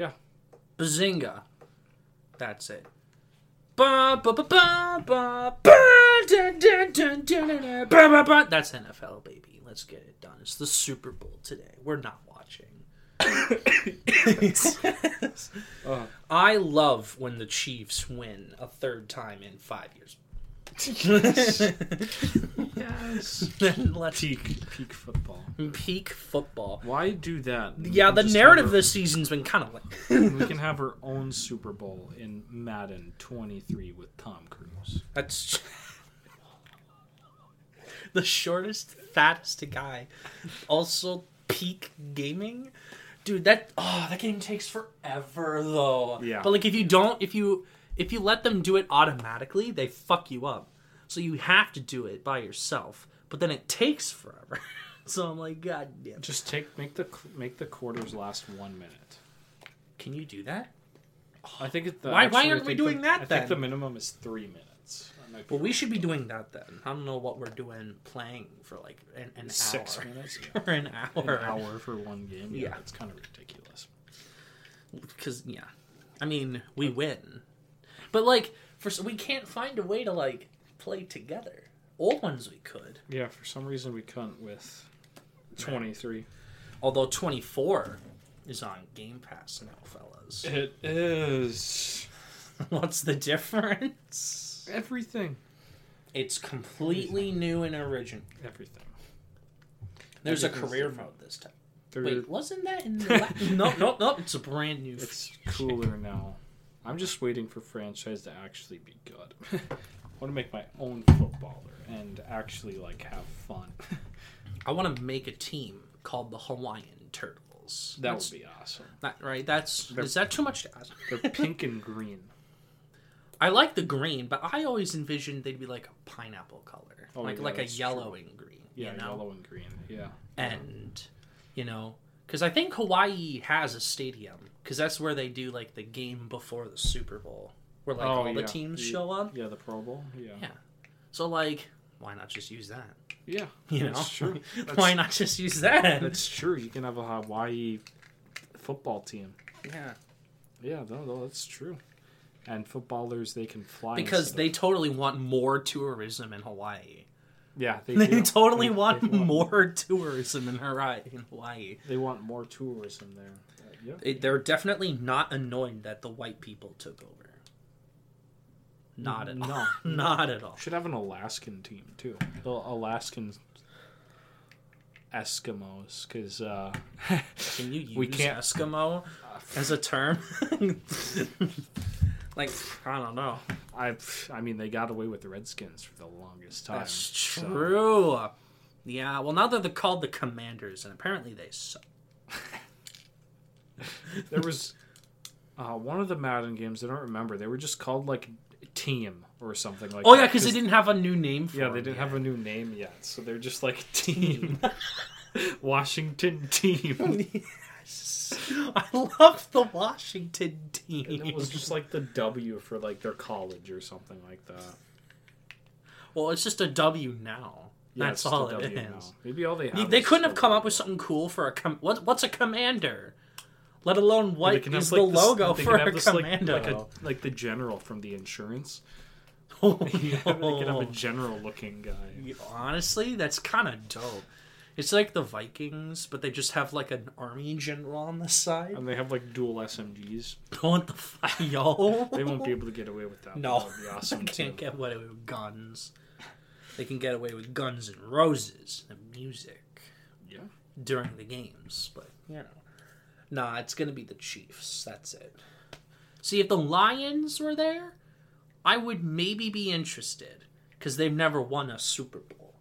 Yeah. Bazinga. That's it. That's NFL, baby. Let's get it done. It's the Super Bowl today. We're not watching. I love when the Chiefs win a third time in five years. Yes. then let's Peak peak football. peak football. Why do that? Yeah, can the narrative have this season's been kind of like. we can have our own Super Bowl in Madden 23 with Tom Cruise. That's the shortest, fattest guy. Also, peak gaming, dude. That oh, that game takes forever though. Yeah. But like, if you don't, if you if you let them do it automatically, they fuck you up. So you have to do it by yourself. But then it takes forever. so I'm like, God damn. Just take make the make the quarters last one minute. Can you do that? I think it. The, Why- why actually, I aren't we doing the, that I then? think the minimum is three minutes. Well, we should be doing that then. I don't know what we're doing playing for like an, an six hour. minutes. or an hour. An hour for one game. Yeah, Yeah. it's kind of ridiculous. because yeah, I mean we win, but like for we can't find a way to like play together. Old ones we could, Yeah, for some reason we couldn't with twenty three. although twenty four is on Game Pass now, fellas. It is What's the difference? everything. It's completely new and original. Everything. There's a career mode this time. There- Wait, wasn't that in the la- no, no, no? It's a brand new. It's cooler now. I'm just waiting for franchise to actually be good. I want to make my own footballer and actually like have fun. I want to make a team called the Hawaiian Turtles. That That's would be awesome. that right. That's They're- is that too much to ask? They're pink and green. I like the green, but I always envisioned they'd be like a pineapple color, Oh, like yeah, like a yellow true. and green. Yeah, you know, yellow and green. Yeah. and you know, because I think Hawaii has a stadium, because that's where they do like the game before the Super Bowl, where like Oh, all the yeah. teams The- show up. Yeah, the Pro Bowl. Yeah. Yeah. So like, why not just use that? Yeah. You know, that's true. That's, why not just use that? That's true. You can have a Hawaii football team. yeah, Yeah, no, no, that's true. And footballers, they can fly because they of- too want more tourism in Hawaii. yeah they, They totally They- want they more tourism in Hawaii. In Hawaii. They want more tourism there. Uh, yeah. They're definitely not annoyed that the white people took over. Not at No. all. not at all. Should have an Alaskan team too. The Alaskan Eskimos, because uh, Can you use We can't- Eskimo as a term? like I don't know. I, I mean, they got away with the Redskins for the longest time. That's so- true. Yeah. Well, now they're called the Commanders, and apparently they suck. There was uh, one of the Madden games. I don't remember. They were just called like Team or something like. Oh, that. Oh that, yeah, because they didn't have a new name for. Yeah, they didn't yet. have a new name yet, so they're just like Team Washington Team. yes. I love the Washington team. And it was just like the W for like their college or something like that. well, it's just a W now. Yeah, That's it's just a all it W is. now. Maybe all they They, have. they is couldn't have come up with something cool for a com- what, what's a commander? Let alone what is have, the like, logo they for a this, commando? Like, a, like the general from the insurance. Oh, they can have a general looking guy. Honestly, that's kind of dope. It's like the Vikings, but they just have like an army general on the side. And they have like dual SMGs. what the fuck, yo? They won't be able to get away with that. No, that would be awesome they can't too. get away with guns. They can get away with guns and roses and music Yeah. during the games, but you know, nah, it's gonna be the Chiefs. That's it. See, if the Lions were there, I would maybe be interested because they've never won a Super Bowl,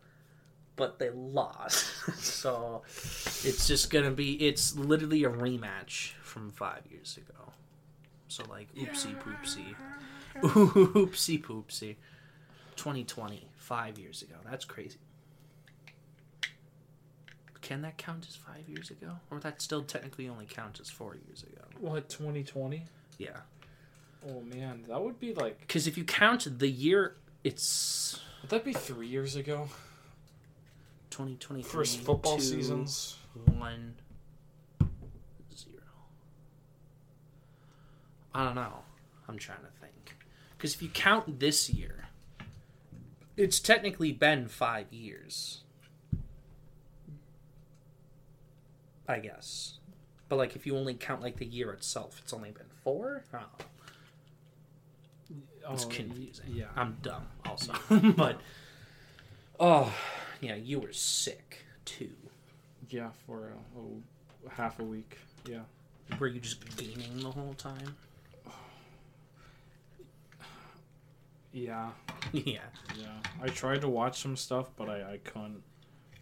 but they lost. so it's just gonna be. It's literally a rematch from five years ago. So like, oopsie poopsie, oopsie poopsie. 2020, five years ago. That's crazy. Can that count as five years ago, or that still technically only counts as four years ago? What 2020? Yeah. Oh man, that would be like. Because if you count the year, it's Would that be three years ago? 2023. First football two, seasons. One. Zero. I don't know. I'm trying to think. Because if you count this year, it's technically been five years. I guess. But like if you only count like the year itself, it's only been four? I. It's Oh, confusing. Yeah. I'm dumb also. but oh yeah, you were sick too. Yeah, for a, a half a week. Yeah. Were you just gaming the whole time? Yeah. yeah. Yeah. I tried to watch some stuff, but I, I couldn't.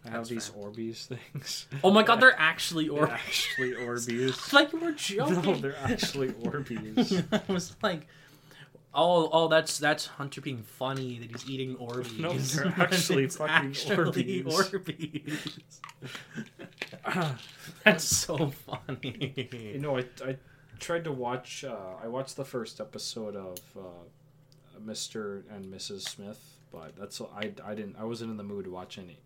I have these fair. Orbeez things. Oh my god, they're actually They're actually Orbeez. like you were joking. no, they're actually Orbeez. I was like, oh, oh, that's that's Hunter being funny that he's eating Orbeez. No, they're actually fucking actually Orbeez. Orbeez. that's so funny. You know, I, I tried to watch. Uh, I watched the first episode of uh, Mr. and Mrs. Smith, but that's I, I didn't. I wasn't in the mood to watch any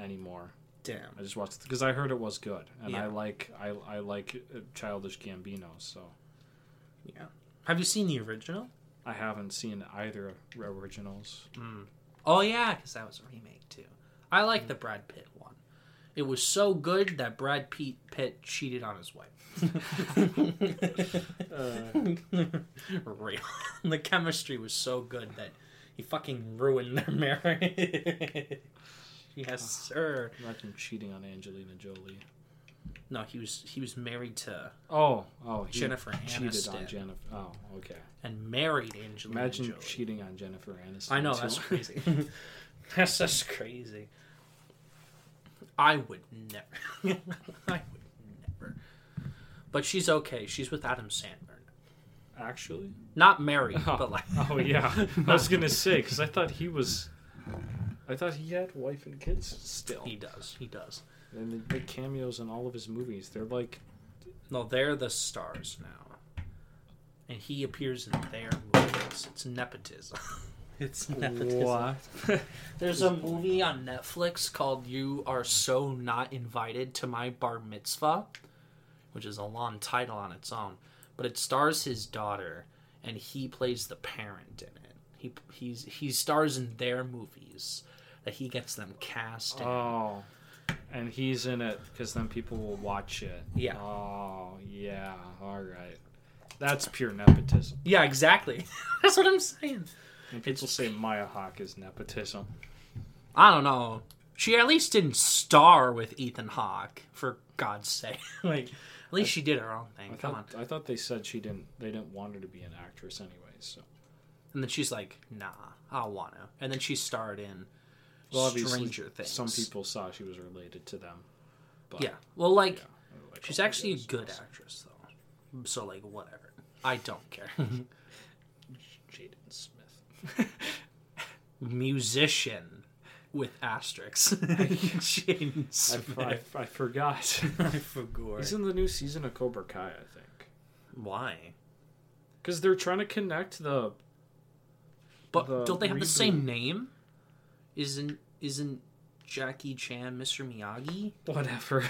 anymore. Damn. I just watched because I heard it was good, and I like I I like uh, Childish Gambino, so Yeah. Have you seen the original? I haven't seen either of originals. Oh yeah, because that was a remake too. I like the Brad Pitt one. It was so good that Brad Pitt, Pitt cheated on his wife. Real. The chemistry was so good that he fucking ruined their marriage. yes, ah, sir. Imagine cheating on Angelina Jolie. No, he was he was married to Oh, oh, he Jennifer cheated Aniston on Jennifer. Oh, okay. and married Angelina Imagine Jolie. cheating on Jennifer Aniston. I know too. that's crazy. that's just crazy. I would never. I would never. But she's okay. She's with Adam Sandler. Actually. Not married, oh, but like. Oh yeah, I was gonna say because I thought he was, I thought he had wife and kids still, He does. He does. and they make cameos in all of his movies. They're like, No, they're the stars now, and he appears in their movies. It's nepotism. it's nepotism. what? There's a movie on Netflix called "You Are So Not Invited to My Bar Mitzvah," which is a long title on its own, but it stars his daughter, and he plays the parent in it. He he's he stars in their movies that he gets them cast in. oh, and he's in it because then people will watch it. Yeah. Oh yeah. All right. That's pure nepotism. yeah, exactly. That's what I'm saying. And people say Maya Hawke is nepotism. I don't know. She at least didn't star with Ethan Hawke, for God's sake. like, at least she did her own thing. I Come on. thought I thought they said she didn't. They didn't want her to be an actress anyway. So And then she's like, "Nah, I want to." And then she starred in well, Stranger Things. some people saw she was related to them. But, yeah. Well, like, yeah, like she's actually a good actress, though. So, like, whatever. I don't care. Jaden Smith. Musician with asterisks. Jaden I, Smith. I, I forgot. I forgot. He's in the new season of Cobra Kai, I think. Why? Because they're trying to connect the. But The don't they have the same name? Isn't isn't Jackie Chan Mr. Miyagi? Whatever.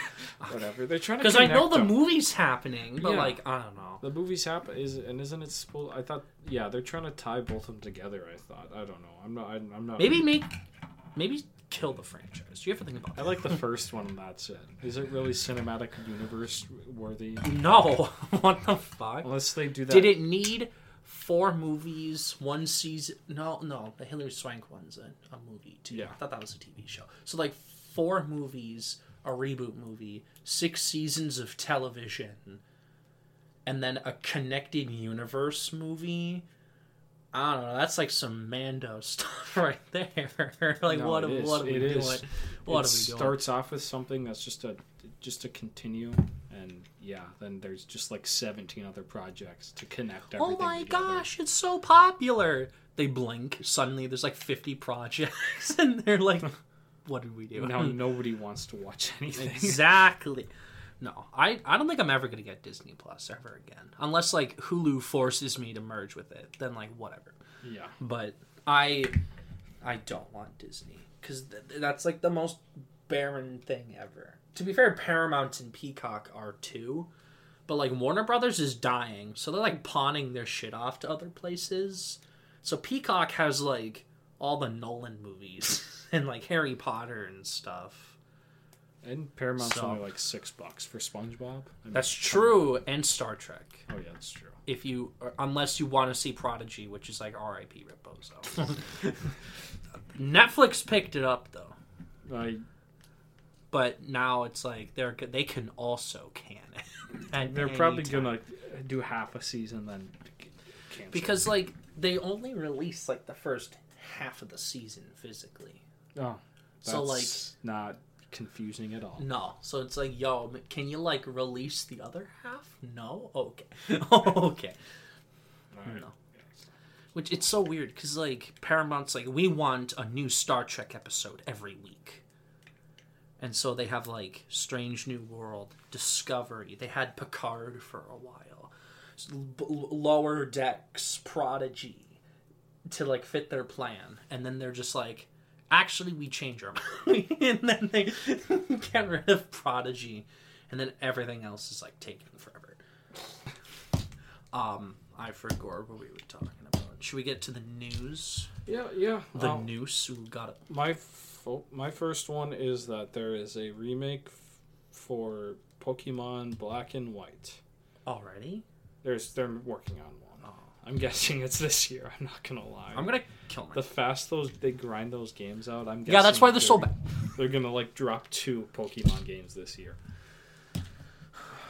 Whatever. They're trying to Because I know the them. movie's happening, but Yeah. like I don't know. The movie's happen is and isn't it supposed? I thought yeah, they're trying to tie both of them together. I thought I don't know. I'm not. I'm, I'm not. Maybe make, maybe kill the franchise. Do you ever think about it. I that? like the first one. and That's it. Is it really cinematic universe worthy? No, what the fuck? Unless they do that. Did it need four movies, one season? No, no, the Hilary Swank one's a, a movie too. Yeah. I thought that was a TV show. So like four movies, a reboot movie, six seasons of television, and then a connected universe movie. I don't know. That's like some Mando stuff right there. like No, what? is. what are we It doing? is. What it are we doing? It starts off with something that's just a just to continue, and yeah, then there's just like 17 other projects to connect Oh my together. gosh, it's so popular. They blink. Suddenly, there's like 50 projects, and they're like, "What did we do?" Now nobody wants to watch anything. exactly. No, I, I don't think I'm ever gonna get Disney Plus ever again, unless like Hulu forces me to merge with it. Then like whatever. yeah. But I I don't want Disney because th- that's like the most barren thing ever. To be fair, Paramount and Peacock are too, But like Warner Brothers is dying, so they're like pawning their shit off to other places. So Peacock has like all the Nolan movies and like Harry Potter and stuff. And Paramount's So- only like six bucks for SpongeBob. I mean, That's true, and Star Trek. Oh yeah, that's true. If you, uh, unless you want to see Prodigy, which is like R.I.P. Rippo. So Netflix picked it up though, I but now it's like they're they can also can it. they're probably time. gonna do half a season then cancel. because like they only release like the first half of the season physically. oh, So, like not confusing at all. No, so it's like, yo, can you like release the other half? No, okay, okay. Alright. No. Which it's so weird because like Paramount's like we want a new Star Trek episode every week, and so they have like Strange New World, Discovery. They had Picard for a while, Lower Decks, Prodigy, to like fit their plan, and then they're just like, actually we change our mind, and then they get rid of Prodigy, and then everything else is like taken forever. Um, I forgot what we were talking about. Should we get to the news? Yeah, yeah. The um, noose who got it. my fo- my first one is that there is a remake f- for Pokemon Black and White. already. There's they're working on one. I'm guessing it's this year. I'm not gonna lie. I'm gonna kill the fast those they grind those games out. I'm guessing Yeah, that's why they're so bad. They're gonna like drop two Pokemon games this year.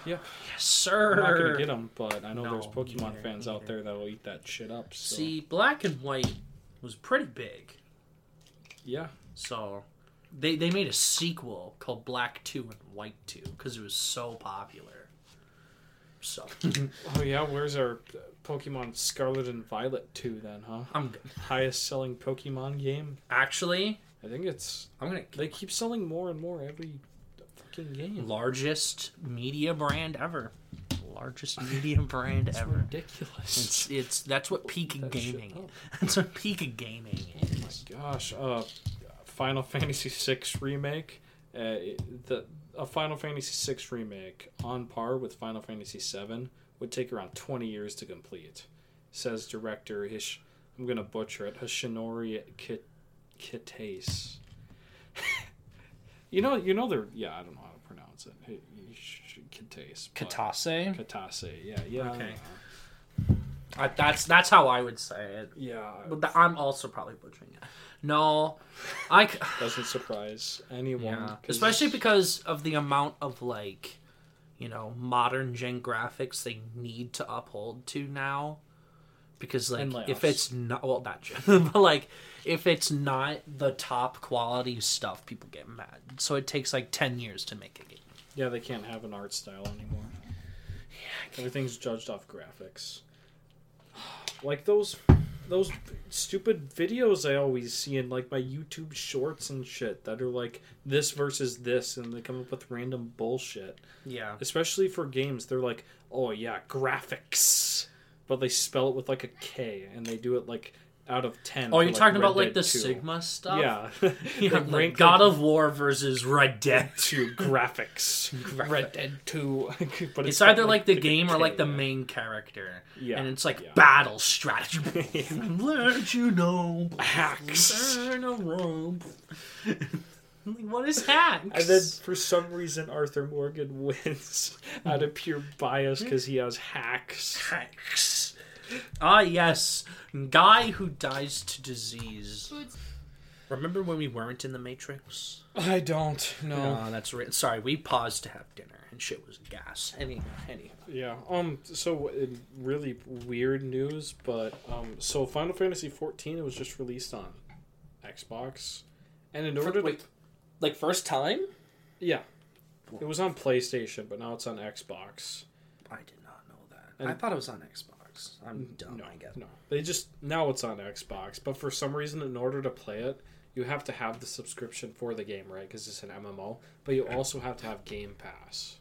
Yeah, Yes, sir. I'm not gonna get them, but I know No, there's Pokemon neither, fans out there that'll eat that shit up. So. See, Black and White was pretty big, yeah, so they they made a sequel called Black Two and White Two because it was so popular. So oh yeah. Where's our uh, Pokemon Scarlet and Violet two then, huh? I'm good. Highest selling Pokemon game. Actually, I think it's I'm gonna they keep selling more and more every fucking game. largest media brand ever. Largest media brand It's ever. ridiculous. It's it's that's what peak That gaming. That's what peak gaming is. Gosh, uh, Final Fantasy VI remake. Uh, the a Final Fantasy VI remake on par with Final Fantasy VII would take around twenty years to complete, says director Hish. I'm gonna butcher it. Hishinori Kit Kitase. you know, you know they're yeah. I don't know how to pronounce it. Hi- Hish- Kitase. Katase. Katase. Yeah, yeah. Okay. I, that's that's how I would say it. Yeah, But th- I'm also probably butchering it. No, I c- doesn't surprise anyone. yeah, especially because of the amount of like, you know, modern gen graphics they need to uphold to now. Because like, if it's not well, that gen, but like, if it's not the top quality stuff, people get mad. So it takes like ten years to make a game. Yeah, they can't have an art style anymore. Yeah, everything's judged off graphics. Like those those stupid videos I always see in like my YouTube shorts and shit that are like this versus this and they come up with random bullshit. Yeah, Especially for games, they're like, "Oh yeah, graphics." But they spell it with like a K and they do it like out of 10. Oh, you're talking Red about like Dead the 2. Sigma stuff. Yeah. yeah like rank, God like, of War versus Red Dead. Two graphics. Red Dead 2. but It's got, either like the game or like the main character. Yeah, And it's like yeah. battle strategy. Let you know. hacks. Turn a rope. Like, what is hacks? And then for some reason Arthur Morgan wins out of pure bias hmm? because he has hacks. hacks. Ah, yes. Guy who dies to disease. Remember when we weren't in the Matrix? I don't know. No, that's right. Sorry, we paused to have dinner and shit was gas. Any, any. Yeah. Um. So in really weird news, but um. So Final Fantasy 14 it was just released on Xbox, and in order to Wait, like first time? yeah, it was on PlayStation, but now it's on Xbox. I did not know that. And- I thought it was on Xbox. I'm dumb, no, I guess. no. They just now it's on Xbox, but for some reason, in order to play it, you have to have the subscription for the game, right? Because it's an MMO. But you also have to have Game Pass.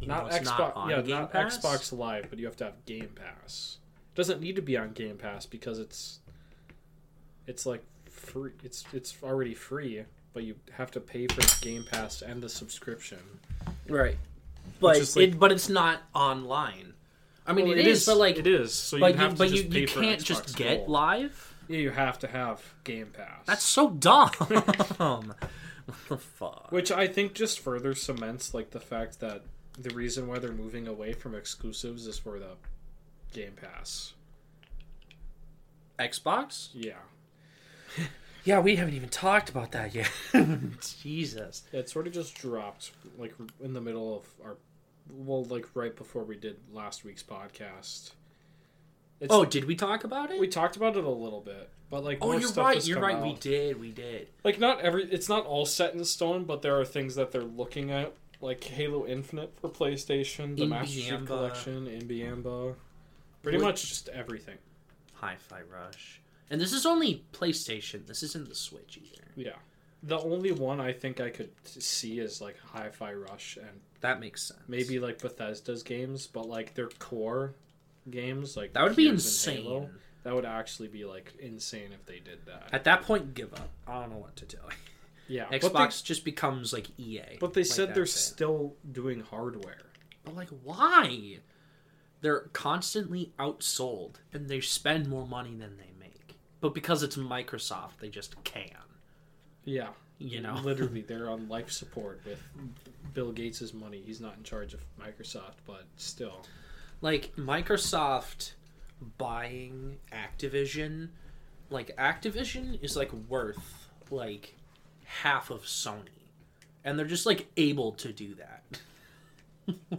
Not Xbox. not yeah, Game not Pass? Xbox Live, but you have to have Game Pass. It Doesn't need to be on Game Pass because it's it's like free. It's it's already free, but you have to pay for Game Pass and the subscription. Right. but like- it but it's not online. I mean, Well, it is, but like it is. So you but you, have to but just you, pay you for can't Xbox just get Gold. live. Yeah, you have to have Game Pass. That's so dumb. what the fuck? which I think just further cements like the fact that the reason why they're moving away from exclusives is for the Game Pass. Xbox? Yeah, Yeah, we haven't even talked about that yet. Jesus. it sort of just dropped like in the middle of our, well, like right before we did last week's podcast. It's, Oh, did we talk about it? we talked about it a little bit, but like oh, you're right. You're right. We did. We did. like not every it's not all set in stone but there are things that they're looking at like halo infinite for playstation the master chief collection Inbiamba. pretty much just everything Hi-Fi Rush. And this is only PlayStation. This isn't the Switch either. yeah the only one i think i could see is like hi-fi rush and That makes sense. maybe like bethesda's games but like their core games like that would be insane. Halo, that would actually be like insane if they did that At that point, give up. I don't know what to tell you. yeah Xbox just becomes like EA. but they Like, said they're it. still doing hardware But like, why? They're constantly outsold, and they spend more money than they make. But because it's Microsoft, they just can. yeah You know. literally they're on life support with bill gates's money he's not in charge of microsoft but still like Microsoft buying Activision, like Activision is like worth like half of Sony, and they're just like able to do that. what the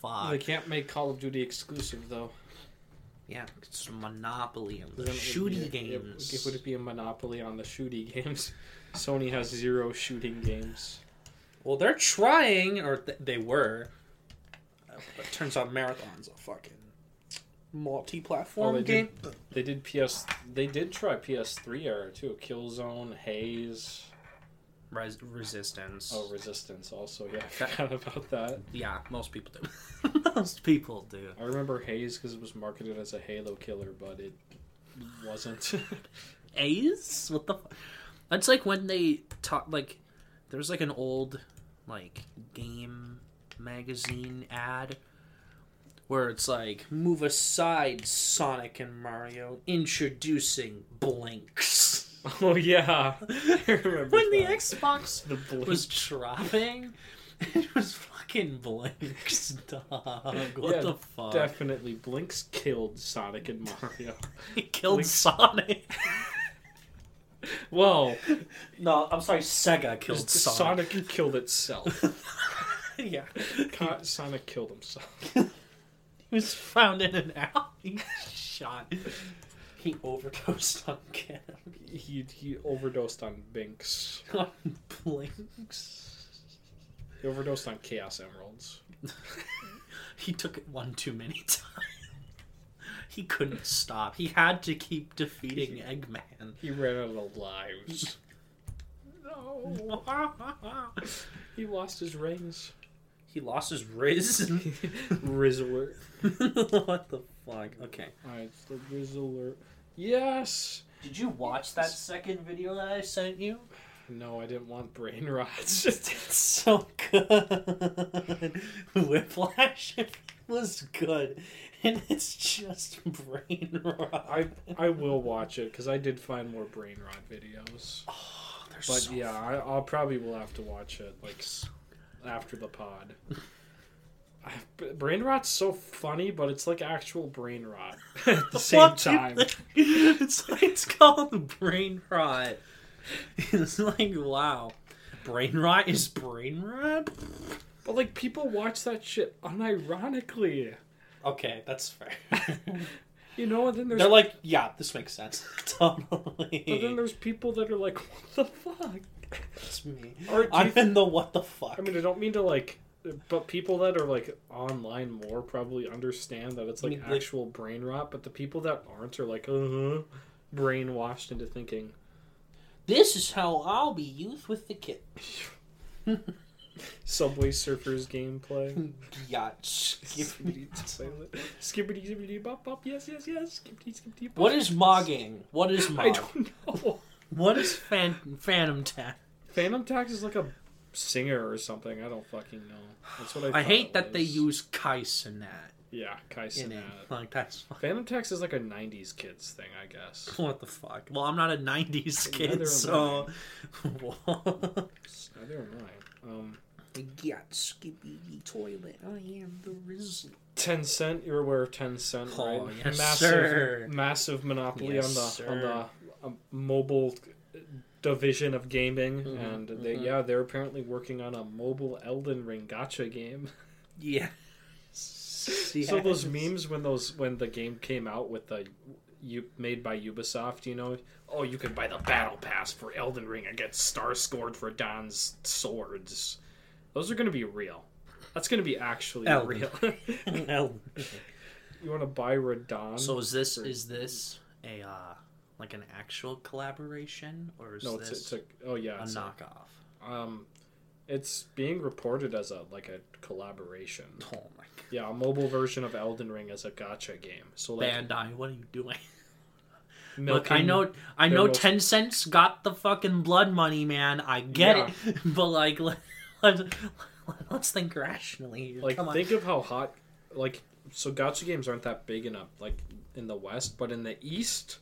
fuck? they can't make call of duty exclusive though yeah, it's a monopoly on the it would it- games. it, would it be a monopoly on the shooty games sony has zero shooting games Well, they're trying, or th- they were. Uh, But it turns out Marathon's a fucking multi-platform Oh, they game. did, they did ps they did try ps3 era too killzone haze Res- Resistance. oh resistance also yeah i forgot about that Yeah, most people do. most people do. i remember haze because it was marketed as a halo killer but it wasn't A's? What the? Fu- That's like when they talk. Like, there's like an old like game magazine ad where it's like, "Move aside, Sonic and Mario, introducing Blinx." oh yeah i remember when the that. Xbox the blink. was dropping, it was fucking Blinx, dog. What Yeah, the fuck? Definitely, Blinx killed Sonic and Mario. He killed Blinx- Sonic. Well, no, I'm sorry, Sega killed Sonic. Sonic killed itself. yeah. Sonic killed himself. He was found in an alley. Shot. He overdosed on Cam. He he overdosed on Binks. On Blinx. He overdosed on Chaos Emeralds. He took it one too many times. He couldn't stop. He had to keep defeating Eggman. He ran out of lives. No, he lost his rings. he lost his Riz. Rizzler. what the fuck? Okay. Alright, it's the Rizzler. Yes. Did you watch that second video that I sent you? No, I didn't want brain rots. It's so good. Whiplash was good, and it's just brain rot. I I will watch it because I did find more brain rot videos. oh, they're But so yeah, I, I'll probably will have to watch it like after the pod. I, brain rot's so funny, but it's like actual brain rot at the same What? time. it's like it's called brain rot. It's like wow, brain rot is brain rot. But like people watch that shit unironically, Okay, that's fair. you know. And then there's They're like, yeah, this makes sense. totally. but then there's people that are like, what the fuck? It's me. Or do you I'm in the what the fuck. I mean, I don't mean to like, but people that are like online more probably understand that it's like mean, like- actual brain rot. But the people that aren't are like, uh huh, brainwashed into thinking. this is how I'll be youth with the kid. Subway Surfers gameplay. Yeah. Skippity silent. Skippity skippity bop bop. Yes yes yes. Skippity skippity bop. What is mogging? What is I don't know. What is fan- phantom tap? Phantom Tax is like a singer or something. I don't fucking know. That's what I. I hate it that they use Kais in that. Yeah, Kai In it. Cenat. Like that's Phantom Text is like a '90s kids thing, I guess. what the fuck. Well, I'm not a '90s Neither kid, so. Neither am I. Um, got Skippy toilet. I am the Rizzler. Tencent, you're aware of Tencent, Oh, right? yes, massive, sir. massive monopoly Yes, on the sir. on the um, mobile division of gaming, Mhm, and they mhm. yeah they're apparently working on a mobile Elden Ring gacha game. Yeah. So those memes when those when the game came out with the you made by Ubisoft, you know, oh you can buy the battle pass for Elden Ring and get star scored for Don's swords. Those are going to be real. That's going to be actually Elden. real. Elden. you want to buy Radahn? So is this is this a uh like an actual collaboration or is no, it's, this it's a oh yeah, a it's knockoff? um, it's being reported as a like a collaboration. Oh my god. Yeah, a mobile version of Elden Ring as a gacha game. So like Bandai, what are you doing? Look, I know, I know, most- Tencent's got the fucking blood money, man. I get Yeah. it, but like, let, let, let's think rationally. like Come on. think of how hot like so gacha games aren't that big enough like in the west but in the east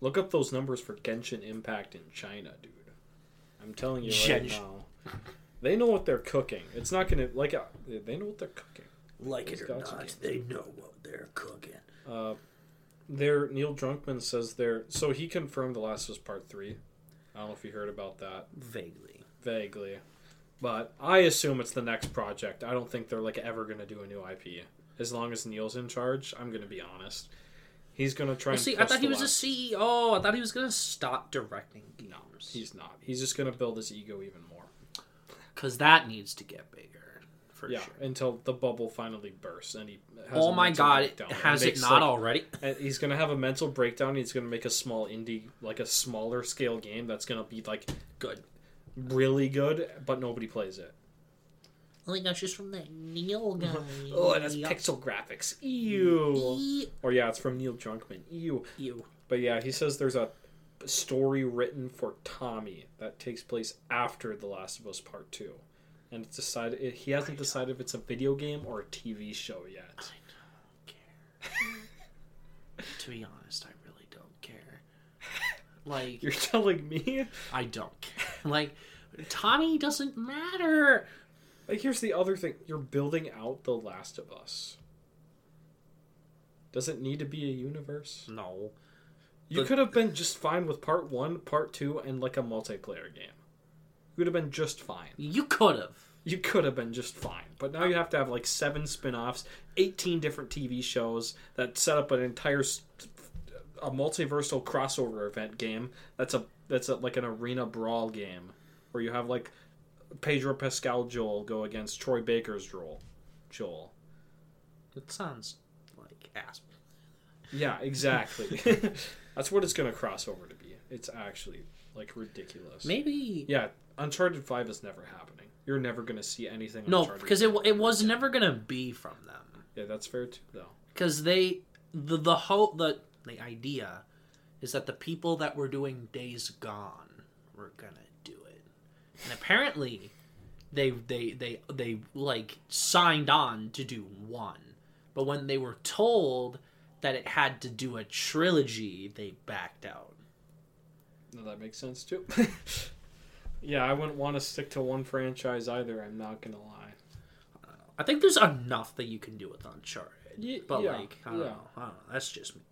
look up those numbers for genshin impact in china dude i'm telling you right Genshin. now they know what they're cooking. It's not gonna like uh, they know what they're cooking. Like those it or not, they know what they're cooking. uh there Neil Druckmann says they're so he confirmed the last of us part three. I don't know if you heard about that. Vaguely, vaguely. But i assume it's the next project. I don't think they're like ever gonna do a new ip as long as neil's in charge i'm gonna be honest. He's gonna try well, and see, I thought he was a CEO. I thought he was gonna stop directing games. he's not. He's just gonna build his ego even more because that needs to get bigger for yeah sure. until the bubble finally bursts and he has Oh a my god, breakdown has it makes, not like- already? he's gonna have a mental breakdown he's gonna make a small indie like a smaller scale game that's gonna be like Good. really good but nobody plays it Oh my gosh, it's from that Neil oh, guy. oh and it's pixel graphics ew Ew. or yeah it's from Neil Druckmann ew Ew. But yeah, he says there's a story written for Tommy that takes place after The Last of Us Part Two, and it's decided it, he hasn't decided if it's a video game or a TV show yet. I don't care. to be honest, I really don't care. Like, You're telling me? I don't care. Like, Tommy doesn't matter. Like, here's the other thing: you're building out The Last of Us. Does it need to be a universe? No. You could have been just fine with Part One, Part Two, and like a multiplayer game. You would have been just fine. You could have. You could have been just fine, but now you have to have like seven spin-offs, 18 different TV shows that set up an entire a multiversal crossover event game. That's a that's a, like an arena brawl game where you have like Pedro Pascal Joel go against Troy Baker's Joel. Joel. It sounds like ass. Yeah, exactly. that's what it's going to cross over to be. It's actually like ridiculous. Maybe. Yeah, Uncharted 5 is never happening. You're never going to see anything No, Uncharted because it, 5 it was never going to be from them. Yeah, that's fair too though. because they the the whole the the idea is that the people that were doing Days Gone were gonna do it, and apparently they they they they like signed on to do one, but when they were told that it had to do a trilogy, they backed out. No, that makes sense too. yeah, I wouldn't want to stick to one franchise either. I'm not gonna lie. I think there's enough that you can do with Uncharted, but yeah, like I don't yeah. know, I don't know. That's just me.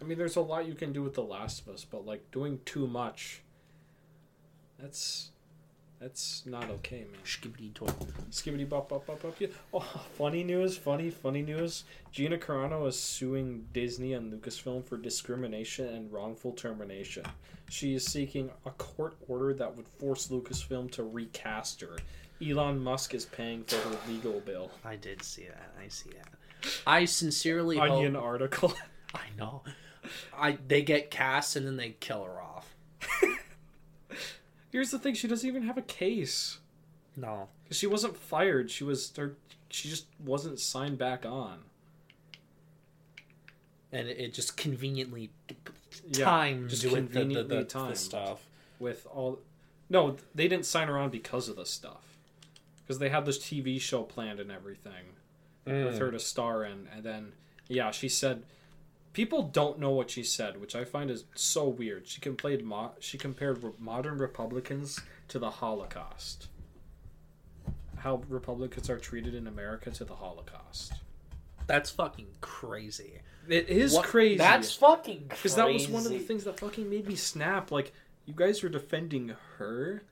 I mean, there's a lot you can do with The Last of Us, but like doing too much, that's that's not okay, man. Skibbity toy. Skibbity bop bop bop bop. Yeah. Oh, funny news! Funny funny news. Gina Carano is suing Disney and Lucasfilm for discrimination and wrongful termination. She is seeking a court order that would force Lucasfilm to recast her. Elon Musk is paying for her legal bill. I did see that. I see that. I sincerely hope. Onion article. I know. I they get cast and then they kill her off. Here's the thing: she doesn't even have a case. No, She wasn't fired. She was. her- She just wasn't signed back on. And it, just convenient Yeah, times just with the, the, conveniently the, the timed. stuff. with all No, they didn't sign her on because of this stuff. Because they had this TV show planned and everything mm. with her to star in, and then yeah, she said people don't know what she said, which I find is so weird. She compared mo- she compared re- modern Republicans to the Holocaust. How Republicans are treated in America to the Holocaust. That's fucking crazy. It is What- crazy. That's fucking crazy. Because that was one of the things that fucking made me snap. Like, you guys are defending her.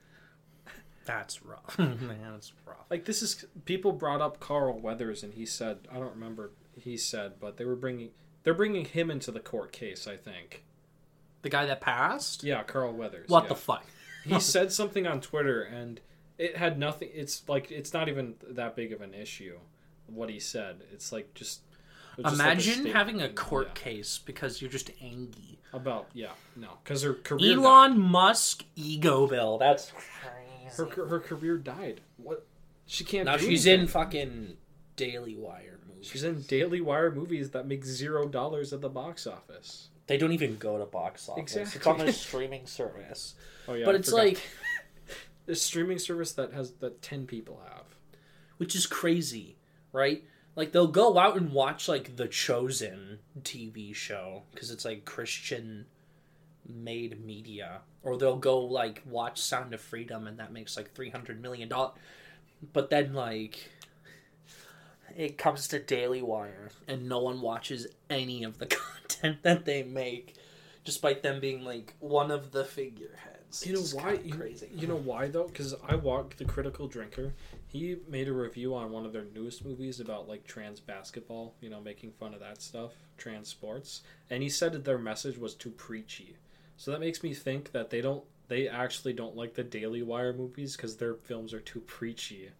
That's rough. Man, that's rough. Like, this is people brought up Carl Weathers, and he said, I don't remember. He said, but they were bringing they're bringing him into the court case. I think. The guy that passed? Yeah, Carl Weathers. What yeah. the fuck? he said something on Twitter, and it had nothing. It's like it's not even that big of an issue. What he said, it's like just. it just like a Imagine having a court Yeah. case because you're just angry. about yeah no because her career died. Elon Musk ego bill. That's crazy. her her career died. What she can't. now she's anything. in fucking Daily Wire. She's in Daily Wire movies that make zero dollars at the box office. They don't even go to box office. It's Exactly. on a streaming service. Oh yeah, but I it's forgot. like, this streaming service that has that ten people have. which is crazy, right? Like they'll go out and watch like the Chosen TV show because it's like Christian made media, or they'll go like watch Sound of Freedom and that makes like three hundred million dollars. But then like it comes to Daily Wire and no one watches any of the content that they make, despite them being like one of the figureheads. You know It's why? You, Crazy. you know why though? Because I walk the Critical Drinker. He made a review on one of their newest movies about like trans basketball. You know, making fun of that stuff, trans sports, and he said that their message was too preachy. So that makes me think that they don't. They actually don't like the Daily Wire movies because their films are too preachy.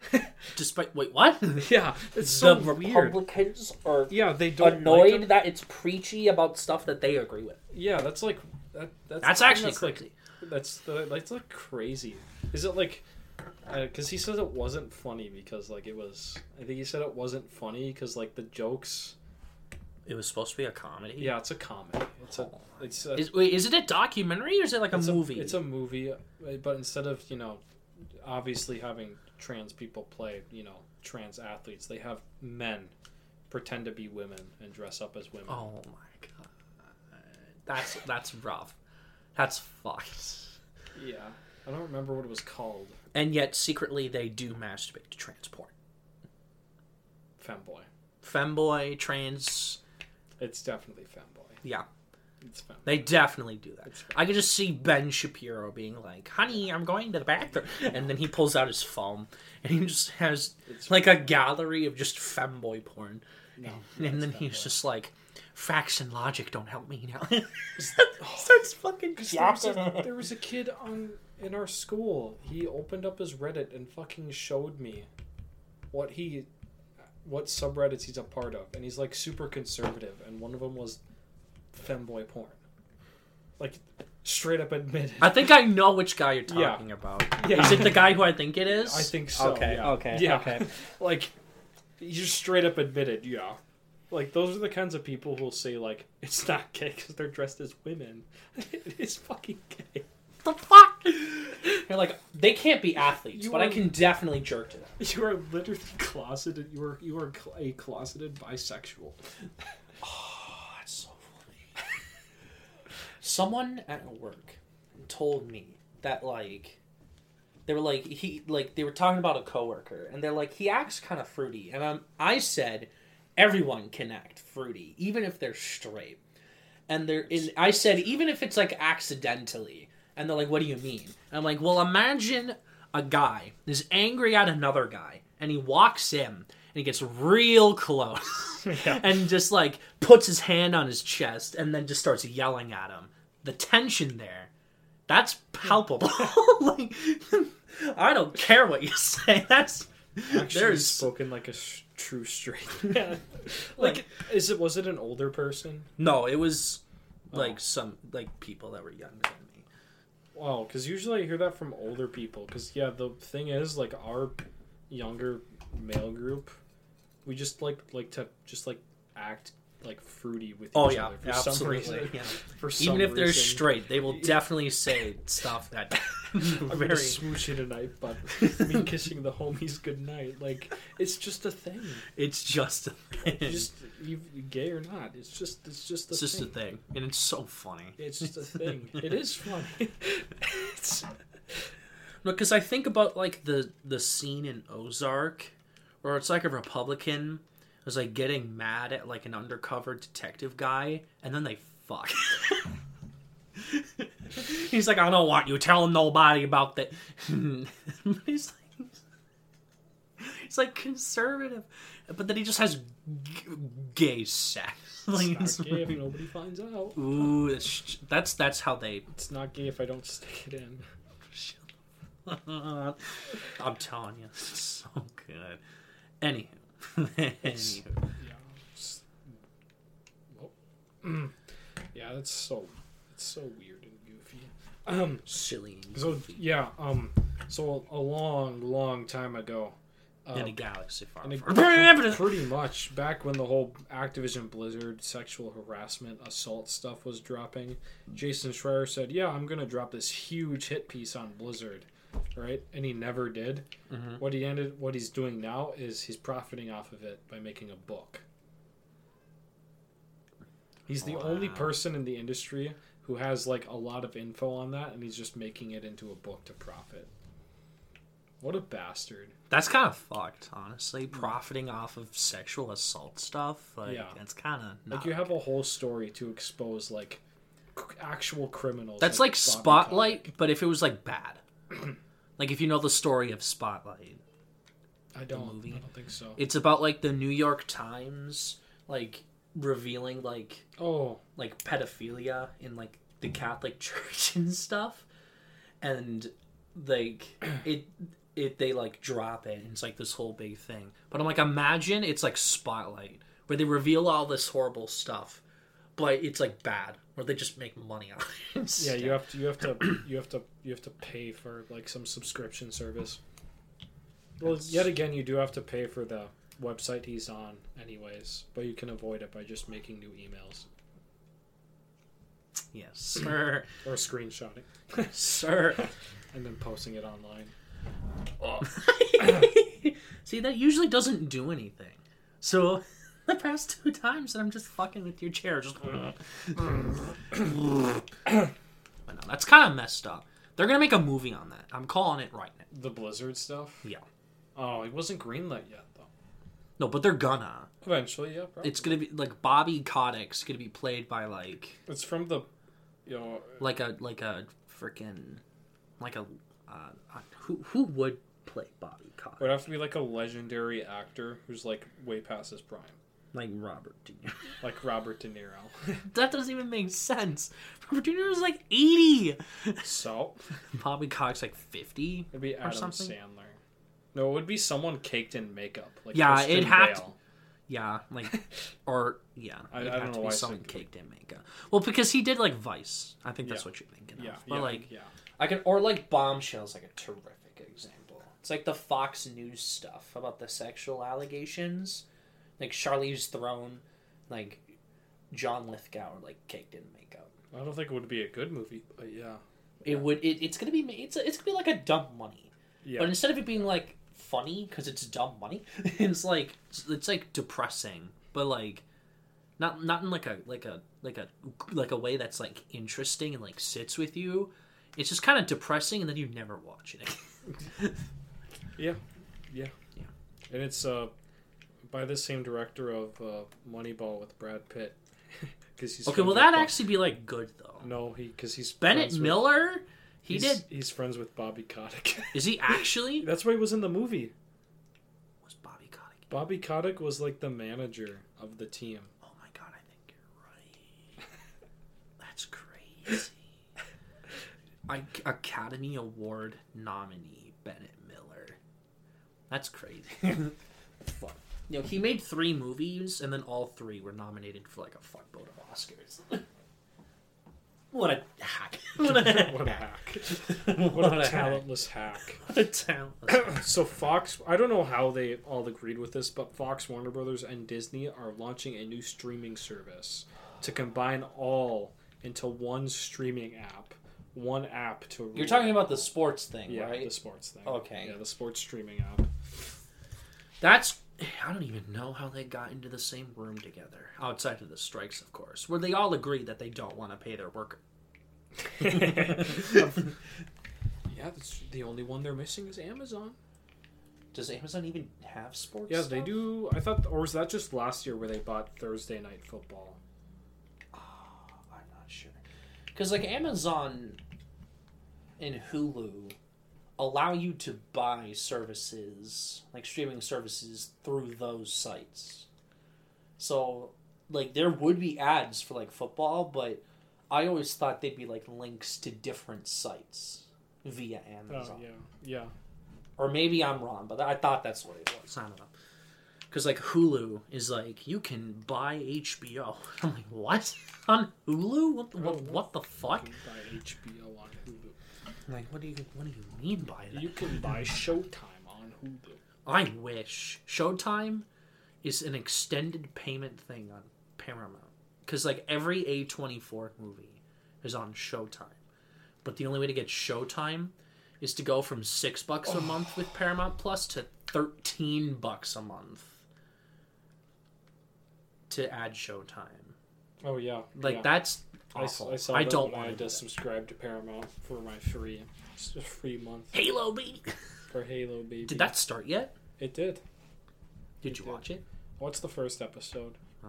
Despite wait, what? Yeah, it's so the weird. Republicans are Yeah, they don't annoyed Like that it's preachy about stuff that they agree with. Yeah, that's like that. That's, That's actually that's like crazy. That's the that's like crazy. Is it like? Because he says it wasn't funny because like it was. I think he said it wasn't funny because like the jokes. it was supposed to be a comedy. Yeah, it's a comedy. It's a. It's a. Is, wait, is it a documentary or is it like a it's movie? it's a movie, uh, but instead of you know, obviously having trans people play you know trans athletes, they have men pretend to be women and dress up as women. oh my god, that's that's rough. That's fucked. Yeah, I don't remember what it was called. And yet secretly they do masturbate to transport. Femboy. Femboy, trans, It's definitely femboy. yeah. They definitely do that. I could just see Ben Shapiro being like, "Honey, I'm going to the bathroom," and then he pulls out his phone and he just has It's like a gallery of just femboy porn. no, And then he's femboy. just like, facts and logic don't help me now. Starts fucking There was, a, there was a kid on in our school. He opened up his Reddit and fucking showed me what he, what subreddits he's a part of, and he's like super conservative, and one of them was femboy porn. Like, straight up admitted. I think I know which guy you're Yeah. talking about. Yeah. Is it the guy who I think it is? I think so. Okay, yeah. okay, yeah. okay. like, he just straight up admitted, yeah. Like those are the kinds of people who'll say like it's not gay because they're dressed as women. it is fucking gay. the fuck? You're like, they can't be athletes, You but I are- can definitely jerk to them. You are literally closeted. You are you are cl- a closeted bisexual. Oh, that's so funny. Someone at work told me that like they were like he like they were talking about a coworker and they're like he acts kind of fruity and um, I said everyone can act fruity even if they're straight and they're I said even if it's like accidentally and they're like what do you mean and I'm like well imagine a guy is angry at another guy and he walks in and he gets real close Yeah. and just like puts his hand on his chest and then just starts yelling at him. The tension there, that's palpable. like, I don't care what you say. That's Actually there's spoken like a sh- true straight man. like, is it was it an older person? no. It was oh. like Oh. some like people that were younger than me. Wow, because usually I hear that from older people. Because yeah, the thing is, like our younger male group, we just like like to just like act like fruity with Oh each yeah, other for some absolutely. reason. Yeah. For some Even if they're reason. straight, they will definitely say stuff that I'm gonna very. smooch you tonight, but me kissing the homies goodnight. Like it's just a thing. It's just a thing. Just you gay or not, it's just it's just a it's just thing. a thing, and it's so funny. It's just a thing. it is funny. it's, because I think about like the the scene in Ozark, where it's like a Republican is like getting mad at like an undercover detective guy, and then they fuck. He's like, I don't want you telling nobody about that. he's like, he's like conservative, but then he just has g- gay sex. Like, it's not gay if nobody finds out. ooh, that's, that's that's how they. It's not gay if I don't stick it in. I'm telling you, it's so good. Anywho, anywho. Yeah. Yeah, that's so it's so weird and goofy. Um. silly and So goofy. yeah. Um. So a long, long time ago. In a galaxy far, in a- far. pretty much back when the whole Activision Blizzard sexual harassment assault stuff was dropping, Jason Schreier said, "Yeah, I'm gonna drop this huge hit piece on Blizzard." Right, and he never did. Mhm. What he ended, what he's doing now is he's profiting off of it by making a book. He's the only person in the industry who has like a lot of info on that, and he's just making it into a book to profit. What a bastard! That's kind of fucked, honestly. Profiting off of sexual assault stuff, like Yeah. that's kind of Like you have a whole story to expose like actual criminals. That's like Bobby Spotlight, but if it was like bad, like if you know the story of Spotlight. I don't. movie. I don't think so. it's about like the New York Times like revealing like oh, like pedophilia in like the Catholic Church and stuff, and like it it they like drop it and it's like this whole big thing. But I'm like, imagine it's like Spotlight where they reveal all this horrible stuff, but it's like bad where they just make money of it yeah. You have to. You have to. You have to. You have to pay for like some subscription service. Well, That's- yet again, you do have to pay for the website he's on, anyways. But you can avoid it by just making new emails yes, sir, or screenshotting sir. and then posting it online. Oh. See, that usually doesn't do anything. So the past two times that I'm just fucking with your chair, just. but no, that's kind of messed up. They're gonna make a movie on that. I'm calling it right now. The Blizzard stuff. Yeah. Oh, it wasn't greenlit yet though. No, but they're gonna. Eventually, yeah. Probably. It's gonna be like Bobby Kotick's gonna be played by like It's from the, you know, like a like a freaking like a uh, uh, who who would play Bobby it Kotick? would have to be like a legendary actor who's like way past his prime, Like Robert De Niro. like Robert De Niro. that doesn't even make sense. Robert De Niro's like eighty. so Bobby Cox like fifty. it'd be Adam something? Sandler. No, it would be someone caked in makeup. Like Yeah, it'd have to- Yeah, like or yeah, I- it'd I don't have to know be someone caked in makeup. Well, because he did like Vice. I think that's Yeah. what you're thinking Yeah, of. But yeah, like yeah. I can or like Bombshell's like a terrific example. It's like the Fox News stuff about the sexual allegations, like Charlize Theron, like John Lithgow are like caked in makeup. I don't think it would be a good movie, but yeah, It would. It, it's gonna be. It's it's gonna be like a dumb money. yeah. But instead of it being like funny because it's dumb money, it's like it's like depressing, but like not not in like a like a like a like a way that's like interesting and like sits with you. It's just kind of depressing, and then you never watch it. Yeah, yeah, yeah. And it's uh by the same director of uh, Moneyball with Brad Pitt. Because he's okay, will that Bob- actually be like good though? No, he because he's Bennett with- Miller, he he's, did. He's friends with Bobby Kotick. Is he actually? That's why he was in the movie. Was Bobby Kotick? Bobby Kotick was like the manager of the team. Oh my god, I think you're right. That's crazy. I, Academy Award nominee Bennett Miller. That's crazy. Fuck. You know, he made three movies, and then all three were nominated for like a fuckboat of Oscars. What a hack! What a what a hack! What, What, a, a talentless hack! What a talent! so Fox, I don't know how they all agreed with this, but Fox, Warner Brothers, and Disney are launching a new streaming service to combine all into one streaming app, one app to. You're talking about the sports thing, yeah, right? the sports thing. Okay. yeah, the sports streaming app. That's I don't even know how they got into the same room together, outside of the strikes, of course, where they all agree that they don't want to pay their worker. Yeah, that's the only one they're missing is Amazon. Does Amazon even have sports? Yeah, they stuff? do. I thought, or was that just last year where they bought Thursday Night Football? Ah, I'm not sure. Because like Amazon and Hulu allow you to buy services, like streaming services, through those sites. So like there would be ads for like football, but I always thought they'd be like links to different sites via oh, Amazon. Oh yeah, yeah. Or maybe I'm wrong, but I thought that's what it was. I don't know. Because like Hulu is like you can buy HBO. I'm like, what on Hulu? What the, what, what the fuck? You can buy HBO on Hulu. Like, what do you what do you mean by that? You can buy Showtime on Hulu. I wish Showtime is an extended payment thing on Paramount. Because like every A24 movie is on Showtime, but the only way to get Showtime is to go from six bucks a oh. month with Paramount Plus to thirteen bucks a month to add Showtime. Oh yeah, Like yeah. that's awful. I saw I don't when I want to. to subscribe to Paramount for my free free month Halo baby. for Halo baby. Did that start yet? It did. Did you did. watch it? What's the first episode? Oh.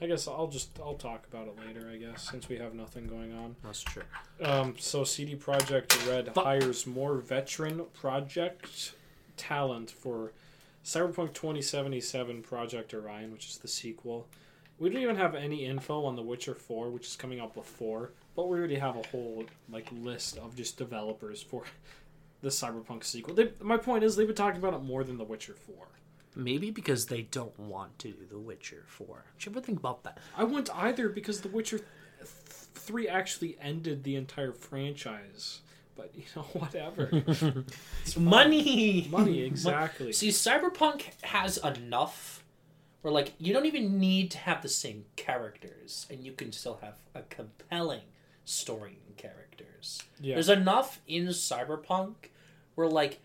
I guess I'll just I'll talk about it later. I guess since we have nothing going on. That's true. Um, so CD Projekt Red Fu- hires more veteran project talent for Cyberpunk 2077 Project Orion, which is the sequel. We don't even have any info on The Witcher 4, which is coming out before, but we already have a whole like list of just developers for the Cyberpunk sequel. They, my point is they've been talking about it more than The Witcher 4. Maybe because they don't want to do The Witcher 4. Did you ever think about that? I wouldn't either because The Witcher th- 3 actually ended the entire franchise. But you know, whatever. Money! Money, exactly. See, Cyberpunk has enough where, like, you don't even need to have the same characters, and you can still have a compelling story and characters. Yeah. There's enough in Cyberpunk where, like,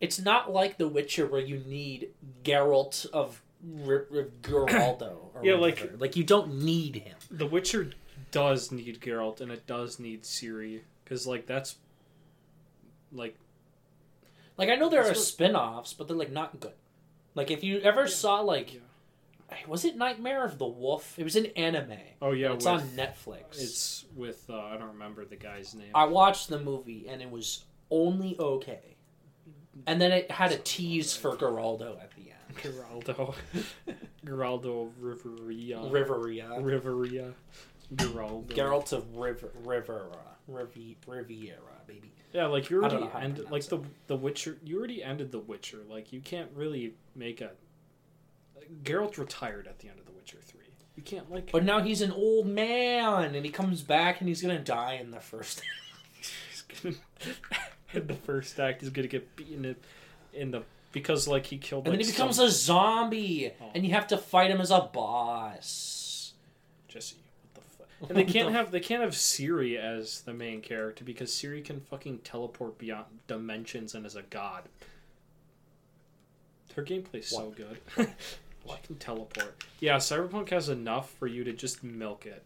it's not like The Witcher where you need Geralt of R- R- Geraldo. Or Yeah, like- whatever. like you don't need him. The Witcher does need Geralt and it does need Ciri because like that's like Like I know there are what- spin-offs, but they're like not good. Like if you ever saw like Yeah. Was it Nightmare of the Wolf? It was an anime. oh yeah, it's with, on Netflix. It's with uh, I don't remember the guy's name. I watched the movie and it was only okay. And then it had a tease for Geraldo at the end. Geraldo, Geraldo Riveria, Riveria. Riveria, Geraldo. Geralt of River Rivera. Rivi- Riviera, baby. Yeah, like you already ended like the the Witcher. You already ended the Witcher. Like you can't really make a. Geralt retired at the end of the Witcher three. You can't like. But now he's an old man and he comes back and he's gonna die in the first he's gonna in the first act he's gonna get beaten in, in the because like he killed And like then he becomes some, a zombie Oh. and you have to fight him as a boss. Jesse what the fuck and they can't have they can't have Ciri as the main character because Ciri can fucking teleport beyond dimensions and is a god her gameplay's so good she can teleport yeah Cyberpunk has enough for you to just milk it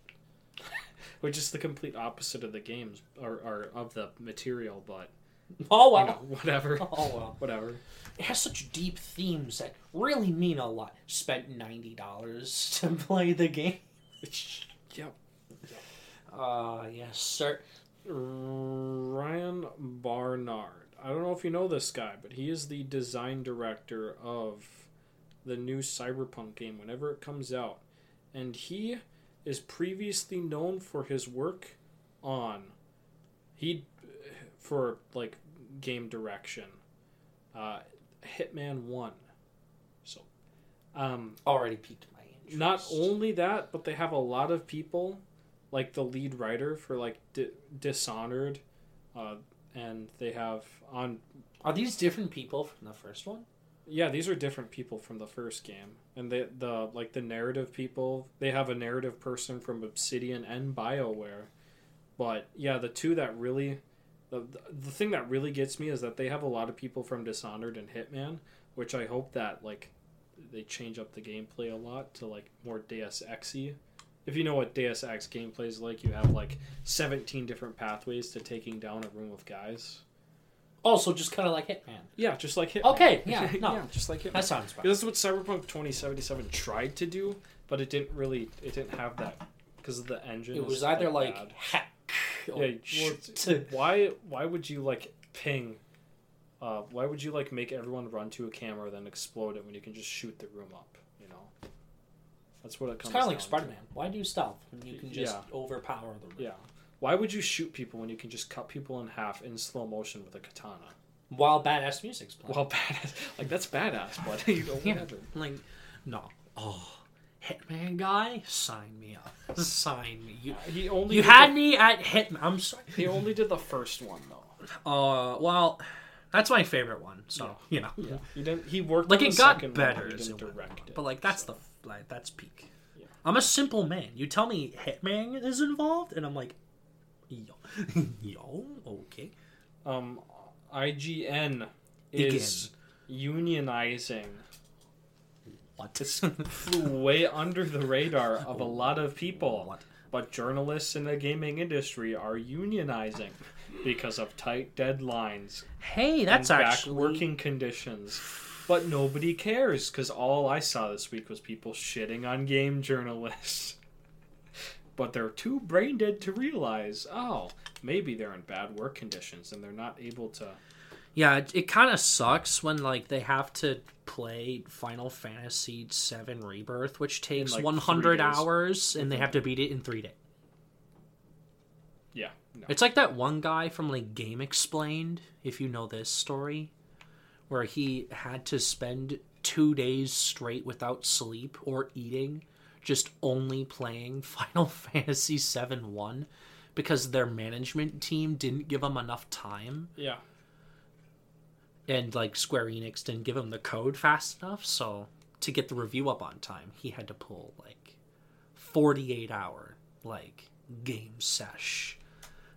which is the complete opposite of the games or, or of the material but Oh you well. know, whatever Oh well. whatever It has such deep themes that really mean a lot. Spent ninety dollars to play the game. yep Uh yes, sir. Ryan Barnard. I don't know if you know this guy, but he is the design director of the new Cyberpunk game whenever it comes out. And he is previously known for his work on he for like game direction. Uh Hitman 1. So um Already piqued my interest. not only that, but they have a lot of people like the lead writer for like Di- Dishonored, uh, and they have on Are these different people from the first one? Yeah these are different people from the first game, and they the like the narrative people they have a narrative person from Obsidian and Bioware, but yeah the two that really. The, the thing that really gets me is that they have a lot of people from Dishonored and Hitman, which I hope that like they change up the gameplay a lot to like more Deus Exy. If you know what Deus Ex gameplay is like, you have like 17 different pathways to taking down a room of guys. Also, just kind of like Hitman. Yeah, just like Hitman. Okay, yeah, no. just like Hitman. That sounds bad. This is what Cyberpunk 2077 tried to do, but it didn't really. It didn't have that because of the engine. It was either like bad. hack or yeah. Well, shoot. why? Why would you like ping? Uh, why would you like make everyone run to a camera then explode it when you can just shoot the room up? You know, that's what it comes. It's kind of like. Spider Man. Why do you stealth when you can just Yeah. overpower the room? Yeah. Why would you shoot people when you can just cut people in half in slow motion with a katana? While badass music's playing. Well, badass. Like that's badass, but you know Yeah. Like, no. Oh, Hitman guy, sign me up. sign me. You, He only you had the, me at Hitman. I'm sorry. he only did the first one though. Uh, well, that's my favorite one. So you know, Yeah. He didn't. He worked like it got better as he it didn't went direct it. But like that's the like that's peak. Yeah. I'm a simple man. You tell me Hitman is involved, and I'm like, yo, yo, okay. um, IGN is unionizing. What? This flew way under the radar of a lot of people. What? But journalists in the gaming industry are unionizing because of tight deadlines Hey, that's and back actually working conditions. But nobody cares because all I saw this week was people shitting on game journalists. But they're too brain dead to realize, oh, maybe they're in bad work conditions and they're not able to. Yeah, it, it kind of sucks when like they have to play Final Fantasy VII Rebirth, which takes like, 100 hours, and they have to mm-hmm. beat it in three days. Yeah, no. It's like that one guy from like Game Explained, if you know this story, where he had to spend two days straight without sleep or eating, just only playing Final Fantasy VII One, because their management team didn't give him enough time, Yeah. and like Square Enix didn't give him the code fast enough. So to get the review up on time, he had to pull like forty-eight hour like game sesh.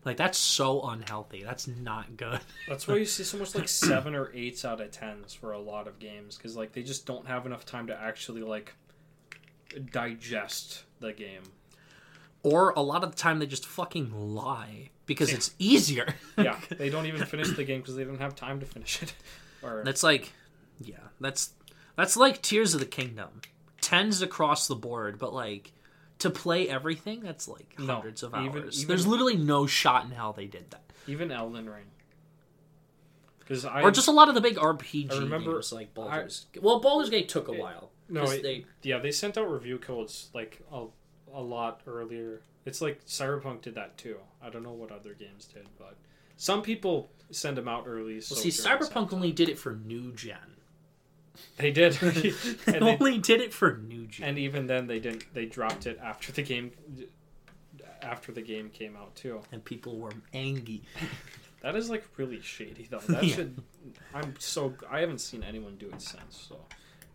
Like that's so unhealthy. That's not good. That's why you see so much like seven or eights out of tens for a lot of games because like they just don't have enough time to actually like digest the game. Or a lot of the time they just fucking lie because it's easier. Yeah, they don't even finish the game because they don't have time to finish it. Or that's like, yeah, that's that's like Tears of the Kingdom, tens across the board, but like to play everything, that's like No, hundreds of hours. even- even- There's literally no shot in hell they did that. even Elden Ring. Because I or just a lot of the big RPG I remember- games like Baldur's. well, Baldur's Gate took a It- while. No, it- they yeah they sent out review codes like a, a lot earlier. It's like Cyberpunk did that too. I don't know what other games did, but some people send them out early. So well, see Cyberpunk only did it for new gen. they did, they, only did it for new gen. and even then they didn't. They dropped it after the game. After the game came out too. and people were angry. That is like really shady though. That Yeah. should. I'm so. I haven't seen anyone do it since. So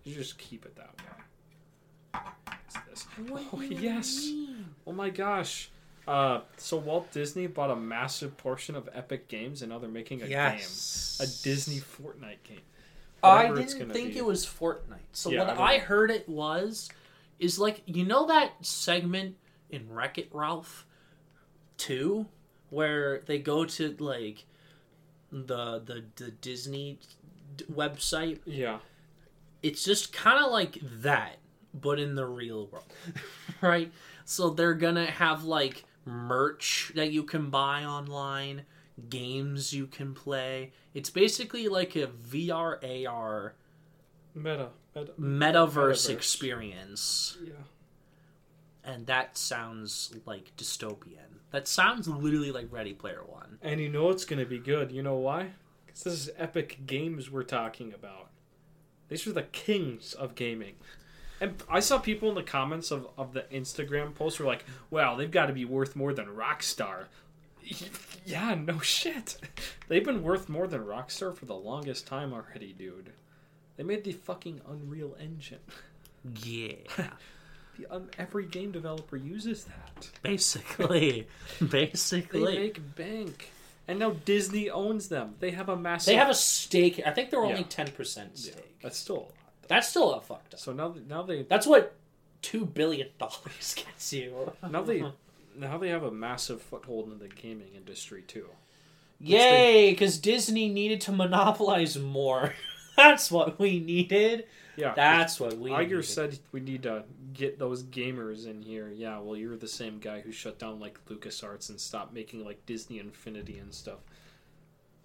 you just keep it that way. What's this? Oh yes. Oh my gosh. Uh, so Walt Disney bought a massive portion of Epic Games, and now they're making a Yes. game, a Disney Fortnite game. I Whatever it's didn't gonna think be. it was Fortnite. So Yeah, what I I, heard it was is like you know that segment in Wreck It Ralph two where they go to like the the the Disney website. Yeah. It's just kind of like that, but in the real world, right? So they're gonna have like merch that you can buy online, games you can play. It's basically like a VR AR Meta. Meta. metaverse, Metaverse. experience Yeah. and that sounds like dystopian that sounds literally like ready player one And you know it's gonna be good. You know why? Because this is Epic Games we're talking about. These were the kings of gaming. And I saw people in the comments of, of the Instagram post were like, "Wow, they've got to be worth more than Rockstar." Yeah, no shit. They've been worth more than Rockstar for the longest time already, dude. They made the fucking Unreal Engine. Yeah. The, um, every game developer uses that. Basically. Basically. They make bank. And now Disney owns them. They have a massive. They have a stake. I think they're only Yeah. ten percent stake. that's still a lot. That's still a fucked up. So now, now they That's what two billion dollars gets you. now they now they have a massive foothold in the gaming industry too. Yay! Because Disney needed to monopolize more. That's what we needed. Yeah, That's what we. Iger needed. said we need to get those gamers in here. Yeah, well, you're the same guy who shut down like LucasArts and stopped making like Disney Infinity and stuff.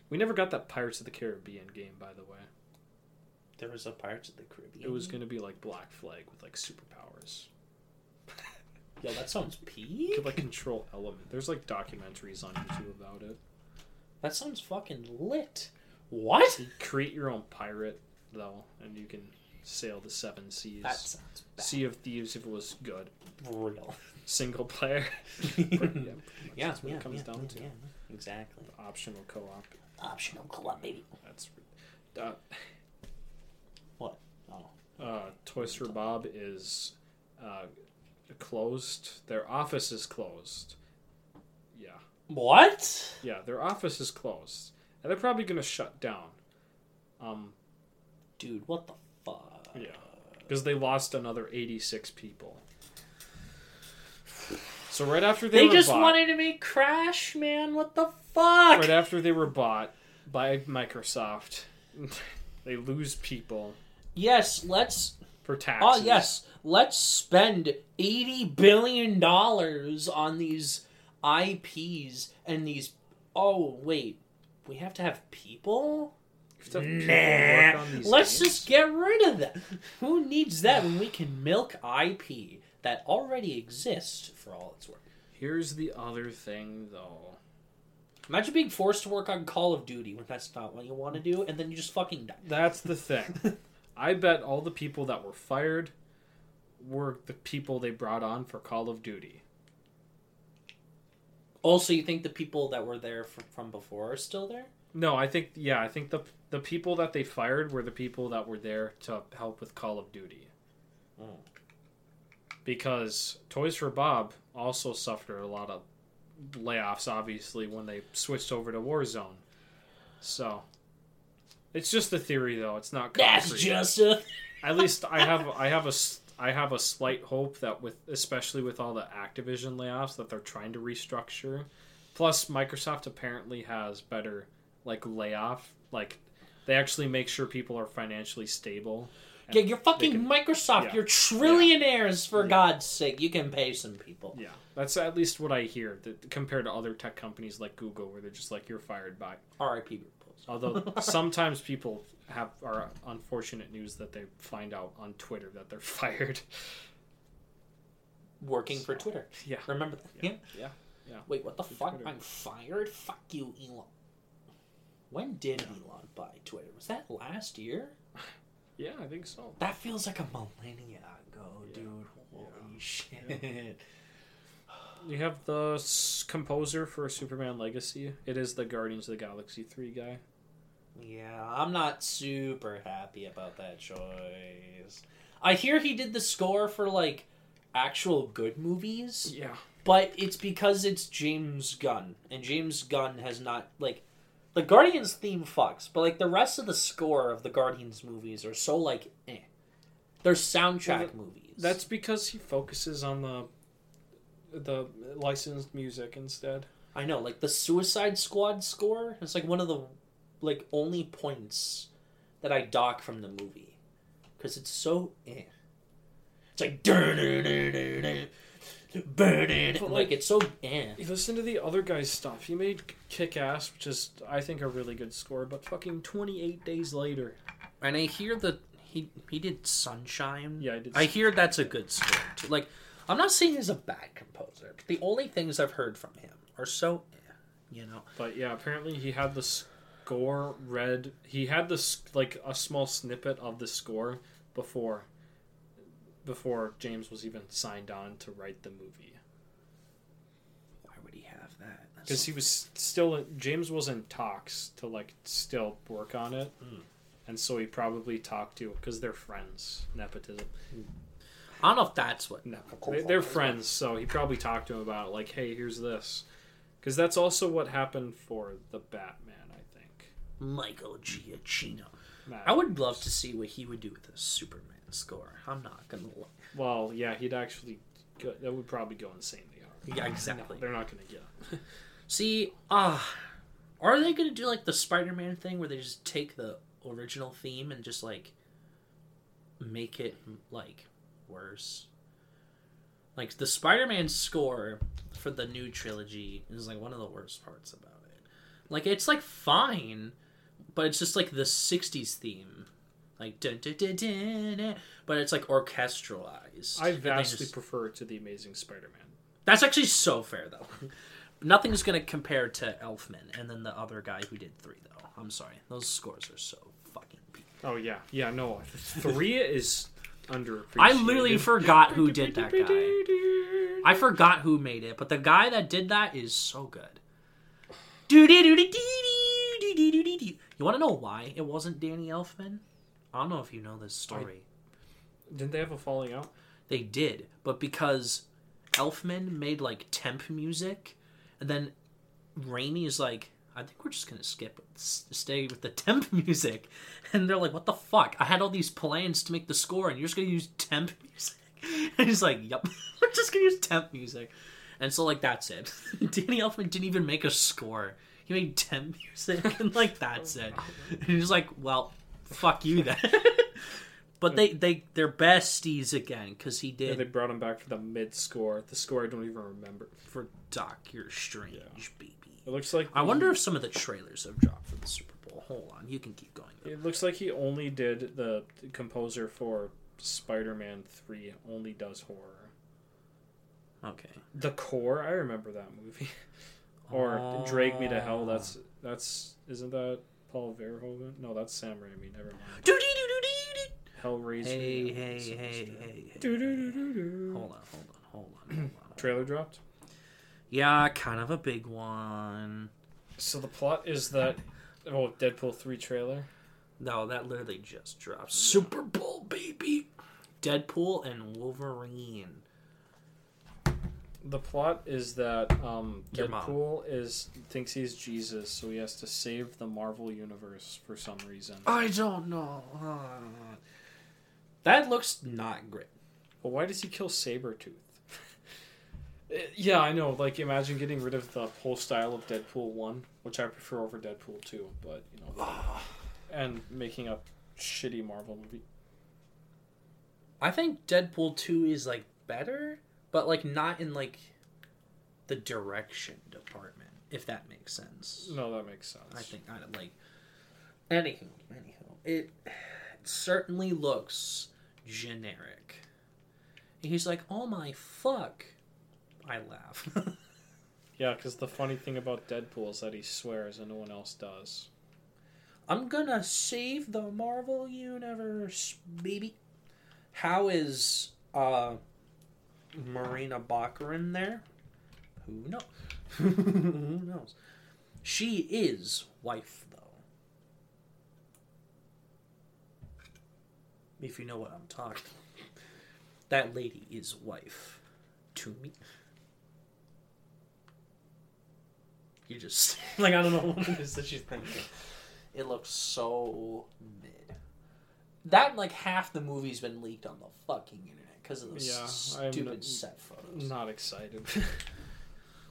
We never got that Pirates of the Caribbean game, by the way. there was a Pirates of the Caribbean. It was going to be like Black Flag with like superpowers. Yo, that sounds You peak. could like control element. There's like documentaries on YouTube about it. That sounds fucking lit. What? You create your own pirate though, and you can sail the seven seas. That sounds bad. Sea of Thieves if it was good. real. Single player. yeah, Pretty- yeah, pretty yeah, that's what it comes yeah, down yeah, to. yeah, exactly. Optional co-op. Optional co-op, baby. That's uh, what? Oh, uh, Toys for Bob is uh, closed. Their office is closed. Yeah, what? yeah, their office is closed, and they're probably gonna shut down. Um, Dude, what the? Yeah. because they lost another eighty-six people. So right after they, They just bought, wanted to make Crash, man. What the fuck? right after they were bought by Microsoft, they lose people yes, let's. for oh, taxes. Oh yes, let's spend eighty billion dollars on these IPs and these. Oh wait, we have to have people. You have to have people work Nah, let's just get rid of that. Who needs that when we can milk IP that already exists for all it's worth? Here's the other thing, though. Imagine being forced to work on Call of Duty when that's not what you want to do, and then you just fucking die. That's the thing. I bet all the people that were fired were the people they brought on for Call of Duty. Also, you think the people that were there from, from before are still there? No, I think yeah, I think the the people that they fired were the people that were there to help with Call of Duty. Oh. Because Toys for Bob also suffered a lot of layoffs obviously when they switched over to Warzone. So it's just a theory though, it's not concrete. That's just a. At least I have I have a I have a slight hope that with especially with all the Activision layoffs that they're trying to restructure. Plus Microsoft apparently has better like layoff like they actually make sure people are financially stable. Yeah, you're fucking can- Microsoft. yeah. You're trillionaires, for Yeah. God's sake. You can pay some people. Yeah, that's at least what I hear. That compared to other tech companies like Google, where they're just like you're fired by. R.I.P. Although sometimes people have are unfortunate news that they find out on Twitter that they're fired. Working for Twitter. Yeah, Remember that? Yeah. Yeah. Yeah. Wait, what the fuck? I'm fired? Fuck you, Elon. When did Elon buy Twitter? Was that last year? yeah, I think so. That feels like a millennia ago, Yeah. dude. Holy Yeah. shit. You have the s- composer for Superman Legacy. It is the Guardians of the Galaxy 3 guy. Yeah, I'm not super happy about that choice. I hear he did the score for like actual good movies, Yeah. but it's because it's James Gunn, and James Gunn has not like the Guardians theme fucks, but like the rest of the score of the Guardians movies are so like eh. They're soundtrack Well, movies. That's because he focuses on the the licensed music instead. I know, like the Suicide Squad score is like one of the like only points that I dock from the movie because it's so eh. It's like burning, burning, But, like, like- it's so eh. You listen to the other guy's stuff. He made Kick Ass, which is, I think, a really good score, but fucking 28 days later. And I hear that he he did Sunshine. Yeah, I did. I hear that's a good score too. Like, I'm not saying he's a bad composer. But the only things I've heard from him are so eh, you know. But yeah, apparently he had the score read. He had this like a small snippet of the score before before James was even signed on to write the movie. Why would he have that? Because he was still James was in talks to like still work on it, Mm. and so he probably talked to because they're friends. Nepotism. I don't know if that's what. No, they- they're friends, so he probably talked to him about like, hey, here's this, because that's also what happened for the Batman. I think. Michael Giacchino. Matt. I would love to see what he would do with a Superman score. I'm not gonna. Lie. Well, yeah, he'd actually. Go, that would probably go insanely hard. Yeah, No, exactly. they're not gonna get. it. See, ah, are they gonna do like the Spider-Man thing where they just take the original theme and just like make it like worse? Like the Spider-Man score for the new trilogy is like one of the worst parts about it. Like it's like fine, but it's just like the '60s theme, like dun, dun, dun, dun, but it's like orchestralized. I vastly just- prefer it to the Amazing Spider-Man. that's actually so fair, though. Nothing's gonna compare to Elfman and then the other guy who did three, though. I'm sorry, those scores are so fucking. Peak. Oh yeah, yeah. No, three is underappreciated. I literally forgot who did that guy. I forgot who made it, but the guy that did that is so good. You want to know why it wasn't Danny Elfman? I don't know if you know this story. Didn't they have a falling out? They did, but because Elfman made like temp music, and then Raimi is like, I think we're just gonna skip, stay with the temp music, and they're like, what the fuck? I had all these plans to make the score, and you're just gonna use temp music. And he's like, yep, we're just gonna use temp music, and so like that's it. Danny Elfman didn't even make a score. He made temp music, and like that's it. And he's like, well, fuck you then. But they they they're besties again because he Yeah, did they brought him back for the mid score. The score I don't even remember. for Doctor Strange, baby. It looks like I wonder if some of the trailers have dropped for the Super Bowl. Hold on, you can keep going. though. it looks like he only did the composer for Spider-Man Three. Only does horror. Okay. The Core, I remember that movie. or Drag Me to Hell. Oh. That's that's isn't that Paul Verhoeven? No, that's Sam Raimi. Never mind. Doo-dee-doo-doo-dee-dee. Hellraiser. Hey, hey, that's hey, supposed to- hey, hey. Doo-doo-doo-doo-doo. Hold on, hold on, hold on, hold on. Trailer dropped. Yeah, kind of a big one. So the plot is that oh Deadpool three trailer. No, that literally just dropped. Super Bowl, baby. Deadpool and Wolverine. The plot is that um, Your mom. Deadpool is thinks he's Jesus, so he has to save the Marvel universe for some reason. I don't know. That looks not great. But why does he kill Sabretooth? Eh, yeah, I know. Like, imagine getting rid of the whole style of Deadpool one, which I prefer over Deadpool two. But you know, and making a shitty Marvel movie. I think Deadpool 2 is like better, but like not in like the direction department, if that makes sense. No, that makes sense. I think I like anyhow, anyhow. It, it certainly looks generic. And he's like, "Oh my fuck." I laugh. Yeah, because the funny thing about Deadpool is that he swears and no one else does. I'm gonna save the Marvel universe, baby. How is uh Morena Baccarin there? Who knows? Who knows? She is wife though. If you know what I'm talking. That lady is wife to me. You just like I don't know what it is that she's thinking. It looks so mid. That like half the movie's been leaked on the fucking internet because of the Yeah, s- I'm stupid not- set photos. Not excited.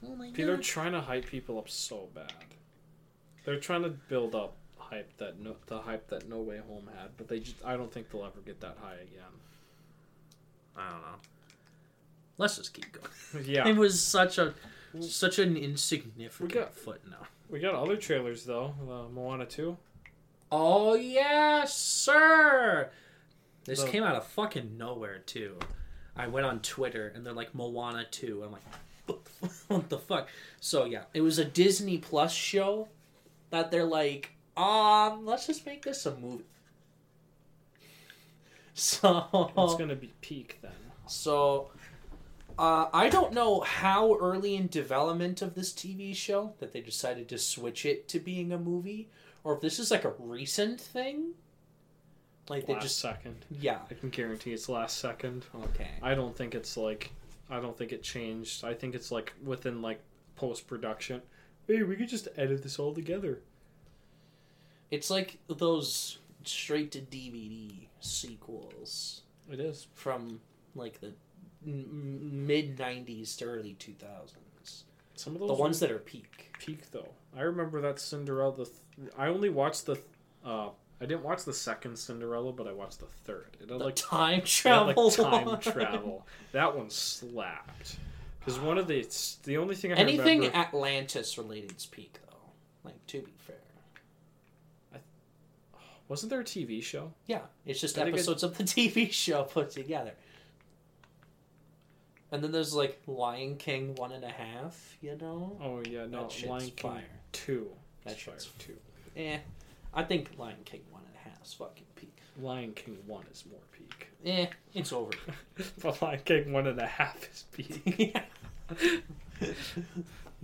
Oh my People are trying to hype people up so bad. They're trying to build up hype that no, the hype that No Way Home had, but they just I don't think they'll ever get that high again. I don't know. Let's just keep going. Yeah, It was such a such an insignificant We got- footnote. we got other trailers though. Uh, Moana two. Oh yes, sir. This The- came out of fucking nowhere too. I went on Twitter and they're like Moana 2. I'm like, what the, fuck? So yeah, it was a Disney Plus show that they're like, um, let's just make this a movie. So It's gonna be peak then. So, uh, I don't know how early in development of this TV show that they decided to switch it to being a movie, or if this is like a recent thing. Like they last just, second. yeah, I can guarantee it's last second. okay. I don't think it's like I don't think it changed. I think it's like within like post production. Hey, we could just edit this all together. It's like those straight to DVD sequels It is. from like the mid '90s to early 2000s. Some of those The ones that are peak. peak though. I remember that Cinderella. The th- I only watched the. Uh, I didn't watch the second Cinderella, but I watched the third. It had The like time it had, travel. like time travel. That one slapped. Because one of the it's the only thing I Anything remember. Atlantis related is peak though. Like to be fair. I... wasn't there a TV show? Yeah, it's just I episodes of the TV show put together. And then there's like Lion King one and a half, you know? Oh yeah, no, shit's Lion King fire. two. That That's fire two. Eh. I think Lion King one and a half is fucking peak. Lion King one is more peak. Eh, it's over. but Lion King one and a half is peak. yes.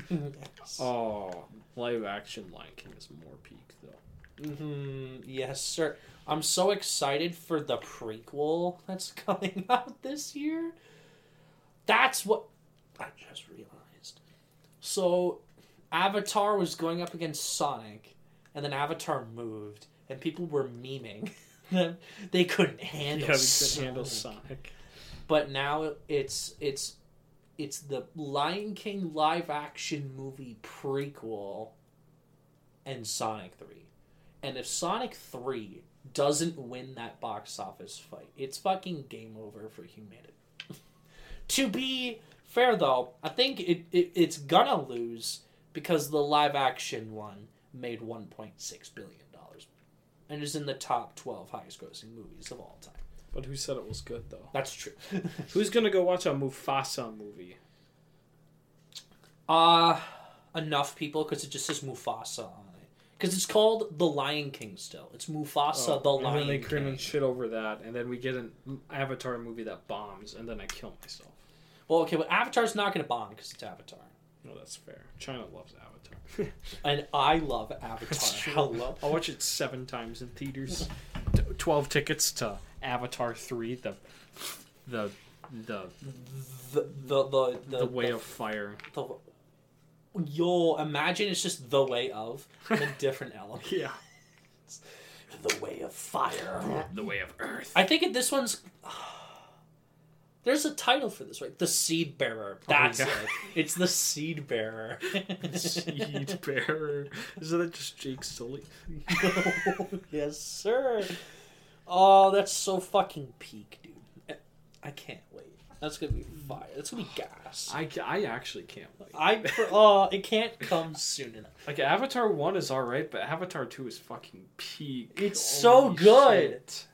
Oh, live action Lion King is more peak though. Mm-hmm. Yes, sir. I'm so excited for the prequel that's coming out this year. That's what I just realized. So, Avatar was going up against Sonic, and then Avatar moved, and people were memeing that they couldn't handle. Yeah, we Sonic. could handle Sonic. But now it's it's it's the Lion King live action movie prequel and Sonic 3. And if Sonic 3 doesn't win that box office fight, it's fucking game over for humanity. to be fair though, I think it, it it's gonna lose because the live action one made 1.6 billion dollars and is in the top 12 highest grossing movies of all time. But who said it was good though? That's true. Who's gonna go watch a Mufasa movie? Uh enough people because it just says Mufasa on it. Because it's called The Lion King still. It's Mufasa the Oh, and Lion they King. and shit over that, and then we get an Avatar movie that bombs, and then I kill myself. Well, okay, but Avatar's not going to bomb because it's Avatar. No, that's fair. China loves Avatar. And I love Avatar. Hello. I'll watch it seven times in theaters. T- Twelve tickets to Avatar three, the the the The, the, the, the, the way the, of fire. the, Yo, imagine it's just the way of a different element. Yeah, The way of fire. the way of Earth. I think this one's. There's a title for this, right? The Seed Bearer. Oh that's yeah. it. It's the Seed Bearer. Seed bearer. Isn't that just Jake Sully? yes, sir. Oh, that's so fucking peak, dude. Eh, I can't wait. That's gonna be fire. That's gonna be gas. I, I actually can't wait. I oh, it can't come soon enough. Like Avatar one is alright, but Avatar two is fucking peak. It's so good. shit.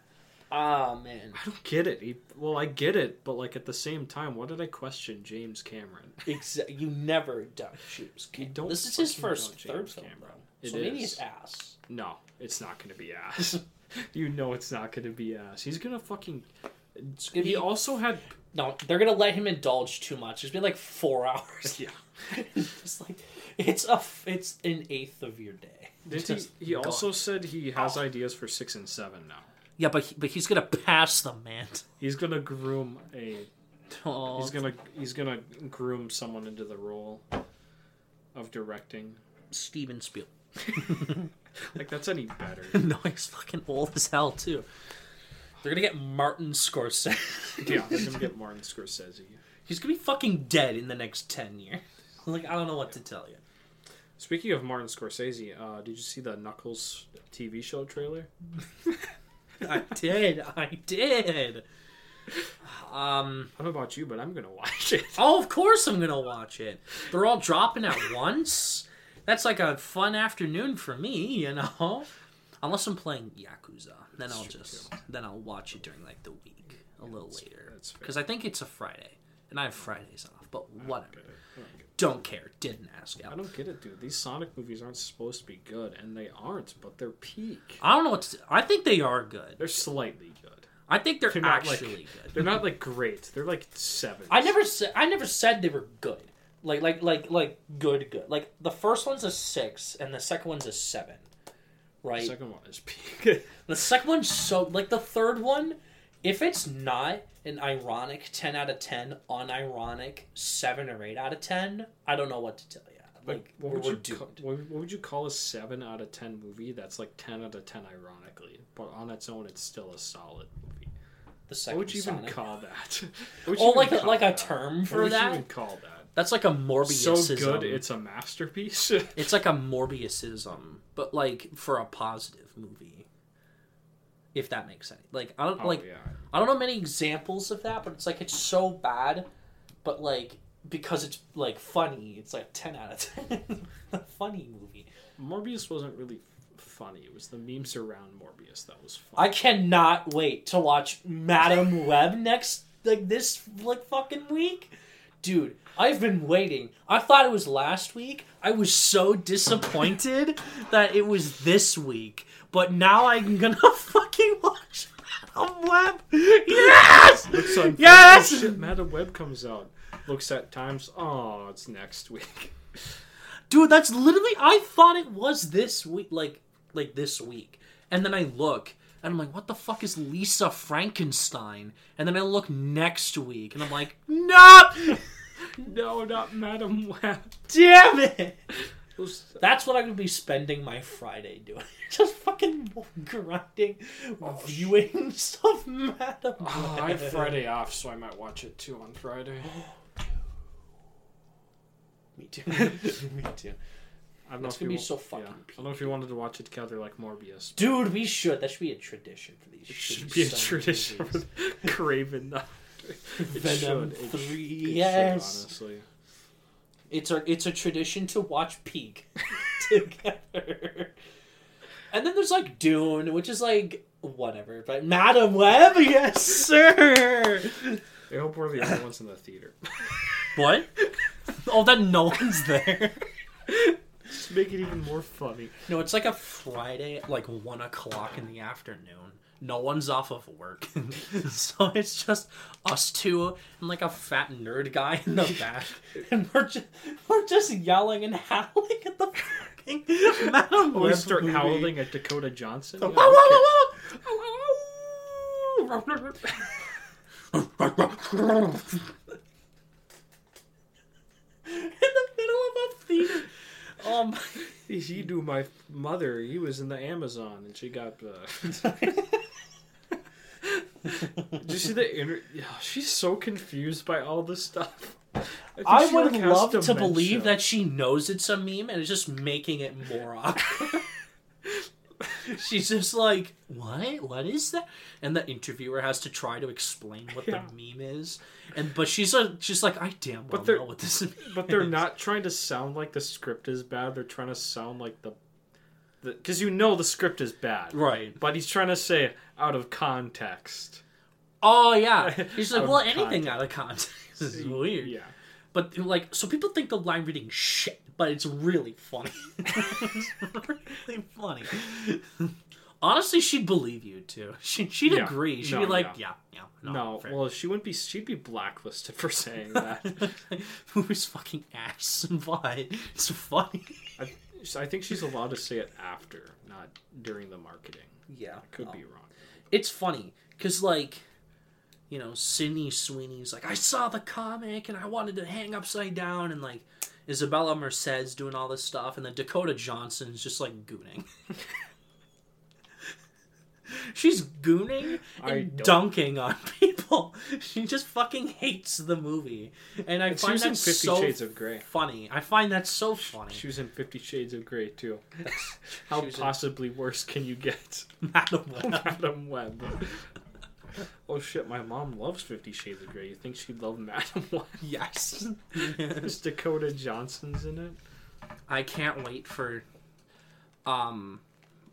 Ah man, I don't get it. He, well, I get it, but like at the same time, what did I question James Cameron? Exa- you never doubt James. You Cameron. don't This is his first third James film, Cameron. It so maybe it's ass. No, it's not going to be ass. you know it's not going to be ass. He's going to fucking. He be also had. no. They're gonna let him indulge too much. It's been like four hours. Yeah. it's like it's a f- it's an eighth of your day. He, he also said he has Oh. ideas for six and seven now. Yeah, but he, but he's gonna pass them, man. He's gonna groom a. Oh, He's gonna he's gonna groom someone into the role of directing. Steven Spiel. Like that's any better. no, he's fucking old as hell too. They're gonna get Martin Scorsese. yeah, they're gonna get Martin Scorsese. he's gonna be fucking dead in the next ten years. Like I don't know what to tell you. Speaking of Martin Scorsese, uh, did you see the Knuckles TV show trailer? I did. I did. Um. I don't know about you, but I'm gonna watch it. Oh, of course I'm gonna watch it. They're all dropping at once. That's like a fun afternoon for me, you know. Unless I'm playing Yakuza, then I'll true, just then I'll watch it during like the week a little later that's fair. because I think it's a Friday and I have Fridays off. But whatever. I don't get it. don't care. Didn't ask I don't get it, dude. These Sonic movies aren't supposed to be good, and they aren't, but they're peak. I don't know what to. I think they are good. They're slightly good. I think they're, They're not, like- actually good. They're not like great. They're like seven. I never said I never said they were good. Like like like like good good. Like the first one's a six and the second one's a seven. Right. The second one is peak. The second one's so like the third one, if it's not an ironic ten out of ten, unironic seven or eight out of ten, I don't know what to tell you. Like what would we're you doomed. ca- what, what would you call a seven out of ten movie that's like ten out of ten ironically, but on its own it's still a solid movie. the What would you even call that? What would you Oh, like a, call like a that? term What for would you that. even call that? That's like a Morbiusism. So good, it's a masterpiece. It's like a Morbiusism, but like for a positive movie. If that makes sense. Like I don't oh like yeah, I don't know many examples of that, but it's like it's so bad, but like because it's like funny, it's like ten out of ten. a funny movie. Morbius wasn't really funny. It was the memes around Morbius that was fun. I cannot wait to watch Madam Web next like this like fucking week. Dude, I've been waiting. I thought it was last week. I was so disappointed that it was this week. But now I'm gonna fucking watch Madam Web. Yes! Looks on Yes! Shit, Madam Web comes out. Looks at times. Oh, it's next week. Dude, that's literally I thought it was this week like like this week. And then I look and I'm like, what the fuck is Lisa Frankenstein? And then I look next week and I'm like, nope! No, not Madam Web. Damn it! Those- That's what I'm gonna be spending my Friday doing. Just fucking grinding, oh, viewing stuff, Madam. Oh, ah, I have Friday off, so I might watch it too on Friday. Me too. Me too. I don't know That's gonna you be so fucking Yeah. I don't know if you wanted to watch it together like Morbius. Dude, we should. That should be a tradition for these. It should be a tradition movies. for Kraven. Venom should. It three, it should, yes. honestly. It's a it's a tradition to watch Peak together. And then there's like Dune, which is like whatever. But Madam Web, yes sir. I hope we're the only ones in the theater. What? Oh, that no one's there. Just make it even more funny. No, it's like a Friday, like one o'clock in the afternoon. No one's off of work, so it's just us two and like a fat nerd guy in the back, and we're just we're just yelling and howling at the fucking Madam We Web start movie. howling at Dakota Johnson. Wow, Yeah, okay. in the middle of a theater. Um, He do my mother. He was in the Amazon, and she got. Uh... Did you see the inter? Yeah, she's so confused by all this stuff. I, I would like, love to believe that she knows it's a meme and is just making it more awkward. She's just like, "What? What is that?" And the interviewer has to try to explain what Yeah. the meme is, and but she's a, she's like, "I damn well But they're- know what this But they're is." not trying to sound like the script is bad. They're trying to sound like the, because you know the script is bad. right. But he's trying to say out of context. Oh yeah, he's like, "Well, anything context. out of context is weird." Yeah. But like, so people think the line reading shit, but it's really funny. it's really funny. Honestly, she'd believe you too. She, she'd Yeah. agree. She'd No, be like, yeah. yeah, yeah, No, fair." well, she wouldn't be. She'd be blacklisted for saying that. Who's fucking ass and why? It's funny. I, I think she's allowed to say it after, not during the marketing. Yeah, I Could be wrong. It's funny because like, you know, Sydney Sweeney's like, I saw the comic and I wanted to hang upside down, and like, Isabella Merced's doing all this stuff, and then Dakota Johnson's just like gooning. She's gooning and dunking on people. She just fucking hates the movie, and I And find that so Shades of Grey. funny. I find that so funny. She was in Fifty Shades of Grey too. How was in- possibly worse can you get? Madam Web. Madam Web. Oh shit! My mom loves Fifty Shades of Grey. You think she'd love Madam Web? Yes. Is Dakota Johnson's in it? I can't wait for um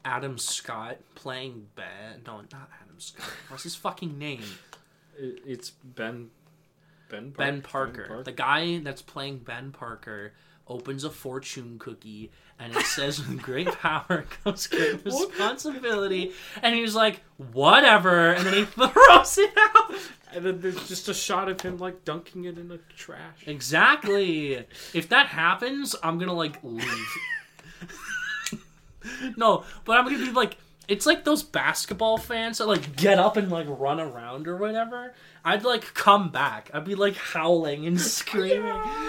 Adam Scott playing Ben. No, not Adam Scott. What's his fucking name? It- It's Ben. Ben. Park- Ben Parker. The guy that's playing Ben Parker opens a fortune cookie, and it says, "With great power comes great responsibility." And he's like, "Whatever," and then he throws it out. And then there's just a shot of him like dunking it in the trash. Exactly. If that happens, I'm gonna like leave. no, but I'm gonna be like, it's like those basketball fans that like get up and like run around or whatever. I'd like come back. I'd be like howling and screaming,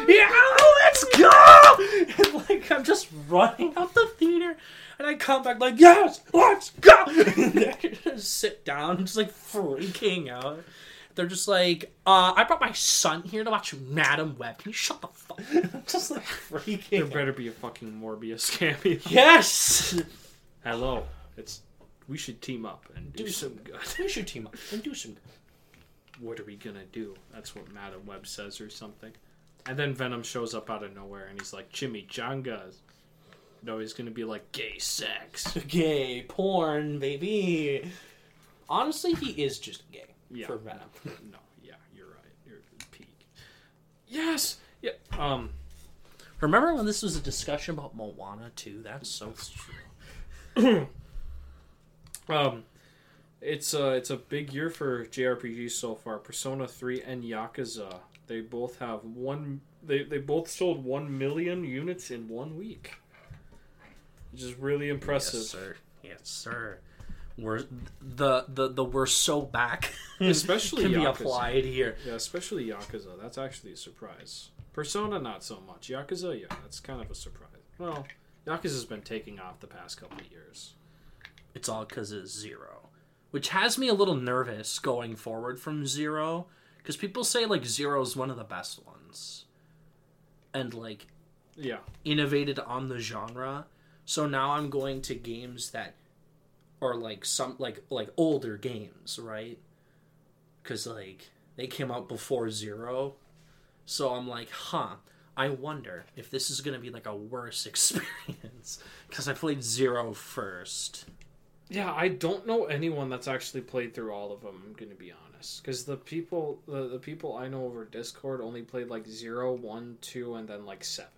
"Yeah, let's go!" And like I'm just running out the theater, and I come back like, "Yes, let's go!" And I just sit down, just like freaking out. They're just like, uh, I brought my son here to watch Madam Web. Can you shut the fuck? I'm just like freaking. There better be a fucking Morbius cameo. Yes. Hello, it's we should team up and do, some good. We should team up and do some. What are we gonna do? That's what Madam Web says or something. And then Venom shows up out of nowhere and he's like, Chimichangas. No, he's gonna be like gay sex. Gay porn, baby. Honestly, he is just gay Yeah. for Venom. no, yeah, you're right. You're peak. Yes. Yeah. Um. Remember when this was a discussion about Moana too? That's so true. Um, it's uh, it's a big year for JRPGs so far. Persona Three and Yakuza. They both have one. They they both sold one million units in one week, which is really impressive. Yes, sir. Yes, sir. We're the the the we're so back. Especially can be applied here. Yeah, especially Yakuza. That's actually a surprise. Persona, not so much. Yakuza, yeah, that's kind of a surprise. Well, Yakuza's been taking off the past couple of years. It's all because of Zero, which has me a little nervous going forward from Zero, because people say like Zero is one of the best ones, and like Yeah, innovated on the genre. So now I'm going to games that are like some like like older games, right? Cuz like they came out before 0. So I'm like, "Huh, I wonder if this is going to be like a worse experience cuz I played 0 first." Yeah, I don't know anyone that's actually played through all of them. I'm gonna be honest, because the people, the, the people I know over Discord only played like zero, one, two, and then like seven.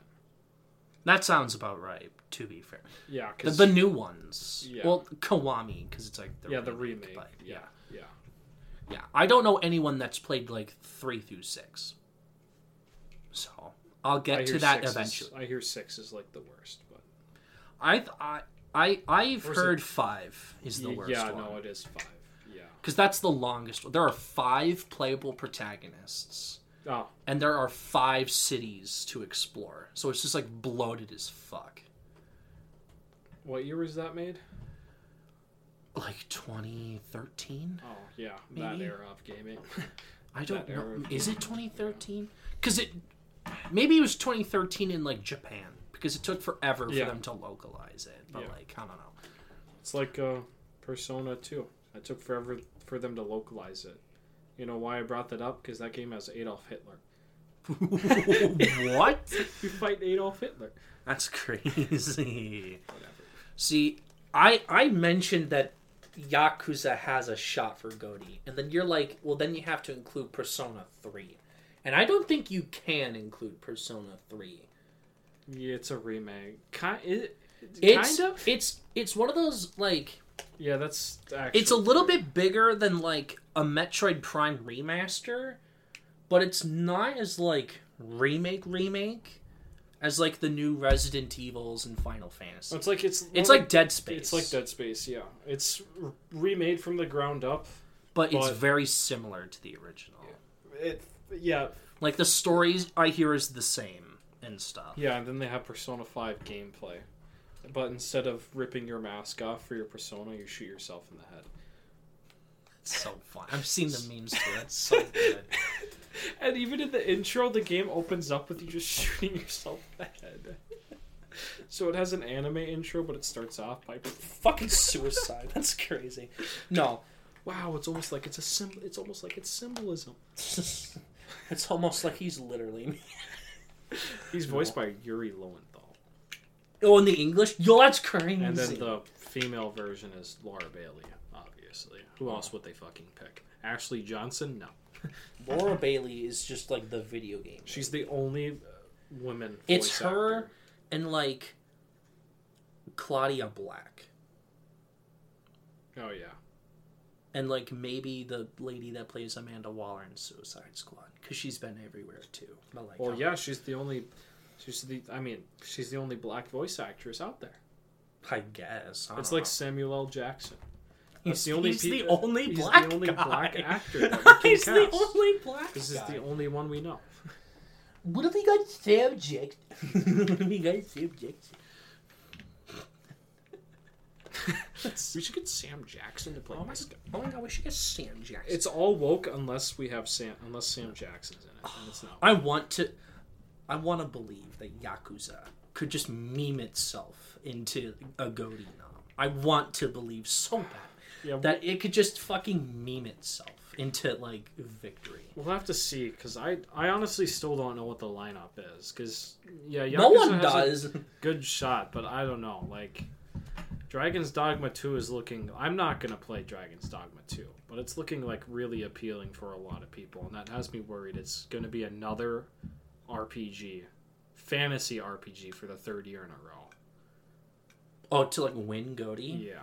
That sounds about right, to be fair. Yeah, The, because the new ones. Yeah. Well, Kiwami cuz it's like the yeah, the remake. but yeah, yeah. Yeah, I don't know anyone that's played like three through six. So I'll get to that eventually. I hear six is like the worst, but I I I I've is it- heard five is the worst yeah, one no, it is five. Yeah. because that's the longest one. There are five playable protagonists, Oh, and there are five cities to explore. So it's just like bloated as fuck. what year was that made? Like 2013. Oh, yeah, that Maybe. era of gaming. I don't That know. Is it 2013? Because it maybe it was 2013 in like Japan because it took forever for Yeah. them to localize it. But Yeah. like I don't know. It's like uh, Persona 2. It took forever for them to localize it. You know why I brought that up? Because that game has Adolf Hitler. what? You fight Adolf Hitler. That's crazy. Whatever. See, I I mentioned that Yakuza has a shot for GOTY, and then you're like, well, then you have to include Persona Three, and I don't think you can include Persona Three. Yeah, it's a remake. Kind, it, It's kind of. it's it's one of those like Yeah, that's actually. it's a little true. bit bigger than like a Metroid Prime remaster, but it's not as like remake remake as like the new Resident Evils and Final Fantasy. It's like it's. It's one like Dead Space. It's like Dead Space. Yeah, it's remade from the ground up. but it's very similar to the original. It. Yeah, Like the stories I hear is the same and stuff. yeah, and then they have Persona Five gameplay, but instead of ripping your mask off for your persona, you shoot yourself in the head. It's so fun. I've seen the memes too. It's so good. And even in the intro, the game opens up with you just shooting yourself in the head. So it has an anime intro, but it starts off by Fucking suicide. That's crazy. No, wow. It's almost like it's a symbol. It's almost like it's symbolism. it's almost like he's literally me. He's voiced by Yuri Lowenthal, Oh, in the English? Yo, that's crazy. and then the female version is Laura Bailey. Obviously, who else would they fucking pick? Ashley Johnson? No, Laura Bailey is just like the video game. she's the only. Uh, women. It's voice her actor. and like Claudia Black. Oh yeah. And like maybe the lady that plays Amanda Waller in Suicide Squad, because she's been everywhere too. But like, Well, yeah, she's the only. She's the. I mean, she's the only black voice actress out there. I guess I It's like know. Samuel L. Jackson. he's, the only he's the only he's the black only guy. black actor that we can he's the only black This is the only one we know. What if we got Sam Jackson? what if we got Sam Jackson? We should get Sam Jackson to play Oh my, this guy. oh my god, we should get Sam Jackson. It's all woke unless we have Sam unless Sam Jackson's in it, and it's not. I want to, I want to believe that Yakuza could just meme itself into a nom. I want to believe so bad Yeah, that it could just fucking meme itself into like victory. We'll have to see because I I honestly still don't know what the lineup is because yeah no one does. good shot but I don't know like Dragon's Dogma 2 is looking I'm not gonna play Dragon's Dogma 2 but it's looking like really appealing for a lot of people and that has me worried it's gonna be another RPG fantasy RPG for the third year in a row Oh, to like win GOTY. yeah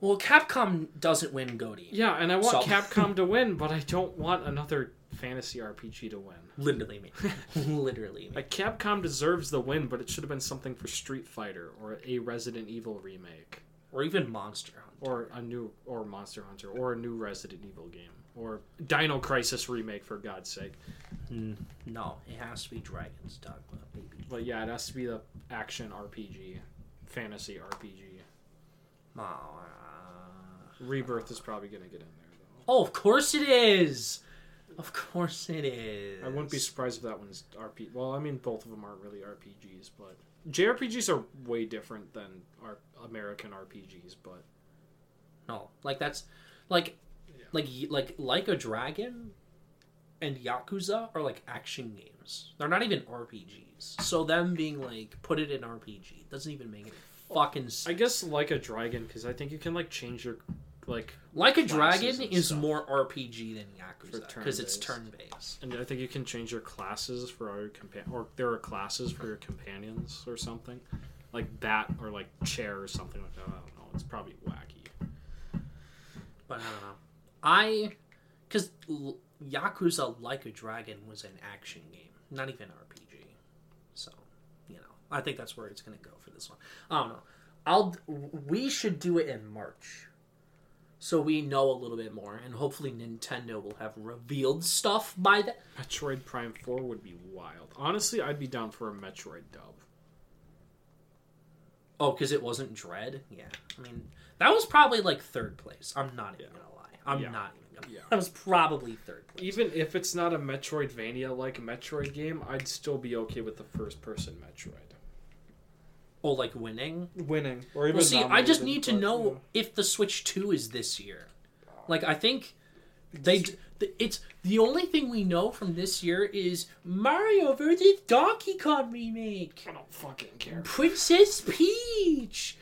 Well, Capcom doesn't win GOTY. yeah and I want So- Capcom to win but I don't want another fantasy RPG to win Literally me. Literally me. Like Capcom deserves the win, but it should have been something for Street Fighter or a Resident Evil remake Or even Monster Hunter. or a new or Monster Hunter or a new Resident Evil game or Dino Crisis remake for God's sake. Mm, No, it has to be Dragon's Dogma, baby. But yeah, it has to be the action RPG, fantasy RPG. Oh, uh, Rebirth is probably gonna get in there though. oh, of course it is. Of course it is. I wouldn't be surprised if that one's RP. Well, I mean both of them aren't really RPGs, but JRPGs are way different than our American RPGs. But No, like that's like Yeah. like like like a dragon and Yakuza are like action games. They're not even RPGs. So them being like put it in RPG doesn't even make any fucking sense. I guess like a dragon because I think you can like change your like like a dragon is stuff. more RPG than Yakuza because it's turn-based. And I think you can change your classes for all your compa- or there are classes for your companions or something, like bat or like chair or something like that. I don't know. It's probably wacky. But I don't know. I because Yakuza Like a Dragon was an action game, not even RPG. So you know, I think that's where it's gonna go for this one. I don't know. I'll we should do it in March, so we know a little bit more, and hopefully Nintendo will have revealed stuff by then. Metroid Prime Four would be wild. Honestly, I'd be down for a Metroid dub. Oh, because it wasn't Dread. Yeah, I mean that was probably like third place. I'm not even Yeah. gonna lie. I'm Yeah. not even gonna. Yeah. That was probably third place. Even if it's not a Metroidvania like Metroid game, I'd still be okay with the first person Metroid. Oh, like winning. Winning or even Well, see, I just need to but, know yeah. if the Switch Two is this year. Like, I think they. d- It's the only thing we know from this year is Mario versus Donkey Kong remake, I don't fucking care. Princess Peach,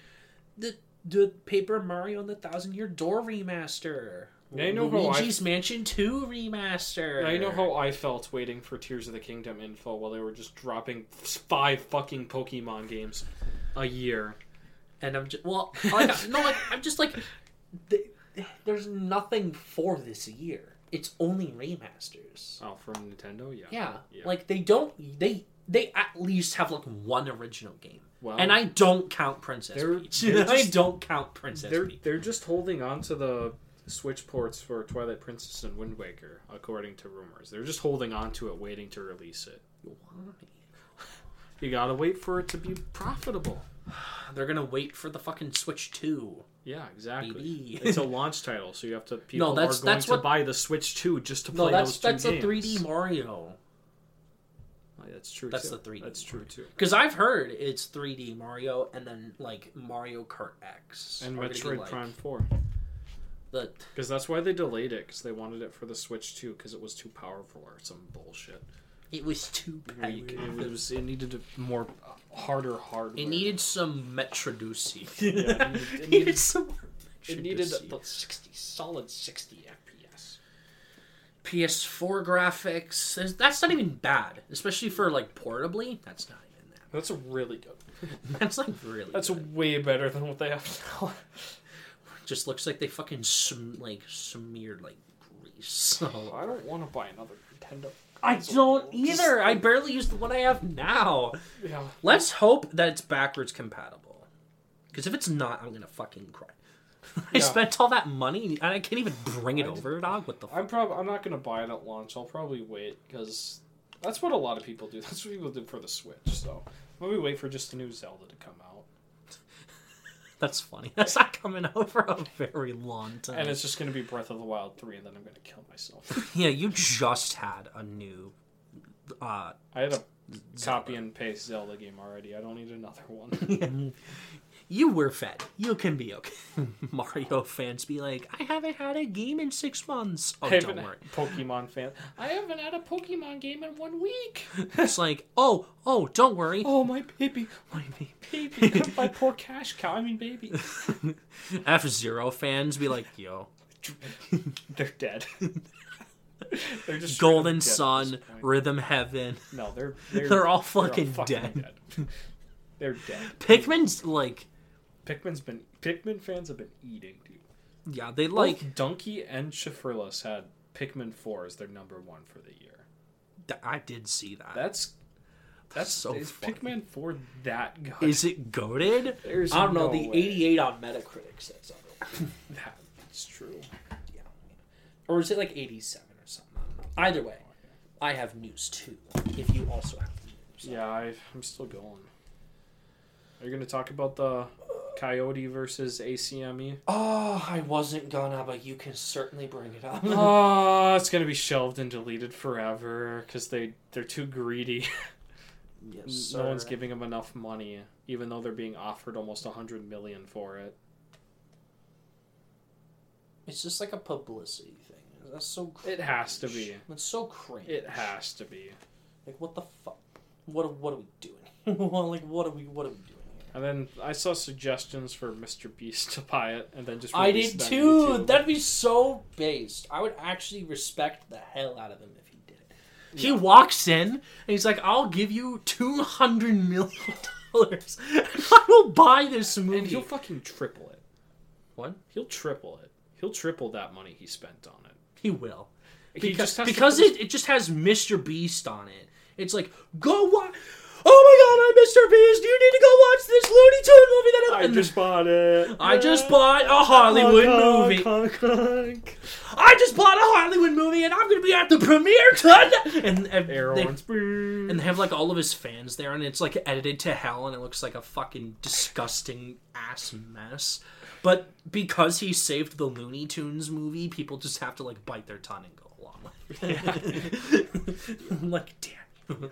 the the Paper Mario and the Thousand Year Door remaster, Yeah, I know how I- Mansion Two remaster. I know how I felt waiting for Tears of the Kingdom info while they were just dropping five fucking Pokemon games a year. and I'm just well, like, no, like I'm just like, th- there's nothing for this year. It's only remasters. Oh, from Nintendo, yeah. Yeah, Yeah. like they don't they they at least have like one original game, Well, and I don't count Princess They're- Peach. they're I just- don't count Princess they're Peach. they're just holding on to the Switch ports for Twilight Princess and Wind Waker, according to rumors. They're just holding on to it, waiting to release it. Why? You gotta wait for it to be profitable. They're gonna wait for the fucking Switch Two. Yeah, exactly. It's a launch title, so you have to. People that's- are going that's to what- buy the Switch 2 just to No, play that's those two that's that's a 3D Mario. Oh, that's true. That's too. the 3D That's true too. Because I've heard it's 3D Mario and then like Mario Kart X And are gonna be, Metroid like, Prime 4. The Because that's why they delayed it, because they wanted it for the Switch 2, because it was too powerful or some bullshit. It was too big. It was. It needed a more harder hardware. It needed some Metroducey. Yeah, it needed- it needed- some. It needed the 60 solid 60 FPS. PS4 graphics. That's not even bad, especially for like portably. That's not even that. That's a really good. That's like really. That's good. way better than what they have now. just looks like they fucking sm- like smeared like grease. So I don't want to buy another Nintendo. I don't either. I barely use the one I have now. Yeah. Let's hope that it's backwards compatible. Because if it's not, I'm gonna fucking cry. I Yeah. spent all that money and I can't even bring it I over, dog. What the? F- I'm probably I'm not gonna buy it at launch. I'll probably wait because that's what a lot of people do. That's what people do for the Switch. So maybe wait for just a new Zelda to come out, That's funny. That's not coming out for a very long time. and it's just gonna be Breath of the Wild three, and then I'm gonna kill myself. yeah, you just had a new. Uh, I had a copy and paste Zelda game already. I don't need another one. you were fed. You can be okay. Mario fans be like, I haven't had a game in six months. Oh, I don't worry. Pokemon fan. I haven't had a Pokemon game in one week. It's like, oh, oh, don't worry. Oh my baby, My baby. baby, my poor cash cow. I mean baby. F Zero fans be like, yo, They're dead. they're just Golden Sun. Rhythm Heaven. No, they're they're, They're all they're fucking dead. dead. they're dead. Pikmin's like, Pikmin's been Pikmin fans have been eating, dude. yeah, they Like like. Dunkey and Shifrilus had Pikmin four as their number one for the year. I did see that. That's that's so is funny. Pikmin four that good? Is it goaded? There's I don't know. the way. 88 on Metacritic says otherwise. That's true. yeah. Or is it like 87 or something? I don't know. Either way, I have news too. If you also have news. Yeah, I, I'm still going. Are you going to talk about the Coyote versus? ACME? Oh, I wasn't gonna, but you can certainly bring it up. oh, it's to be shelved and deleted forever because they they're too greedy. yes, no one's giving them enough money, even though they're being offered almost a hundred million for it. It's just like a publicity thing. That's so. Cringe. It has to be. It's so cringe. It has to be. Like what the fuck? What what are we doing? like what are we what are we doing? And then I saw suggestions for Mr. Beast to buy it, and then just I did on too. YouTube. That'd be so based. I would actually respect the hell out of him if he did it. He walks in and he's like, "I'll give you two hundred million dollars. I will buy this movie." and he'll fucking triple it. What? He'll triple it. He'll triple that money he spent on it. He will. He Because, just to because it, it just has Mr. Beast on it. It's like, go watch. Oh my god, I'm Mr. Beast. Do you need to go watch this Looney Tune movie that I and just bought it. I just bought a Hollywood movie. Honk, honk. I just bought a Hollywood movie and I'm gonna be at the premiere tonight. And, and they, and they have like all of his fans there, and it's like edited to hell, and it looks like a fucking disgusting ass mess. But because he saved the Looney Tunes movie, people just have to like bite their tongue and go along with it. I'm like, damn.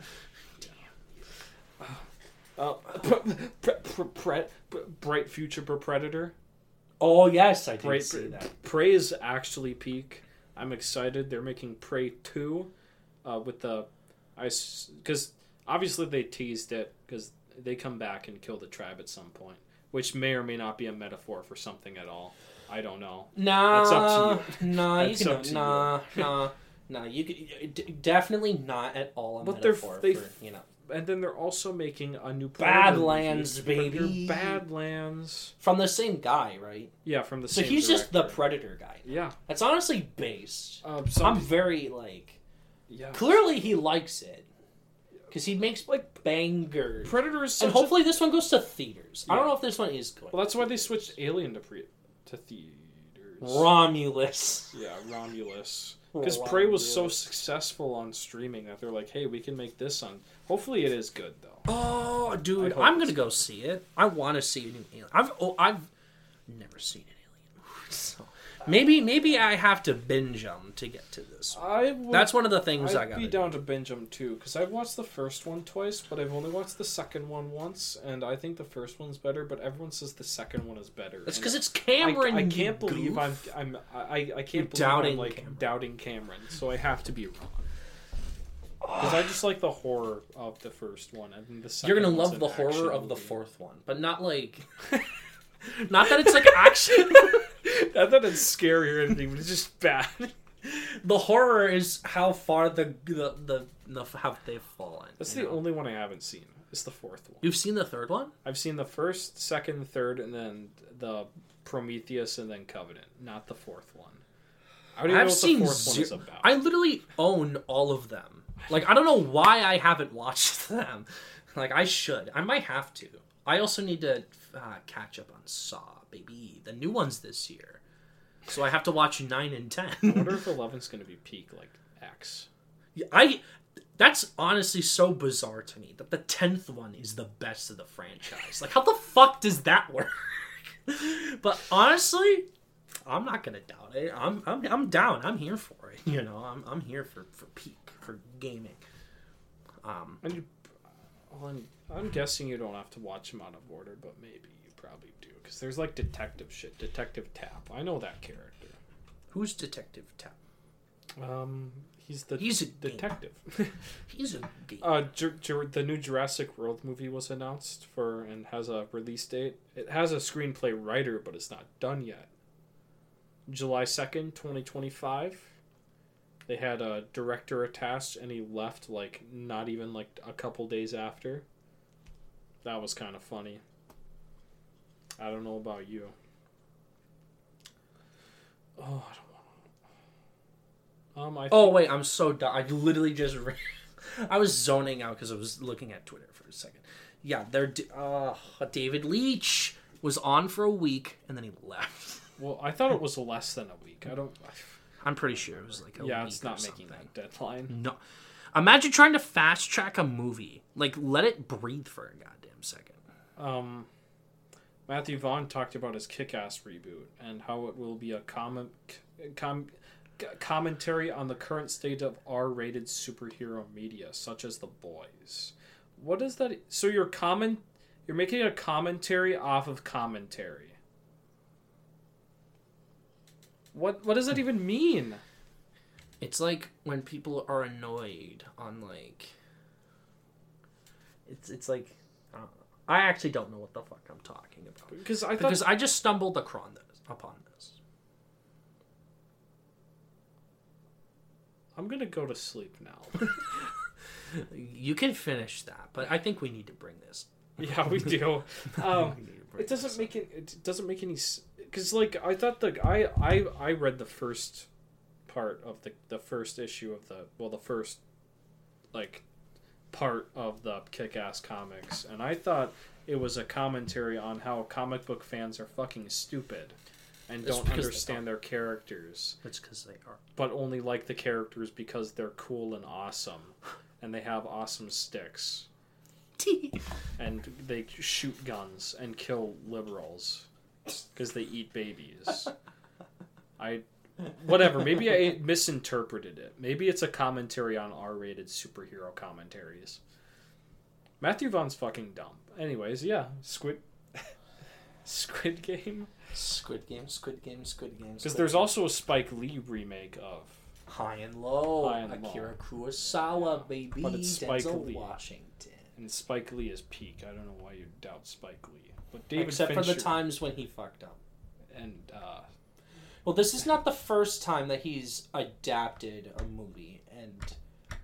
Uh, pre- pre- pre- pre- pre- bright future for Predator. Oh yes, I did see that. Prey is actually peak. I'm excited. They're making Prey two, uh, with the, I because obviously they teased it because they come back and kill the tribe at some point, which may or may not be a metaphor for something at all. I don't know. Nah, That's up to Nah, you can to nah, nah, nah. You could definitely not at all. A But they're- metaphor they- for, you know And then they're also making a new Predator Badlands, movie. baby. Badlands. from the same guy, right? Yeah, from the So same So he's just the predator guy. yeah. That's honestly based. Um, I'm very like yeah. clearly he likes it because he makes like bangers. Predator is such and a- hopefully this one goes to theaters. I don't know if this one is going. Well, that's why they switched Alien to pre to theaters. Romulus. Yeah, Romulus. Because Prey was so successful on streaming that they're like, hey, we can make this on. Hopefully, it is good though. Oh, dude, I hope I'm gonna go see it. I want to see a new Alien. I've oh, I've never seen an Alien movie, so maybe maybe I have to binge them to get to this. one. I would, That's one of the things I I'd got. be down to binge them too because I've watched the first one twice, but I've only watched the second one once, and I think the first one's better. But everyone says the second one is better. It's because it's Cameron. I you can't believe. I'm I'm I, I can't believe doubting I'm like Cameron. doubting Cameron, so I have to be wrong. Because I just like the horror of the first one, and the 2nd You're gonna love the horror of the fourth one, but not like. not that it's like action. I thought it's scary or anything, but it's just bad. the horror is how far the the the, the how they've fallen. That's you the know? only one I haven't seen. It's the fourth one. You've seen the third one? I've seen the first, second, third, and then the Prometheus, and then Covenant. Not the fourth one. I don't even I've know what seen the fourth one is zero- about. I literally own all of them. Like I don't know why I haven't watched them. Like I should. I might have to. I also need to uh, catch up on Saw, baby. The new ones this year. So I have to watch nine and ten. I wonder if 11's going to be peak like X. I that's honestly so bizarre to me that the tenth one is the best of the franchise. Like, how the fuck does that work? but honestly, I'm not gonna doubt it. I'm I'm I'm down. I'm here for it. You know, I'm I'm here for for peak for gaming. Um, And you, well, I'm, I'm guessing you don't have to watch them out of order, but maybe you probably because there's like detective shit. Detective Tapp. I know that character. who's Detective Tapp? Um, he's the He's a detective. He's a game. uh, Ju- Ju- the new Jurassic World movie was announced for and has a release date. It has a screenplay writer, but it's not done yet. July second, twenty twenty five. They had a director attached, and he left like not even like a couple days after. That was kind of funny. I don't know about you. Oh, I don't want. Um, I Oh wait, I'm so dumb. I literally just re- I was zoning out because I was looking at Twitter for a second. Yeah, they're uh, David Leitch was on for a week and then he left. well, I thought it was less than a week. I don't. I'm pretty sure it was like a yeah, week it's not making that deadline. No, imagine trying to fast track a movie. Like, let it breathe for a goddamn second. Um, Matthew Vaughn talked about his Kick-Ass reboot and how it will be a comment, com, commentary on the current state of R-rated superhero media, such as The Boys. What is that? So you're comment, you're making a commentary off of commentary. What what does that even mean? It's like when people are annoyed on like. It's it's like, I actually don't know what the fuck I'm talking about. Because I thought because I just stumbled across this, upon this. I'm gonna go to sleep now. You can finish that, but I think we need to bring this. yeah, we do. Um, We need to bring it doesn't make it. It doesn't make any. Because like I thought the I I I read the first part of the the first issue of the well the first like part of the kick-ass comics and i thought it was a commentary on how comic book fans are fucking stupid and don't understand their characters It's because they are. but only like the characters because they're cool and awesome and they have awesome sticks and they shoot guns and kill liberals because they eat babies. I, whatever. Maybe I misinterpreted it. Maybe it's a commentary on R-rated superhero commentaries. Matthew Vaughn's fucking dumb. Anyways, yeah, Squid, Squid Game. Squid Game, Squid Game, Squid Game. Because there's also a Spike Lee remake of. High and Low, High and Akira Kurosawa, baby, But it's Spike Denzel Lee. Washington. And Spike Lee is peak. I don't know why you doubt Spike Lee. But David Except Fincher for the times when he fucked up. and uh, Well, this is not the first time that he's adapted a movie, and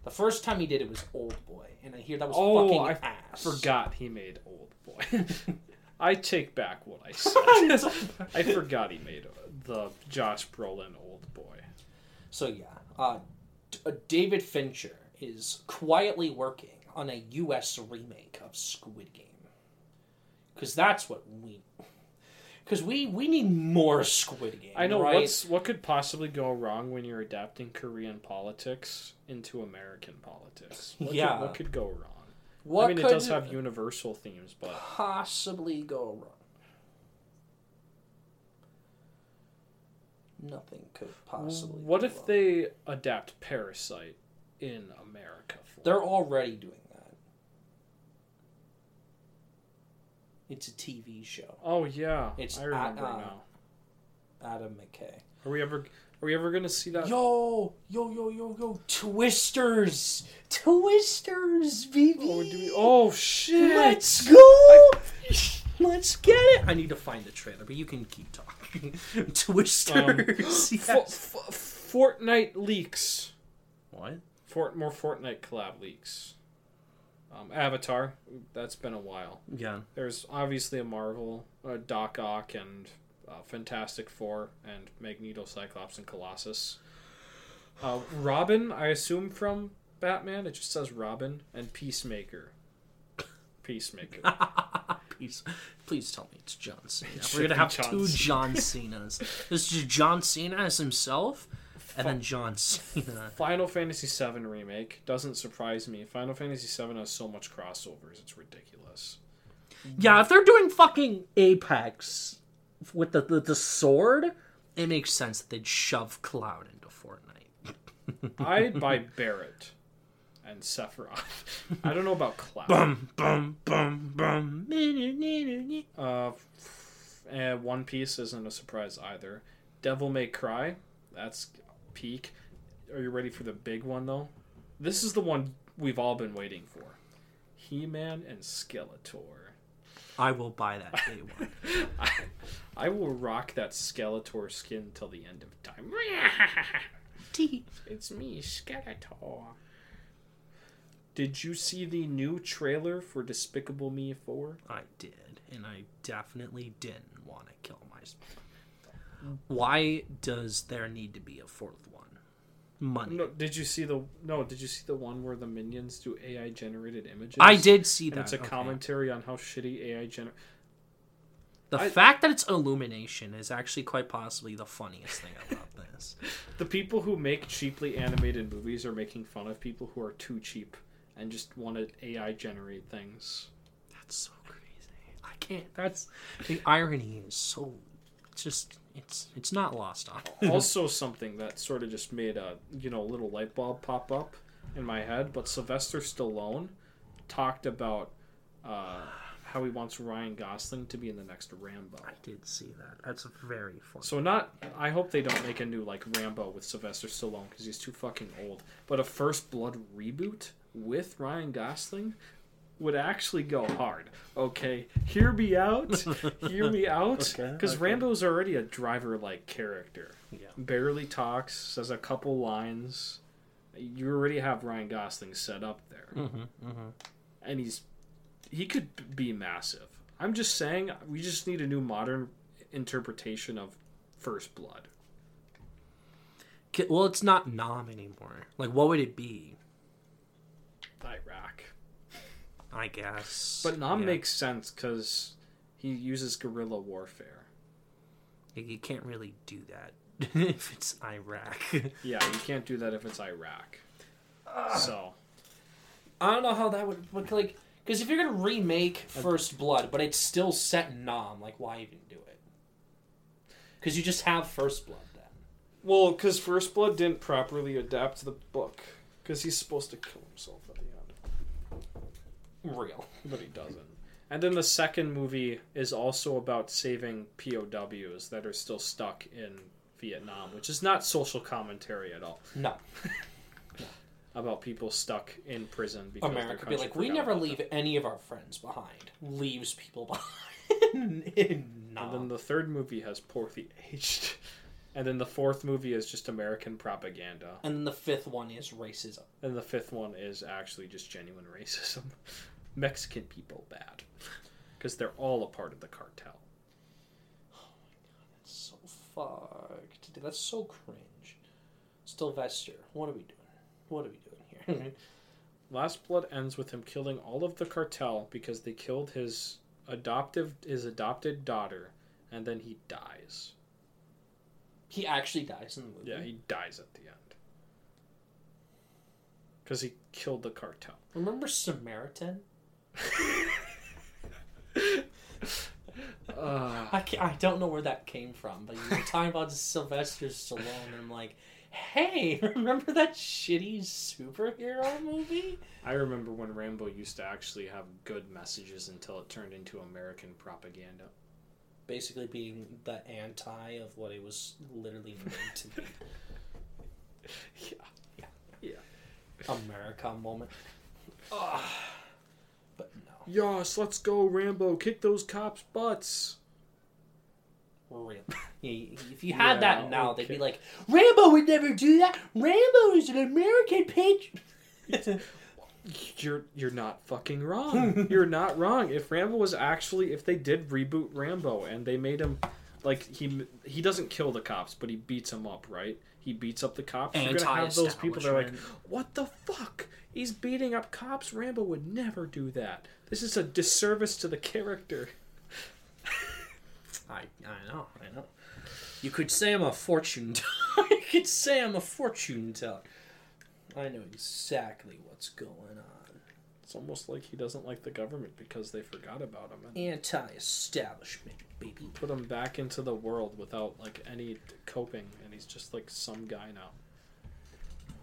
the first time he did it was Old Boy, and I hear that was Oh, fucking I ass. forgot he made Old Boy. I take back what I said. I forgot he made the Josh Brolin Old Boy. So yeah, uh, D- uh, David Fincher is quietly working on a U.S. remake of Squid Game, because that's what we. Because we we need more Squid Game. I know right? what's what could possibly go wrong when you're adapting Korean politics into American politics. What Yeah. could, what could go wrong? what I mean, it does have universal themes, but possibly go wrong. Nothing could possibly. what if wrong. they adapt Parasite in America? They're already doing that. It's a TV show. Oh yeah, It's I remember uh, now. Adam McKay. Are we ever? Are we ever gonna see that? Yo, yo, yo, yo, yo, Twisters, Twisters, baby. Oh, do we, oh shit! Let's go. Let's get it. I need to find the trailer, but you can keep talking. Twisters. F- yes. f- Fortnite leaks. What? Fort more Fortnite collab leaks. Um, Avatar. That's been a while. Yeah. There's obviously a Marvel, uh, Doc Ock, and uh, Fantastic Four, and Magneto, Cyclops, and Colossus. Uh, Robin, I assume from Batman. It just says Robin and Peacemaker. Peacemaker. Please, please tell me it's John Cena. should We're gonna have John two Cena. John Cenas. This is John Cena as himself, and then John Cena. Final Fantasy VII remake doesn't surprise me. Final Fantasy VII has so much crossovers; it's ridiculous. Yeah, if they're doing fucking Apex with the the, the sword, it makes sense that they'd shove Cloud into Fortnite. I'd buy Barret and Sephiroth. I don't know about Cloud. Bum bum bum bum. Uh, and One Piece isn't a surprise either. Devil May Cry, that's peak. Are you ready for the big one though? This is the one we've all been waiting for. He-Man and Skeletor. I will buy that day one. I, I will rock that Skeletor skin till the end of time. It's me, Skeletor. Did you see the new trailer for Despicable Me 4? I did, and I definitely didn't want to kill myself. Why does there need to be a fourth one? Money. No, did you see the no? Did you see the one where the minions do AI generated images? I did see And that. it's a okay. commentary on how shitty AI gener. The I- fact that it's Illumination is actually quite possibly the funniest thing about this. The people who make cheaply animated movies are making fun of people who are too cheap and just want to AI generate things. That's so crazy. I can't. That's the irony is so. It's just it's it's not lost on. also, something that sort of just made a you know little light bulb pop up in my head. But Sylvester Stallone talked about uh, how he wants Ryan Gosling to be in the next Rambo. I did see that. That's very funny. So not. I hope they don't make a new like Rambo with Sylvester Stallone because he's too fucking old. But a First Blood reboot with Ryan Gosling would actually go hard. Okay, hear me out. hear me out. Because okay. Rambo's already a driver-like character. Yeah. Barely talks, says a couple lines. You already have Ryan Gosling set up there, Mm-hmm, mm-hmm. and he's he could be massive. I'm just saying, we just need a new modern interpretation of First Blood. Well, it's not Nam anymore. Like, what would it be? Iraq. I guess. But Nam Yeah. makes sense because he uses guerrilla warfare. You can't really do that if it's Iraq. Yeah, you can't do that if it's Iraq. So I don't know how that would look like. Because if you're gonna remake First Blood, but it's still set in Nam, like why even do it? Because you just have First Blood then. Well, because First Blood didn't properly adapt the book. Because he's supposed to kill himself at the end. Real. But he doesn't. And then the second movie is also about saving POWs that are still stuck in Vietnam, which is not social commentary at all. No. About people stuck in prison because America be like, we never leave them." any of our friends behind. Leaves people behind in And then the third movie has poorly aged. And then the fourth movie is just American propaganda. And then the fifth one is racism. And the fifth one is actually just genuine racism. Mexican people bad. Because they're all a part of the cartel. Oh my god, that's so fucked. Dude, that's so cringe. Sylvester, what are we doing? What are we doing here? Last Blood ends with him killing all of the cartel because they killed his adoptive his adopted daughter, and then he dies. he actually dies in the movie. Yeah, he dies at the end. Because he killed the cartel. Remember Samaritan? Uh, I, I don't know where that came from, but you were talking about Sylvester Stallone, and I'm like, hey, remember that shitty superhero movie? I remember when Rambo used to actually have good messages until it turned into American propaganda. Basically, being the anti of what it was literally meant to be. Yeah, yeah. Yeah. America moment. Ugh. But no. Yes, let's go, Rambo. Kick those cops' butts. Really? if you had Yeah, that now, they'd be like, Rambo would never do that. Rambo is an American patriot. You're you're not fucking wrong. you're not wrong. If Rambo was actually if they did reboot Rambo and they made him like he he doesn't kill the cops, but he beats them up, right? He beats up the cops. You're gonna have those people that are like, "What the fuck? He's beating up cops. Rambo would never do that. This is a disservice to the character." I, I know, I know. You could say I'm a fortune teller. you could say I'm a fortune teller. I know exactly what's going on. It's almost like he doesn't like the government because they forgot about him and Anti-establishment, baby. put him back into the world without like any coping, and he's just like some guy now.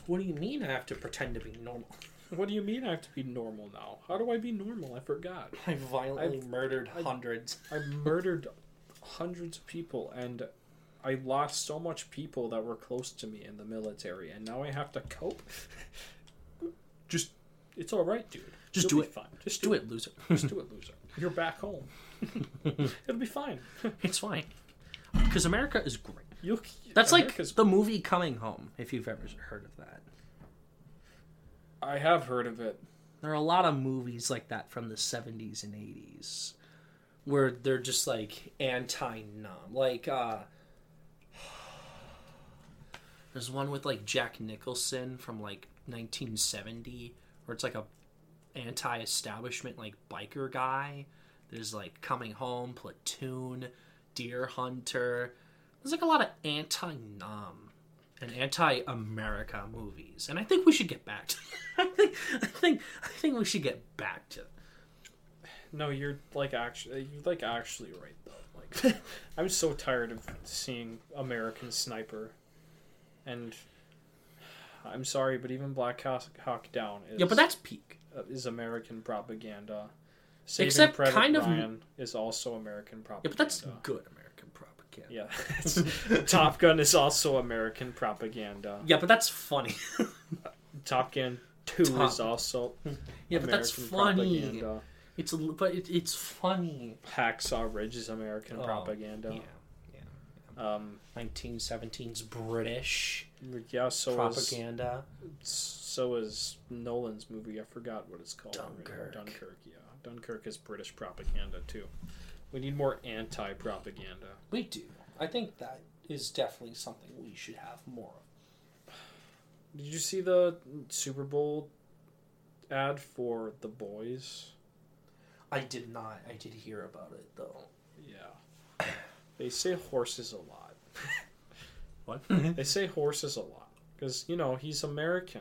What do you mean I have to pretend to be normal? What do you mean I have to be normal now? How do I be normal? I forgot. I violently I've- murdered I- hundreds. I murdered hundreds of people and I lost so much people that were close to me in the military and now I have to cope. Just it's all right, dude. Just You'll do it. Fine. Just Do do it, loser. Just do it, loser. You're back home. It'll be fine. It's fine. Because America is great. You'll, That's America's- like the movie Coming Home, if you've ever heard of that. I have heard of it. There are a lot of movies like that from the 70s and 80s where they're just like anti-Nam. Like uh There's one with like Jack Nicholson from like 1970 where it's like a anti-establishment like biker guy. There's like Coming Home, Platoon, Deer Hunter. There's like a lot of anti-Nam and anti-America movies, and I think we should get back to. I think I think I think we should get back to. No, you're like actually you're like actually right though. Like I'm so tired of seeing American Sniper, and I'm sorry, but even Black Hawk, Hawk Down is Yeah, but that's peak. Uh, is American propaganda. Saving Except Private kind of- Ryan is also American Yeah, propaganda. but that's good American propaganda. yeah. Top Gun is also American propaganda. Yeah, but that's funny. Top Gun Two Top- is also yeah, but that's funny. propaganda. It's a, but it, it's funny. Hacksaw Ridge is American Oh, propaganda. Yeah, yeah. Um, 1917's British yeah, so is propaganda. So is Nolan's movie. I forgot what it's called. Dunkirk. Dunkirk. Yeah, Dunkirk is British propaganda too. We need more anti-propaganda. We do. I think that is definitely something we should have more of. Did you see the Super Bowl ad for The Boys? I did not. I did hear about it though. Yeah. They say horses a lot. What? They say horses a lot because you know he's American.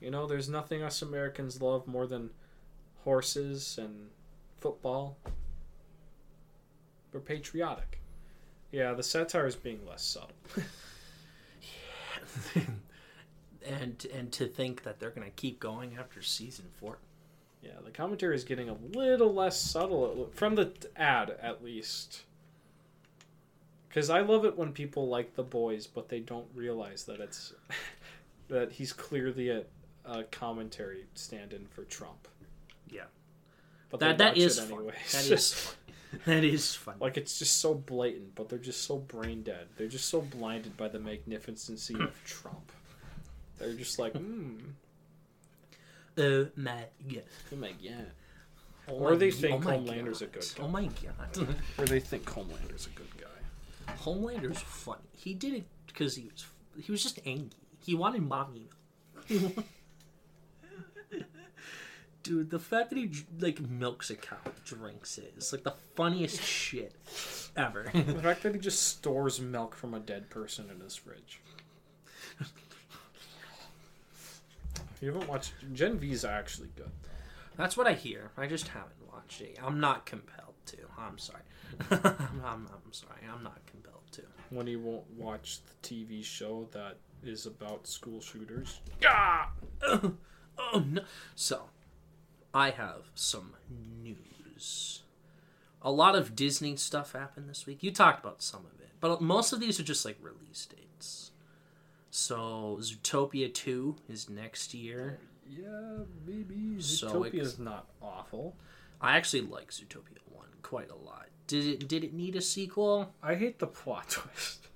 You know, there's nothing us Americans love more than horses and football. We're patriotic. Yeah, the satire is being less subtle. yeah. and and to think that they're gonna keep going after season four. Yeah, the commentary is getting a little less subtle from the ad, at least. Because I love it when people like the boys, but they don't realize that it's that he's clearly a, a commentary stand-in for Trump. Yeah. But That that is it fun. anyways. That is fun. that is fun. like it's just so blatant, but they're just so brain dead. They're just so blinded by the magnificency of Trump. They're just like, hmm, Oh my god. oh my god. Oh Or my they think oh Homelander's a good guy. Oh my god. Or they think Homelander's a good guy. Homelander's funny. He did it because he was he was just angry. He wanted mommy. Dude, the fact that he like milks a cow, drinks it, it's like the funniest shit ever. The fact that he just stores milk from a dead person in his fridge. You haven't watched Gen V's actually good. That's what I hear. I just haven't watched it. I'm not compelled to. I'm sorry. I'm, I'm, I'm sorry. I'm not compelled to. When you won't watch the TV show that is about school shooters. Ah! Oh no. So, I have some news. A lot of Disney stuff happened this week. You talked about some of it, but most of these are just like release dates. So, Zootopia 2 is next year. Yeah, maybe. So Zootopia is not awful. I actually like Zootopia one quite a lot. Did it did it need a sequel? I hate the plot twist.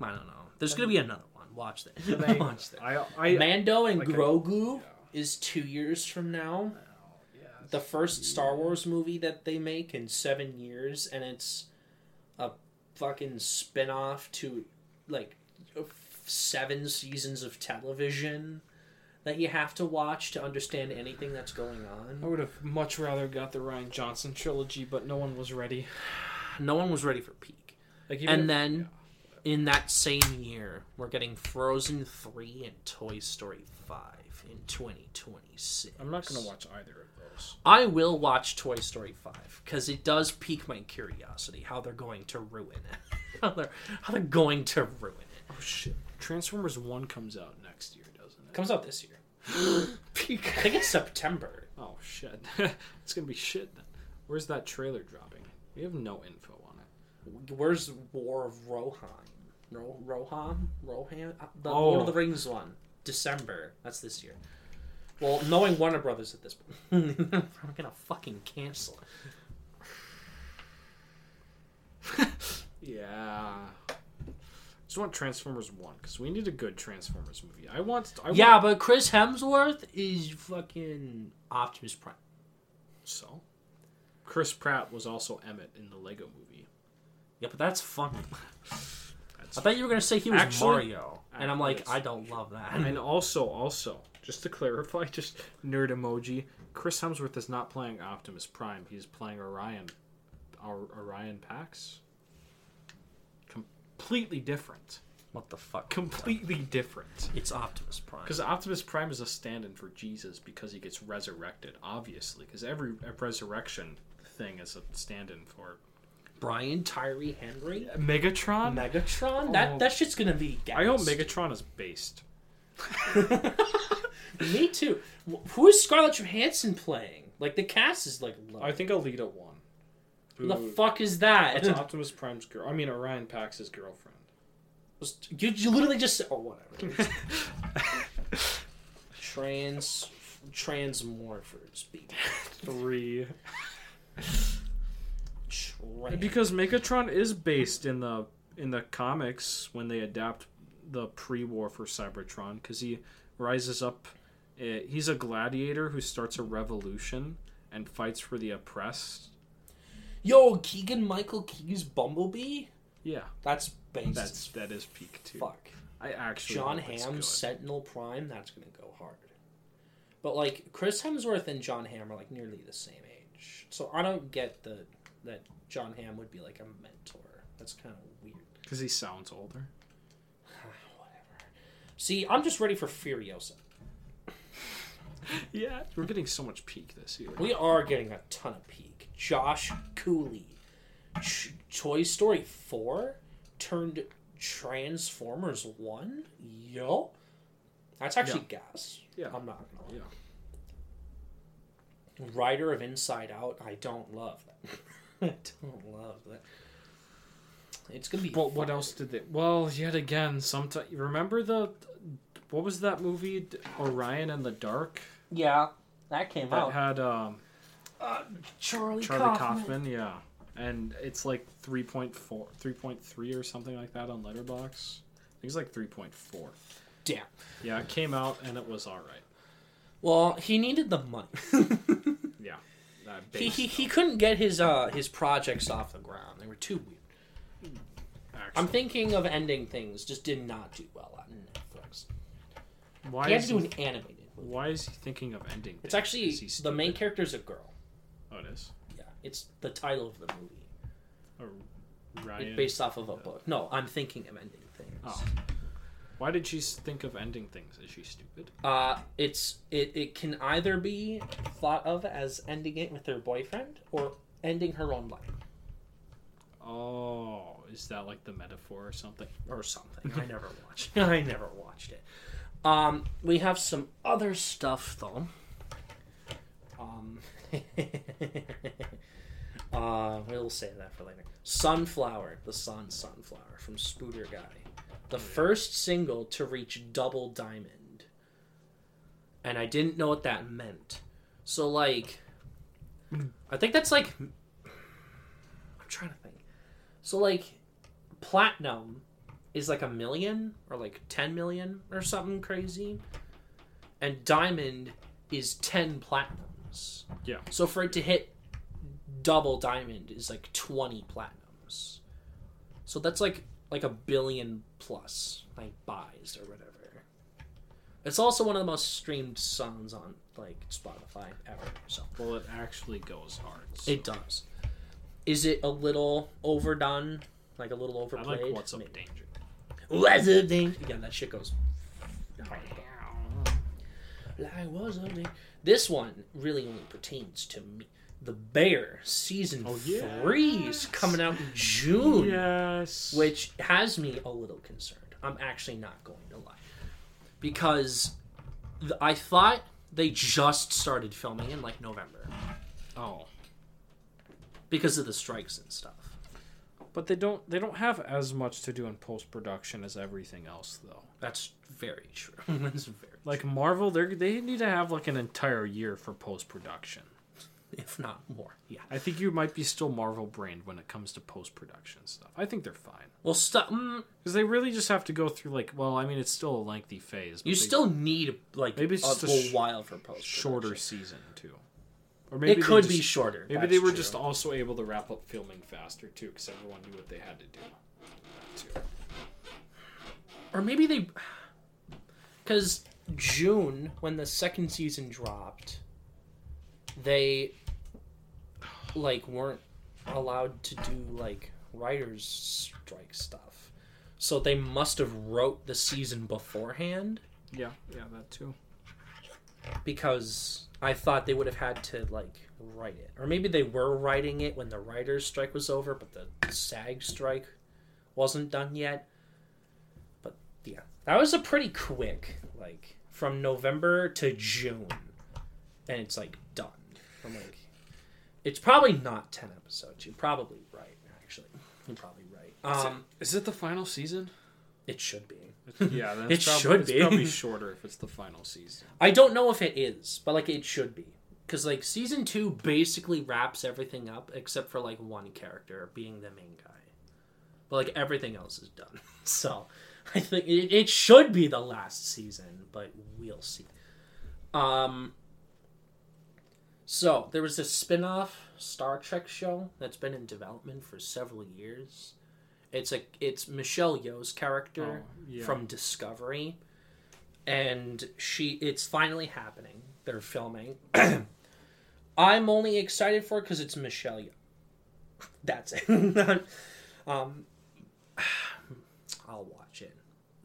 I don't know. There's gonna be another one. Watch that. Watch that. I, I, Mando and like a- Grogu is two years from now. Yeah, The first Star Wars movie that they make in seven years, and it's a fucking spin off to like seven seasons of television that you have to watch to understand anything that's going on. I would have much rather got the Rian Johnson trilogy, but no one was ready. No one was ready for peak. Like And if- then in that same year, we're getting Frozen 3 and Toy Story 5 in 2026. I'm not gonna watch either of I will watch Toy Story 5 because it does pique my curiosity how they're going to ruin it. how, they're, how they're going to ruin it. Oh shit! Transformers One comes out next year, doesn't it? Comes out this year. Peak. I think it's September. Oh shit! it's gonna be shit then. Where's that trailer dropping? We have no info on it. Where's War of Rohan? Ro- Rohan? Rohan? Uh, The Oh. Lord of the Rings one. December. That's this year. Well, knowing Warner Brothers at this point, I'm gonna fucking cancel it. Yeah. Just want Transformers One because we need a good Transformers movie. I want. I Yeah, Want, but Chris Hemsworth is fucking Optimus Prime. so. Chris Pratt was also Emmett in the Lego Movie. Yeah, but that's funny. That's I thought you were gonna say he was Actually- Mario, and I'm like, I don't love that. And also, also, just to clarify, just nerd emoji. Chris Hemsworth is not playing Optimus Prime. He's playing Orion, Or- Orion Pax. Completely different. What the fuck? Completely different. It's Optimus Prime. Because Optimus Prime is a stand-in for Jesus because he gets resurrected, obviously. Because every resurrection thing is a stand-in for Brian Tyree Henry, uh, Megatron. Megatron. That Oh. that shit's gonna be. I hope. Megatron is based. Me too. Who is Scarlett Johansson playing? Like the cast is like. Low. I think Elita One. Who the fuck is that? That's Optimus Prime's girl. I mean, Orion Pax's girlfriend. You, you literally just said, oh whatever. Trans transmorphers, baby. Three. Trans. Because Megatron is based in the in the comics when they adapt the pre-war for Cybertron, because he rises up. Eh, he's a gladiator who starts a revolution and fights for the oppressed. Yo, Keegan Michael Key's Bumblebee. Yeah, That's based. that's that is peak too. fuck. I actually John Hamm's. Sentinel Prime. That's gonna go hard. But like Chris Hemsworth and John Hamm are like nearly the same age, so I don't get the that John Hamm would be like a mentor. That's kind of weird. because he sounds older. Whatever. See, I'm just ready for Furiosa. Yeah, we're getting so much peak this year. We are getting a ton of peak. Josh Cooley, Ch- Toy Story four turned Transformers one. Yo, that's actually gas. Yeah. I'm not gonna. Yeah. Writer of Inside Out. I don't love that. I don't love that. It's gonna be. But what else did they? Well, yet again, sometimes remember the what was that movie Orion and the Dark Yeah, that came that out. had um, Charlie, Charlie Kaufman. Kaufman. Yeah, and it's like 3.4, 3.3 or something like that on Letterboxd. I think it's like three point four. Damn. Yeah, it came out and it was all right. Well, he needed the money. Yeah, he, he he couldn't get his uh his projects off the ground. They were too weird. actually. I'm thinking of ending things. Just did not do well on Netflix. why He had is to do an animated. Why is he thinking of ending? Things? It's things? actually Is he the main stupid? character's a girl. Oh, it is. Yeah, it's the title of the movie. Oh, Ryan. It's based off of a book. No, I'm thinking of ending things. Oh. Why did she think of ending things? Is she stupid? Uh, it's it, it can either be thought of as ending it with her boyfriend or ending her own life Oh, is that like the metaphor or something? or something. I never watched. I never watched it. Um, we have some other stuff though. Um, uh, we'll save that for later. Sunflower, the Sun Sunflower from Spooder Guy, the first single to reach double diamond. And I didn't know what that meant. So like, I think that's like. I'm trying to think. So like, platinum is like a million or like ten million or something crazy, and diamond is ten platinums. Yeah. So for it to hit double diamond is like twenty platinums. So that's like like a billion plus like buys or whatever. It's also one of the most streamed songs on like Spotify ever. So Well, it actually goes hard. so- it does. Is it a little overdone? Like a little I overplayed? like What's Up Maybe. Danger. What's up, Danger? Yeah, that shit goes hard. Like, what's up, Danger? This one really only pertains to me. The Bear season Oh, three is coming out in June, Yes. which has me a little concerned. I'm actually not going to lie because I thought they just started filming in like November Oh, because of the strikes and stuff. But they don't. They don't have as much to do in post production as everything else, though. That's very true. That's very Like Marvel, they they need to have like an entire year for post production. if not more. Yeah. I think you might be still Marvel brained when it comes to post production stuff. I think they're fine Well, st- mm, because they really just have to go through like. Well, I mean, it's still a lengthy phase. you they- still need like Maybe it's a just a whole sh- while for post. shorter season too, or It could just- be shorter. Maybe that's they were true. just also able to wrap up filming faster too, because everyone knew what they had to do. Too. or maybe they, because June when the second season dropped, they like weren't allowed to do like writers strike stuff, so they must have wrote the season beforehand. Yeah, yeah, that too. because I thought they would have had to like write it, or maybe they were writing it when the writers' strike was over, but the SAG strike wasn't done yet. But yeah, that was a pretty quick like from November to June, and it's like done. I'm like, it's probably not ten episodes. You're probably right. Actually, you're probably right. Um, Is it the final season? It should be. Yeah, that's It probably, should be. probably shorter if it's the final season. I don't know if it is, but like it should be. Because like season two basically wraps everything up except for like one character being the main guy. But like everything else is done. So I think it, it should be the last season, but we'll see. Um so there was a spin-off Star Trek show that's been in development for several years. It's a it's Michelle Yeoh's character Oh, yeah. from Discovery and she it's finally happening. They're filming. I'm only excited for it because it's Michelle Yeoh. That's it. um, I'll watch it,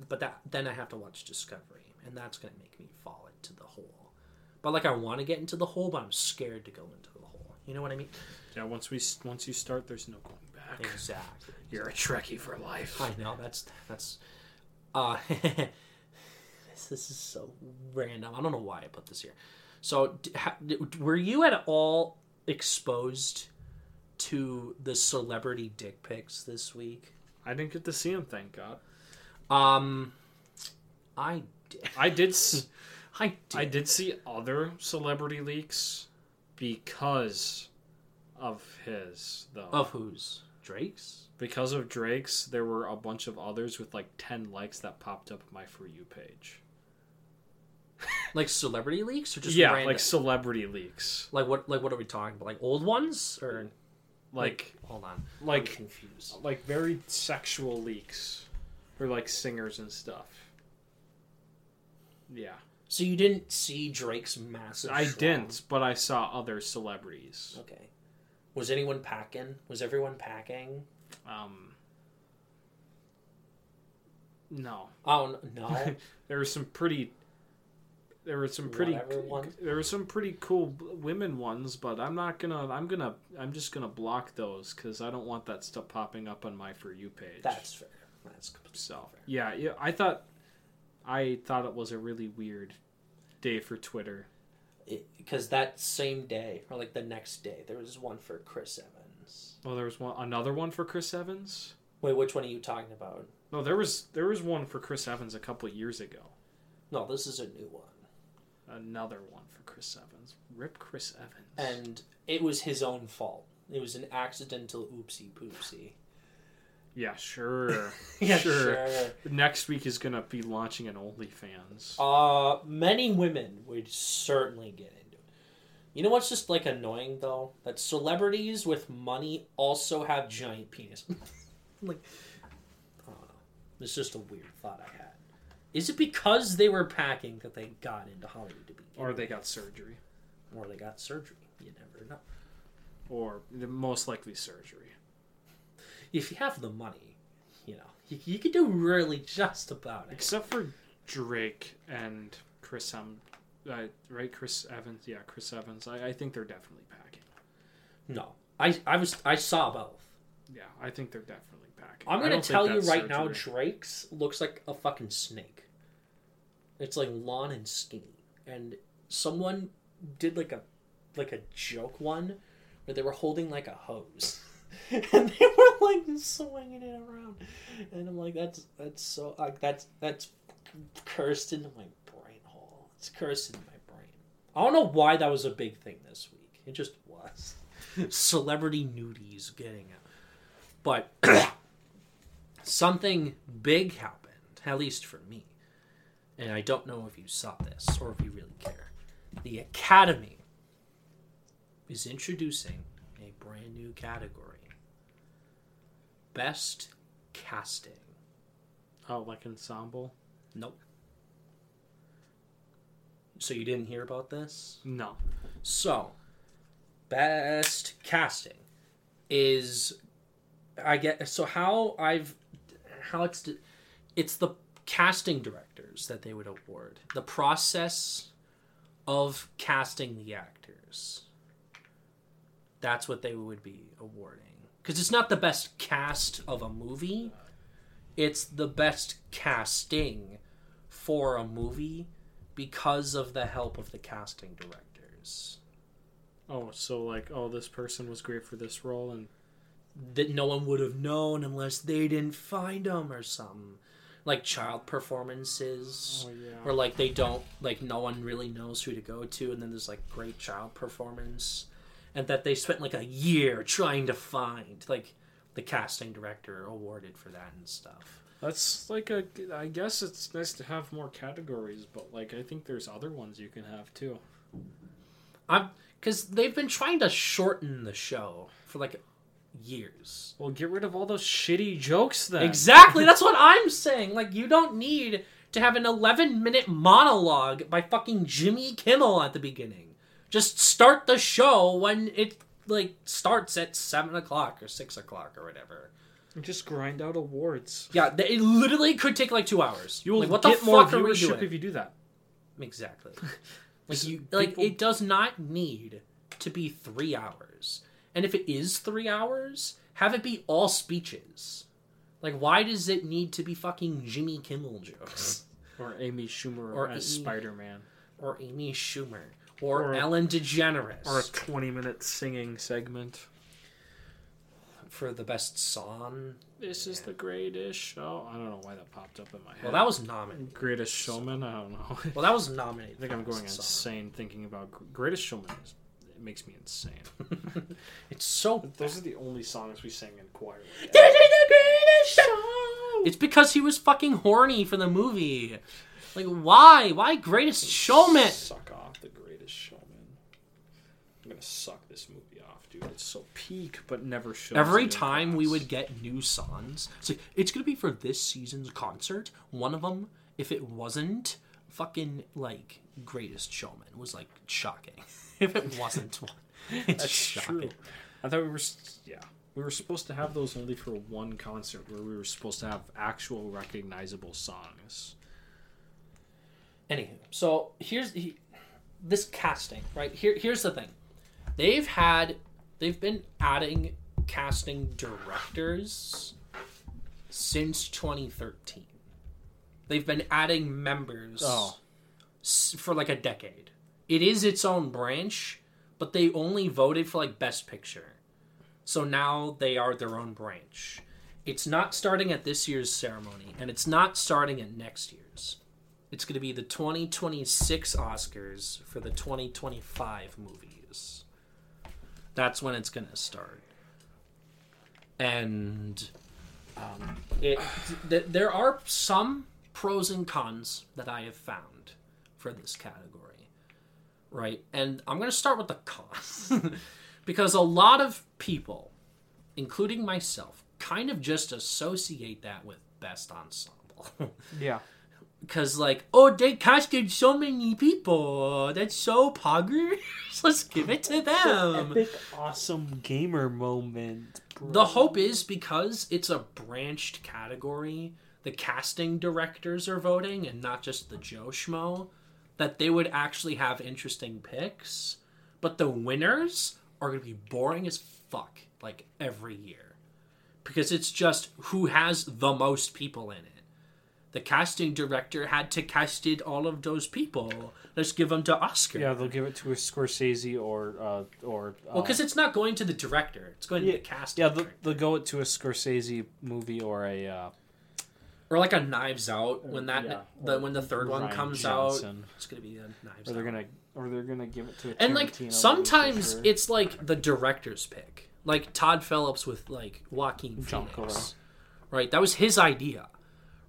but that then I have to watch Discovery, and that's gonna make me fall into the hole. But like I want to get into the hole, but I'm scared to go into the hole. You know what I mean? Yeah, once we once you start, there's no going back. Exactly. You're a Trekkie for life. I know that's that's. Uh, this this is so random. I don't know why I put this here. So, ha, were you at all exposed to the celebrity dick pics this week? I didn't get to see them, thank God. Um, I did. I did. s- I did. I did see other celebrity leaks because of his though. Of whose? Drake's. Because of Drake's, there were a bunch of others with like ten likes that popped up my for you page. Like celebrity leaks or just yeah, random? like celebrity leaks. like what? Like what are we talking about? Like old ones or Like hold on? I'm like confused. like very sexual leaks for like singers and stuff. Yeah. So you didn't see Drake's massive? I didn't, but I saw other celebrities. Okay. Was anyone packing? Was everyone packing? Um No. Oh no! there were some pretty there were some pretty there were some pretty cool women ones but i'm not gonna i'm gonna i'm just gonna block those because i don't want that stuff popping up on my for you page That's fair. That's completely so fair. yeah yeah i thought i thought it was a really weird day for twitter Because that same day, or like the next day, there was one for Chris Evans. oh there was one another one for chris evans Wait, which one are you talking about? no there was there was one for chris evans a couple of years ago No, this is a new one. Another one for Chris Evans. Rip Chris Evans. and it was his own fault. It was an accidental oopsie poopsie. Yeah, sure. Yeah, sure. Next week is gonna be launching an OnlyFans. Uh, many women would certainly get into it. You know what's just like annoying though? That celebrities with money also have giant penis. like, I don't know. It's just a weird thought I had. Is it because they were packing that they got into Hollywood to be, or they got surgery. or they got surgery? You never know. Or most likely surgery. If you have the money, you know, you, you can do really just about it. Except for Drake and Chris um, uh, right? Chris Evans. Yeah, Chris Evans. I, I think they're definitely packing. No, I I was I saw both. Yeah, I think they're definitely packing. I'm gonna tell you right now. Drake's looks like a fucking snake. It's like long and skinny, and someone did like a like a joke one where they were holding like a hose, and they were like swinging it around, and I'm like, that's that's so like that's that's cursed into my brain hole. It's cursed into my brain. I don't know why that was a big thing this week. It just was. Celebrity nudies getting out. But something big happened, at least for me. And I don't know if you saw this or if you really care. The Academy is introducing a brand new category Best Casting. Oh, like ensemble? Nope. So you didn't hear about this? No. So, best casting is I get so how I've how it's it's the casting directors that they would award. The process of casting the actors. That's what they would be awarding. Cuz it's not the best cast of a movie. It's the best casting for a movie because of the help of the casting directors. Oh, so like, oh, this person was great for this role, and that no one would have known unless they didn't find them or something. Like child performances, oh yeah, where like they don't like no one really knows who to go to, and then there's like great child performance, and that they spent like a year trying to find. Like the casting director awarded for that and stuff. that's like a. I guess it's nice to have more categories, but like, I think there's other ones you can have too. I'm because they've been trying to shorten the show for like years. Well, get rid of all those shitty jokes then. Exactly. That's what I'm saying. Like, you don't need to have an 11 minute monologue by fucking Jimmy Kimmel at the beginning. Just start the show when it, like, starts at 7 o'clock or 6 o'clock or whatever. And just grind out awards. Yeah, it literally could take like two hours. You will like, what get the more fuck are we viewership doing? if you do that. Exactly. Like you, like it does not need to be three hours. And if it is three hours, have it be all speeches. Like, why does it need to be fucking Jimmy Kimmel jokes Or Amy Schumer Or as Spider Man. or Amy Schumer or, Or- Ellen DeGeneres Or a 20 minute singing segment. for the best song? This is the greatest show. I don't know why that popped up in my head. Well, that was nominated. Greatest Showman? I don't know. Well, that was nominated. I think I'm going best song. insane thinking about Greatest Showman. Is, it makes me insane. It's so. Those are the only songs we sang in choir. This is the greatest show. It's because he was fucking horny for the movie. Like, why? Why Greatest Showman? Suck off the Greatest Showman. I'm gonna suck this movie off, dude. It's so peak, but never shows. Every time we would get new songs, it's like it's gonna be for this season's concert. One of them, if it wasn't fucking like Greatest Showman, was like shocking. if it wasn't one, it's That's shocking. true. I thought we were, yeah, we were supposed to have those only for one concert, where we were supposed to have actual recognizable songs. Anywho, so here's he, this casting, right? Here, here's the thing. They've had, they've been adding casting directors since 2013. They've been adding members Oh. for like a decade. It is its own branch, but they only voted for like best picture. So now they are their own branch. It's not starting at this year's ceremony, and it's not starting at next year's. It's going to be the 2026 Oscars for the 2025 movies. That's when it's going to start. And um, it, th- there are some pros and cons that I have found for this category, right? And I'm going to start with the cons because a lot of people, including myself, kind of just associate that with best ensemble. Yeah. Because, like, oh, they casted so many people. That's so poggers. Let's give it to them. Epic, awesome gamer moment. bro. The hope is because it's a branched category, the casting directors are voting and not just the Joe Schmo, that they would actually have interesting picks. But the winners are going to be boring as fuck, like every year. Because it's just who has the most people in it. The casting director had to cast it all of those people. Let's give them to Oscar. Yeah, they'll give it to a Scorsese or uh, or uh, Well, because it's not going to the director; it's going yeah, to the cast. yeah, they'll, they'll go it to a Scorsese movie or a uh, or like a Knives Out when that yeah, the when the third one comes Johnson. out. It's gonna be a Knives or they're Out. gonna or they're gonna give it to a and like Tarantino movie for sometimes sure. it's like the director's pick, like Todd Phillips with like Joaquin John Phoenix, right? That was his idea,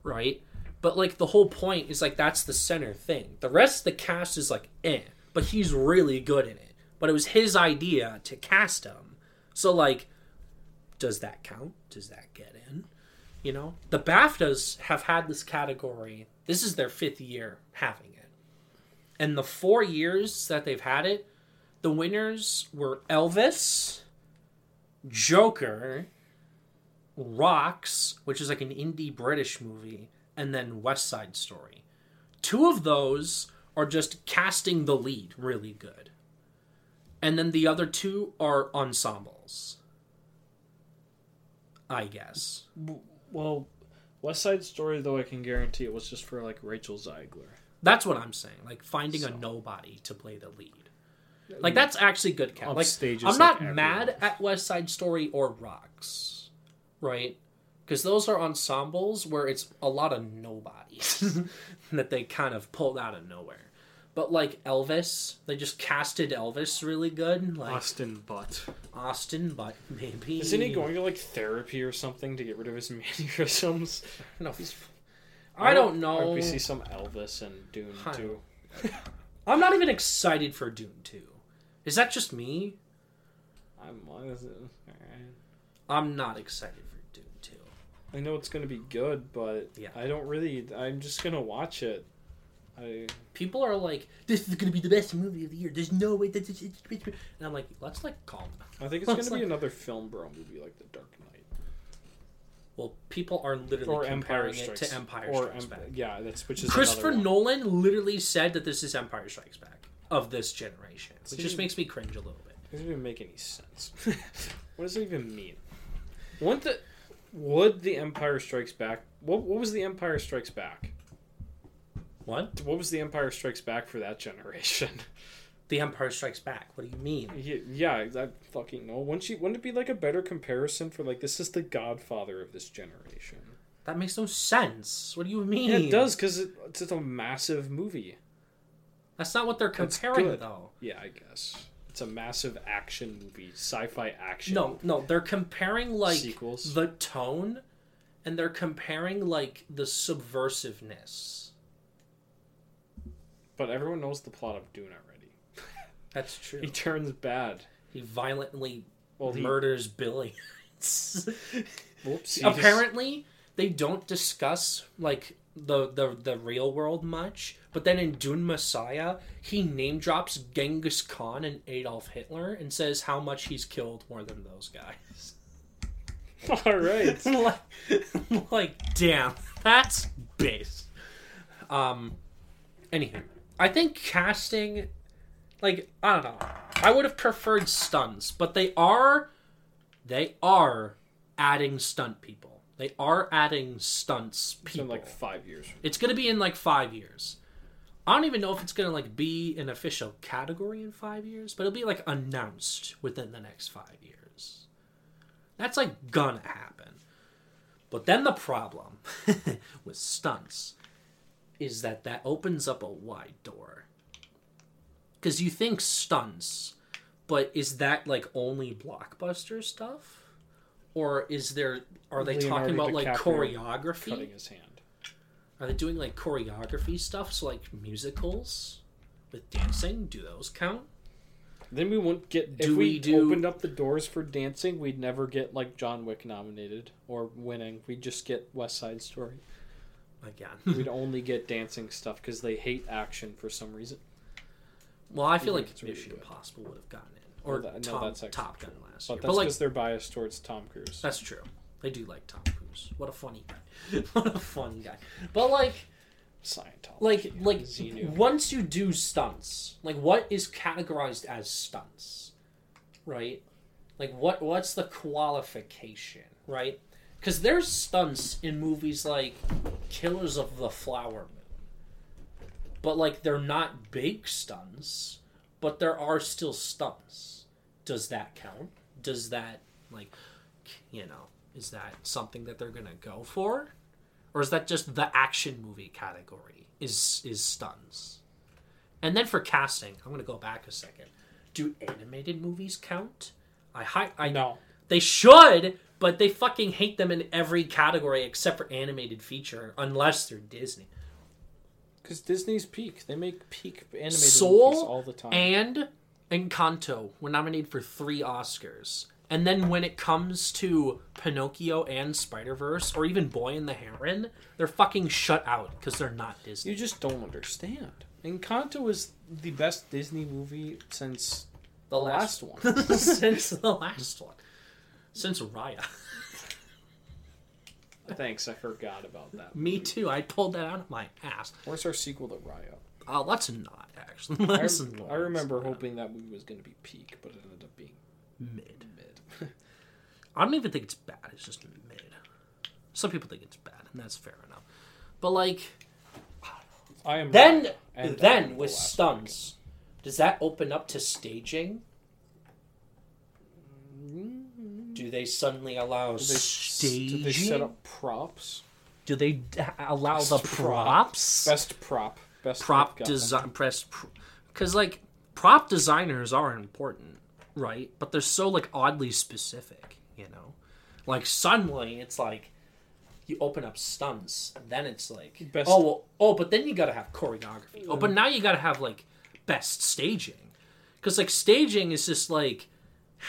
right? But like the whole point is like that's the center thing. The rest of the cast is like eh, but he's really good in it. But it was his idea to cast him, so like, does that count? Does that get in? You know, the BAFTAs have had this category. This is their fifth year having it. And the four years that they've had it, the winners were Elvis, Joker, Rocks, which is like an indie British movie, and then West Side Story. Two of those are just casting the lead really good. And then the other two are ensembles. I guess. well, West Side Story though I can guarantee it was just for like Rachel Zegler. That's what I'm saying. Like finding a nobody to play the lead. Like that's actually good cast. Like I'm not like, mad at West Side Story or Rocks, right? Because those are ensembles where it's a lot of nobodies that they kind of pulled out of nowhere. But like Elvis, they just casted Elvis really good, like Austin Butt. Austin, but maybe Isn't he going to like therapy or something to get rid of his mannerisms? No, he's. I don't Or know. we see some Elvis and Dune I too. I'm not even excited for Dune 2. Is that just me? I'm. I'm not excited for Dune 2. I know it's gonna be good, but Yeah. I don't really. I'm just gonna watch it. I People are like, "This is gonna be the best movie of the year." There's no way that it's, it's, it's, and I'm like, "Let's like calm down." I think it's Well, gonna it's be another film bro movie like The Dark Knight Well, people are literally or Empire comparing it Strikes to Empire or Strikes Em- Back. Yeah, that's which is Christopher one. Nolan literally said that this is Empire Strikes Back of this generation, which just makes me cringe a little bit. It doesn't even make any sense. what does it even mean? Wouldn't the would the Empire Strikes Back? What what was the Empire Strikes Back? What? What was the Empire Strikes Back for that generation? The Empire Strikes Back. What do you mean? Yeah, yeah, I fucking know. Wouldn't you? Wouldn't it be like a better comparison for like this is the Godfather of this generation? That makes no sense. What do you mean? Yeah, it does because it, it's just a massive movie. That's not what they're comparing, though. Yeah, I guess it's a massive action movie, sci-fi action. No, no, they're comparing like Sequels? the tone, and they're comparing like the subversiveness. but everyone knows the plot of Dune already. That's true. He turns bad. He violently Well, he murders billions. whoops. Apparently, they don't discuss like the, the the real world much. But then in Dune Messiah, he name drops Genghis Khan and Adolf Hitler and says how much he's killed more than those guys. All right. like, like, damn, that's base. Um, anywho, I think casting, like, I don't know. I would have preferred stunts, but they are, they are adding stunt people. They are adding stunts It's been people. like five years. It's gonna be in like five years. I don't even know if it's gonna like be an official category in five years, but it'll be like announced within the next five years. That's like gonna happen. But then the problem with stunts is that that opens up a wide door. Because you think stunts, but is that like only blockbuster stuff? Or is there, are they Leonardo talking about like DiCaprio choreography? Cutting his hand. Are they doing like choreography stuff? So like musicals with dancing, do those count? Then we wouldn't get. If we, we do- opened up the doors for dancing, we'd never get like John Wick nominated or winning. We'd just get West Side Story. Again. We'd only get dancing stuff because they hate action for some reason. well, I feel think like it's really Mission Impossible would have gotten in. Well, Or that- no, Tom, that's actually Top Gun last But year. that's But like because they're biased towards Tom Cruise. That's true. They do like Tom Cruise. What a funny guy. what a funny guy. But like Scientology. like like Xenu. once you do stunts, like what is categorized as stunts? Right? Like what what's the qualification, right? Cuz there's stunts in movies like Killers of the Flower Moon. But like they're not big stunts, but there are still stunts. Does that count? Does that like you know, is that something that they're going to go for? Or is that just the action movie category? Is is stunts? And then for casting, I'm going to go back a second. Do animated movies count? I hi- I no. they should, but they fucking hate them in every category except for animated feature unless they're Disney. Because Disney's peak. They make peak animated Soul movies all the time. and Encanto were nominated for three Oscars. And then when it comes to Pinocchio and Spider Verse, or even Boy and the Heron, they're fucking shut out because they're not Disney. you just don't understand. Encanto is the best Disney movie since the last one. one. Since the last one. Since Raya. Thanks, I forgot about that. Me too. I pulled that out of my ass. Where's our sequel to Raya? Uh, let's not, actually. I, Let's I not. remember hoping that movie was going to be peak, but it ended up being Mid. mid. I don't even think it's bad. It's just mid. Some people think it's bad, and that's fair enough. But like, I am then And then am with the last stunts, does that open up to staging? Do they suddenly allow Do they, staging? do they set up props? Do they d- allow Best the prop. props? Best prop. Best prop design press because like prop designers are important right but they're so like oddly specific you know like suddenly it's like you open up stunts and then it's like Best- oh well, oh but then you gotta have choreography oh but mm. now you gotta have like best staging because like staging is just like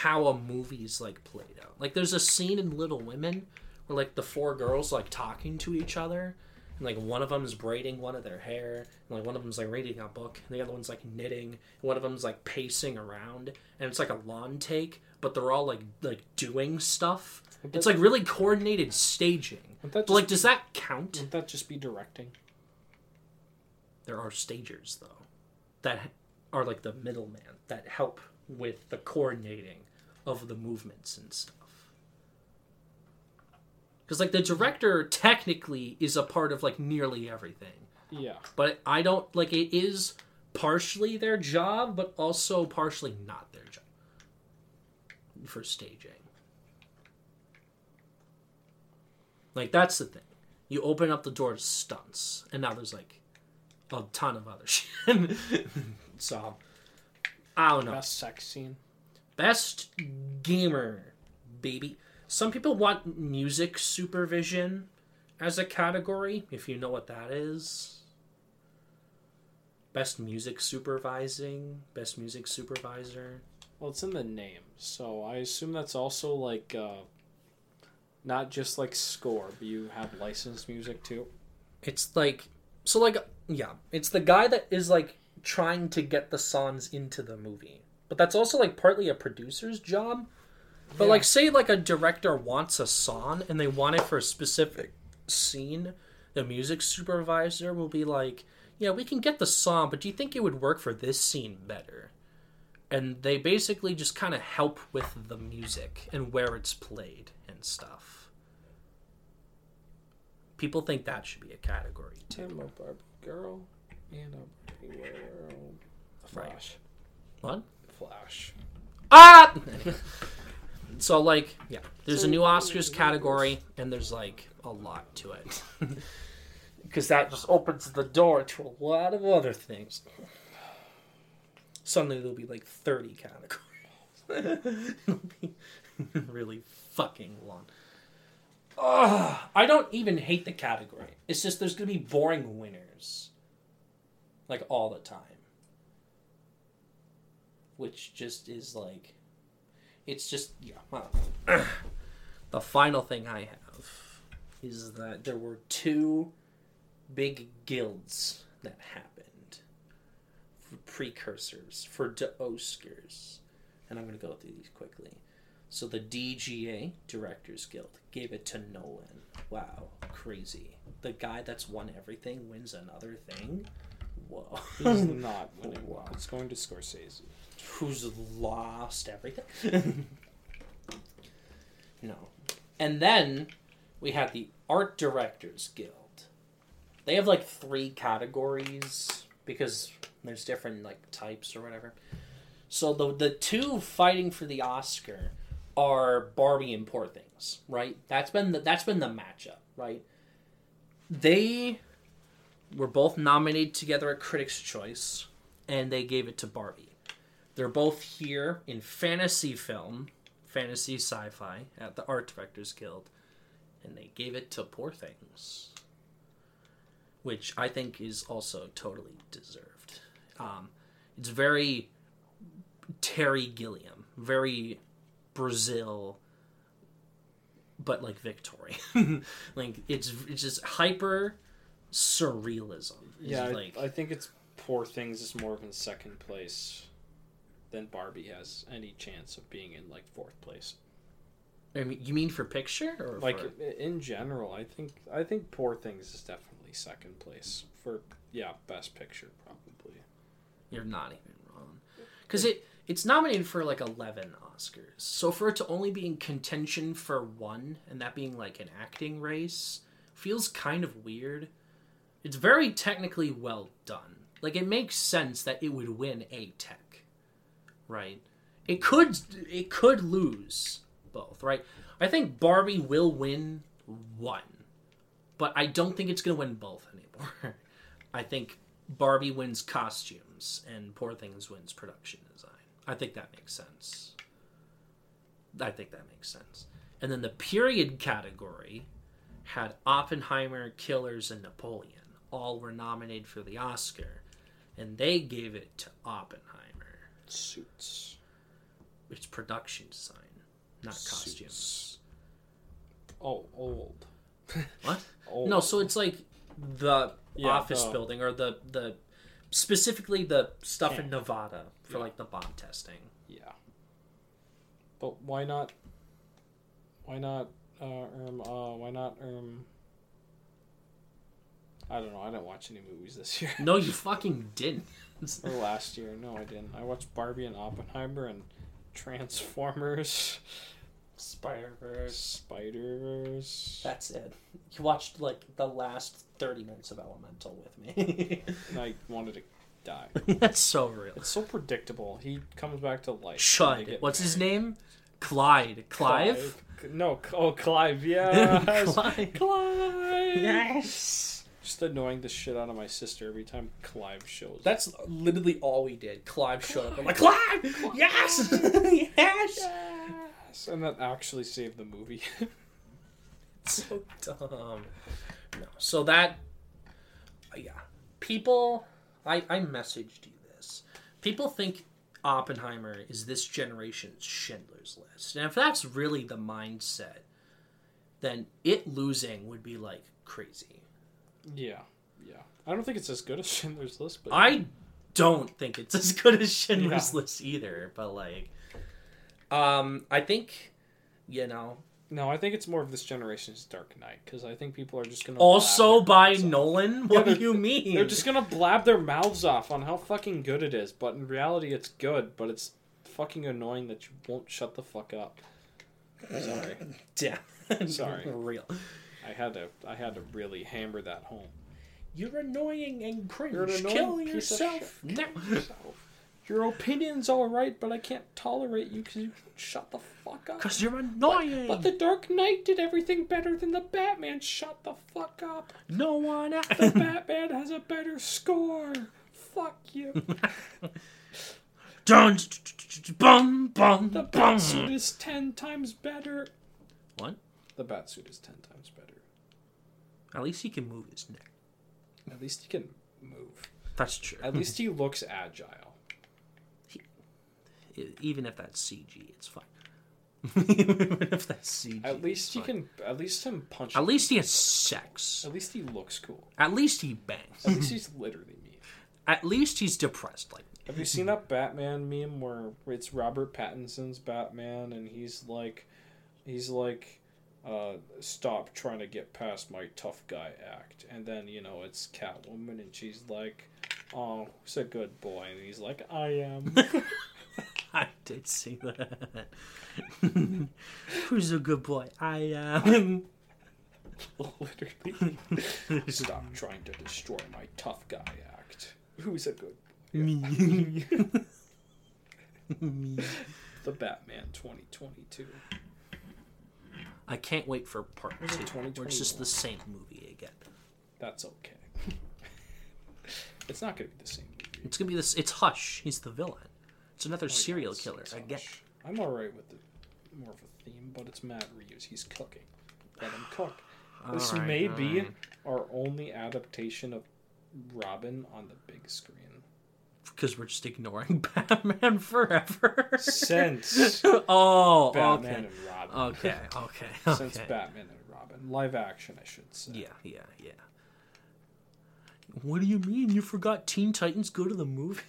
how a movie's like played out. Like there's a scene in little women where like the four girls like talking to each other and like one of them's braiding one of their hair and like one of them's like reading a book and the other one's like knitting and one of them's like pacing around and it's like a lawn take but they're all like like doing stuff. It's like really coordinated staging. Would that but like does that count? Wouldn't that just be directing? there are stagers though that are like the middleman that help with the coordinating of the movements and stuff because like the director technically is a part of like nearly everything Yeah. but I don't like it is partially their job, but also partially not their job for staging. Like that's the thing. You open up the door to stunts, and now there's like a ton of other shit. so I don't know. Best sex scene. Best gamer, baby. Some people want music supervision as a category, if you know what that is. Best music supervising, best music supervisor. Well, it's in the name, so I assume that's also like uh, not just like score, but you have licensed music too. It's like so like yeah, it's the guy that is like trying to get the songs into the movie. But that's also like partly a producer's job. But Yeah. like say like a director wants a song and they want it for a specific scene, the music supervisor will be like, "Yeah, we can get the song, but do you think it would work for this scene better?" And they basically just kind of help with the music and where it's played and stuff. People think that should be a category too. I'm a Barbie girl and a Barbie girl. Flash. What? Flash. Ah! so like, yeah, there's a new Oscars category, and there's like a lot to it. because that just opens the door to a lot of other things. Suddenly there'll be like 30 categories. It'll be really fucking long. Ugh, I don't even hate the category. It's just there's going to be boring winners. Like all the time. Which just is like. It's just. Yeah. Well, the final thing I have is that there were two big guilds that happened for precursors for the Oscars. And I'm going to go through these quickly. So the DGA, Directors Guild, gave it to Nolan. Wow, crazy. The guy that's won everything wins another thing? Whoa. He's not winning. Wow. It's going to Scorsese. Who's lost everything? no. And then we had the Art Directors Guild. They have like three categories because there's different like types or whatever. So the the two fighting for the Oscar are Barbie and Poor Things, right? That's been the, that's been the matchup, right? They were both nominated together at Critics' Choice, and they gave it to Barbie. They're both here in fantasy film, fantasy sci-fi at the Art Directors Guild, and they gave it to Poor Things, which I think is also totally deserved. Um, it's very Terry Gilliam, very Brazil, but like Victorian. like it's it's just hyper surrealism. Yeah, I, like I think it's Poor Things is more of in second place than Barbie has any chance of being in like fourth place. I mean, you mean for picture or Like for... in general, I think I think Poor Things is definitely second place for yeah best picture probably. You're not even wrong. Because it it's nominated for like 11 Oscars. So for it to only be in contention for one, and that being like an acting race, feels kind of weird. It's very technically well done. Like it makes sense that it would win a tech, right? It could it could lose both, right? I think Barbie will win one, but I don't think it's gonna win both anymore. I think Barbie wins costumes and Poor Things wins production design. I think that makes sense. I think that makes sense. And then the period category had Oppenheimer, Killers, and Napoleon. All were nominated for the Oscar, and they gave it to Oppenheimer. Suits. It's production design, not costumes. Oh, old. What? Old. No, so it's like the Yeah, office the- building or the the specifically the stuff in Nevada for Yeah. like the bomb testing. Yeah. But why not? Why not? Uh, um, uh, why not? Um, I don't know. I didn't watch any movies this year No, you fucking didn't. or last year. No, I didn't. I watched Barbie and Oppenheimer and Transformers, Spider Verse. Spider Verse. That's it. You watched like the last thirty minutes of Elemental with me. and I wanted to die. That's so real. It's so predictable. He comes back to life. Shud. What's his name? Clyde. Clive. No, oh Clive. Yeah. Clive. Clive. Yes. Just annoying the shit out of my sister every time Clive shows. up. That's literally all we did. Clive showed up. I'm like, Clive! Yes! yes! Yes, and that actually saved the movie. so dumb. No. So that, uh, yeah. People, I, I messaged you this. People think Oppenheimer is this generation's Schindler's List. And if that's really the mindset, then it losing would be like crazy. Yeah, yeah. I don't think it's as good as Schindler's List, but I don't think it's as good as Schindler's Yeah. List either, but like, um, I think, you know, no, I think it's more of this generation's Dark Knight because I think people are just gonna also blab their by mouths off. Nolan. What they're- do you mean? They're just gonna blab their mouths off on how fucking good it is, but in reality, it's good. But it's fucking annoying that you won't shut the fuck up. Sorry, Yeah. Sorry. Real. I had to. I had to really hammer that home. You're annoying and cringe. You're an annoying Kill piece of yourself shit. Yourself. Your opinion's all right, but I can't tolerate you because you shut the fuck up. Cause you're annoying. But the Dark Knight did everything better than the Batman. Shut the fuck up. no one. The Batman has a better score. Fuck you. Dun, bum, bum, The bum. Batsuit is ten times better. What? The Batsuit is ten times better. At least he can move his neck. At least he can move. That's true. At least he looks agile. E- even if that's CG, it's fine. even if that's CG, At least he fine. can. At least him punch. At least he has sex. At least he looks cool. At least he bangs. At least he's literally me. At least he's depressed. Like Have you seen that Batman meme where it's Robert Pattinson's Batman and he's like, he's like, uh, stop trying to get past my tough guy act, and then you know it's Catwoman and she's like, oh, he's a good boy, and he's like, I am. I did see that. Who's a good boy? I am. literally, stop trying to destroy my tough guy act. Who's a good? Me. Me. The Batman 2022. I can't wait for part two, where it's just the same movie again. That's okay. it's not gonna be the same movie. It's gonna be this. It's Hush. He's the villain. It's another Oh, yeah, serial it's- killer it's again. Hush. I'm alright with the more of a theme, but it's Matt Reeves. He's cooking. Let him cook. This Alright, may be alright. our only adaptation of Robin on the big screen because we're just ignoring Batman forever. since oh, Batman okay. and Robin. Okay, okay, okay. Since Batman and Robin, live action, I should say. Yeah, yeah, yeah. What do you mean? You forgot Teen Titans go to the movie?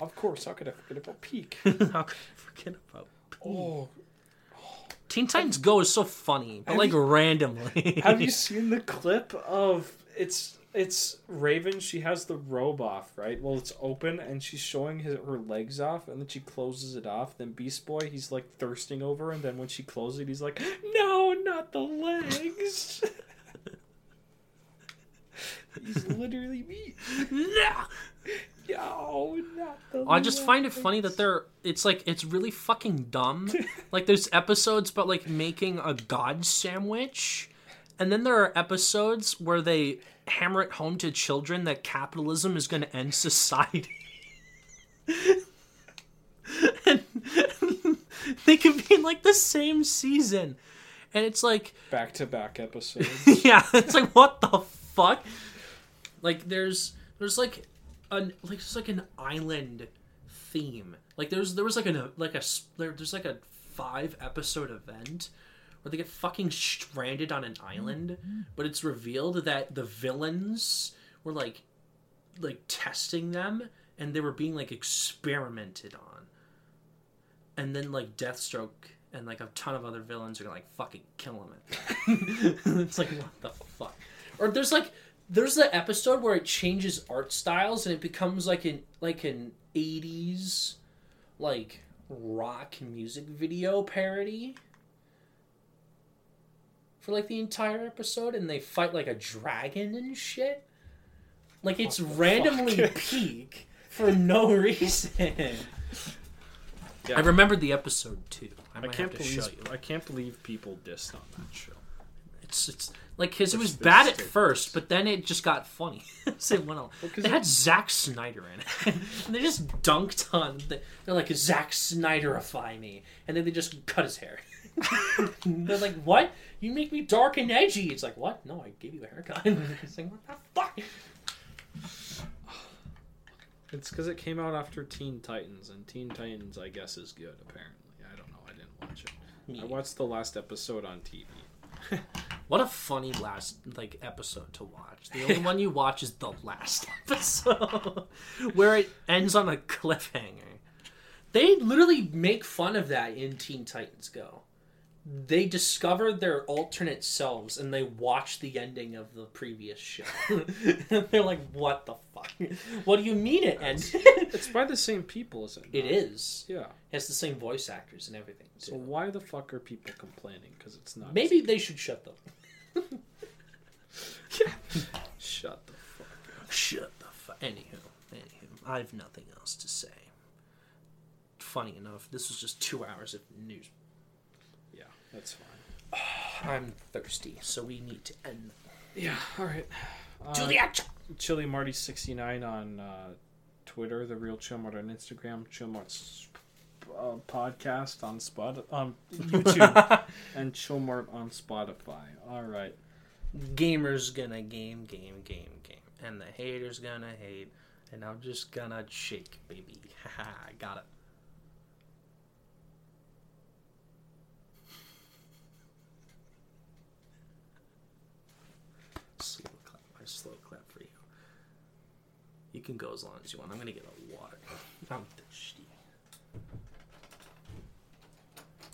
Of course. How could I forget about Peak? How could I forget about oh, Teen Titans Go is so funny, but like you- randomly. have you seen the clip of it's it's Raven? She has the robe off, right? Well, it's open, and she's showing his, her legs off, and then she closes it off. Then Beast Boy, he's like thirsting over, and then when she closes it, he's like, "No, not the legs." he's literally me. Nah. No, not the. I just find it funny that they're it's like it's really fucking dumb. like there's episodes about like making a god sandwich and then there are episodes where they hammer it home to children that capitalism is going to end society. and they could be in like the same season. And it's like back to back episodes. yeah, it's like what the fuck? Like there's there's like an like there's like an island theme. Like there's there was like an like a there, there's like a five episode event where they get fucking stranded on an island, mm-hmm. but it's revealed that the villains were like like testing them and they were being like experimented on. And then like Deathstroke and like a ton of other villains are gonna like fucking kill him. it's like what the fuck? Or there's like there's the episode where it changes art styles and it becomes like an like an 80s like rock music video parody for like the entire episode and they fight like a dragon and shit. Like it's randomly fuck? peak for no reason. Yeah. I remembered the episode too. I, I can't have to show believe you. I can't believe people dissed on that show. It's it's like because it was bad at takes first, but then it just got funny. so it went on. 'cause they it- had Zack Snyder in it, and they just dunked on. The, they're like Zack Snyderify me, and then they just cut his hair. They're like, "What? You make me dark and edgy?" It's like, "What? No, I gave you a haircut." it's like, "What the fuck?" It's because it came out after Teen Titans, and Teen Titans, I guess, is good. Apparently, I don't know. I didn't watch it. I watched the last episode on TV. What a funny last like episode to watch. The only one you watch is the last episode where it ends on a cliffhanger. They literally make fun of that in Teen Titans Go. They discover their alternate selves and they watch the ending of the previous show. They're like, "What the fuck? What do you mean it ends?" It's by the same people, isn't it? it is. Yeah. It has the same voice actors and everything. So too. why the fuck are people complaining? Because it's not. Maybe they should shut them. yeah. Shut the fuck. up. Shut the fuck. Anywho, anywho. I have nothing else to say. Funny enough, this was just two hours of news. That's fine. I'm thirsty, so we need to end. Yeah, all right. To Uh, the action. Chili Marty sixty nine on uh, Twitter, the real Chill Mart on Instagram, Chill uh, podcast on Spot on YouTube, and Chill Mart on Spotify. All right. Gamers gonna game, game, game, game, and the haters gonna hate, and I'm just gonna shake, baby. Haha, I got it. Slow clap, my slow clap for you. You can go as long as you want. I'm gonna get a water. I'm.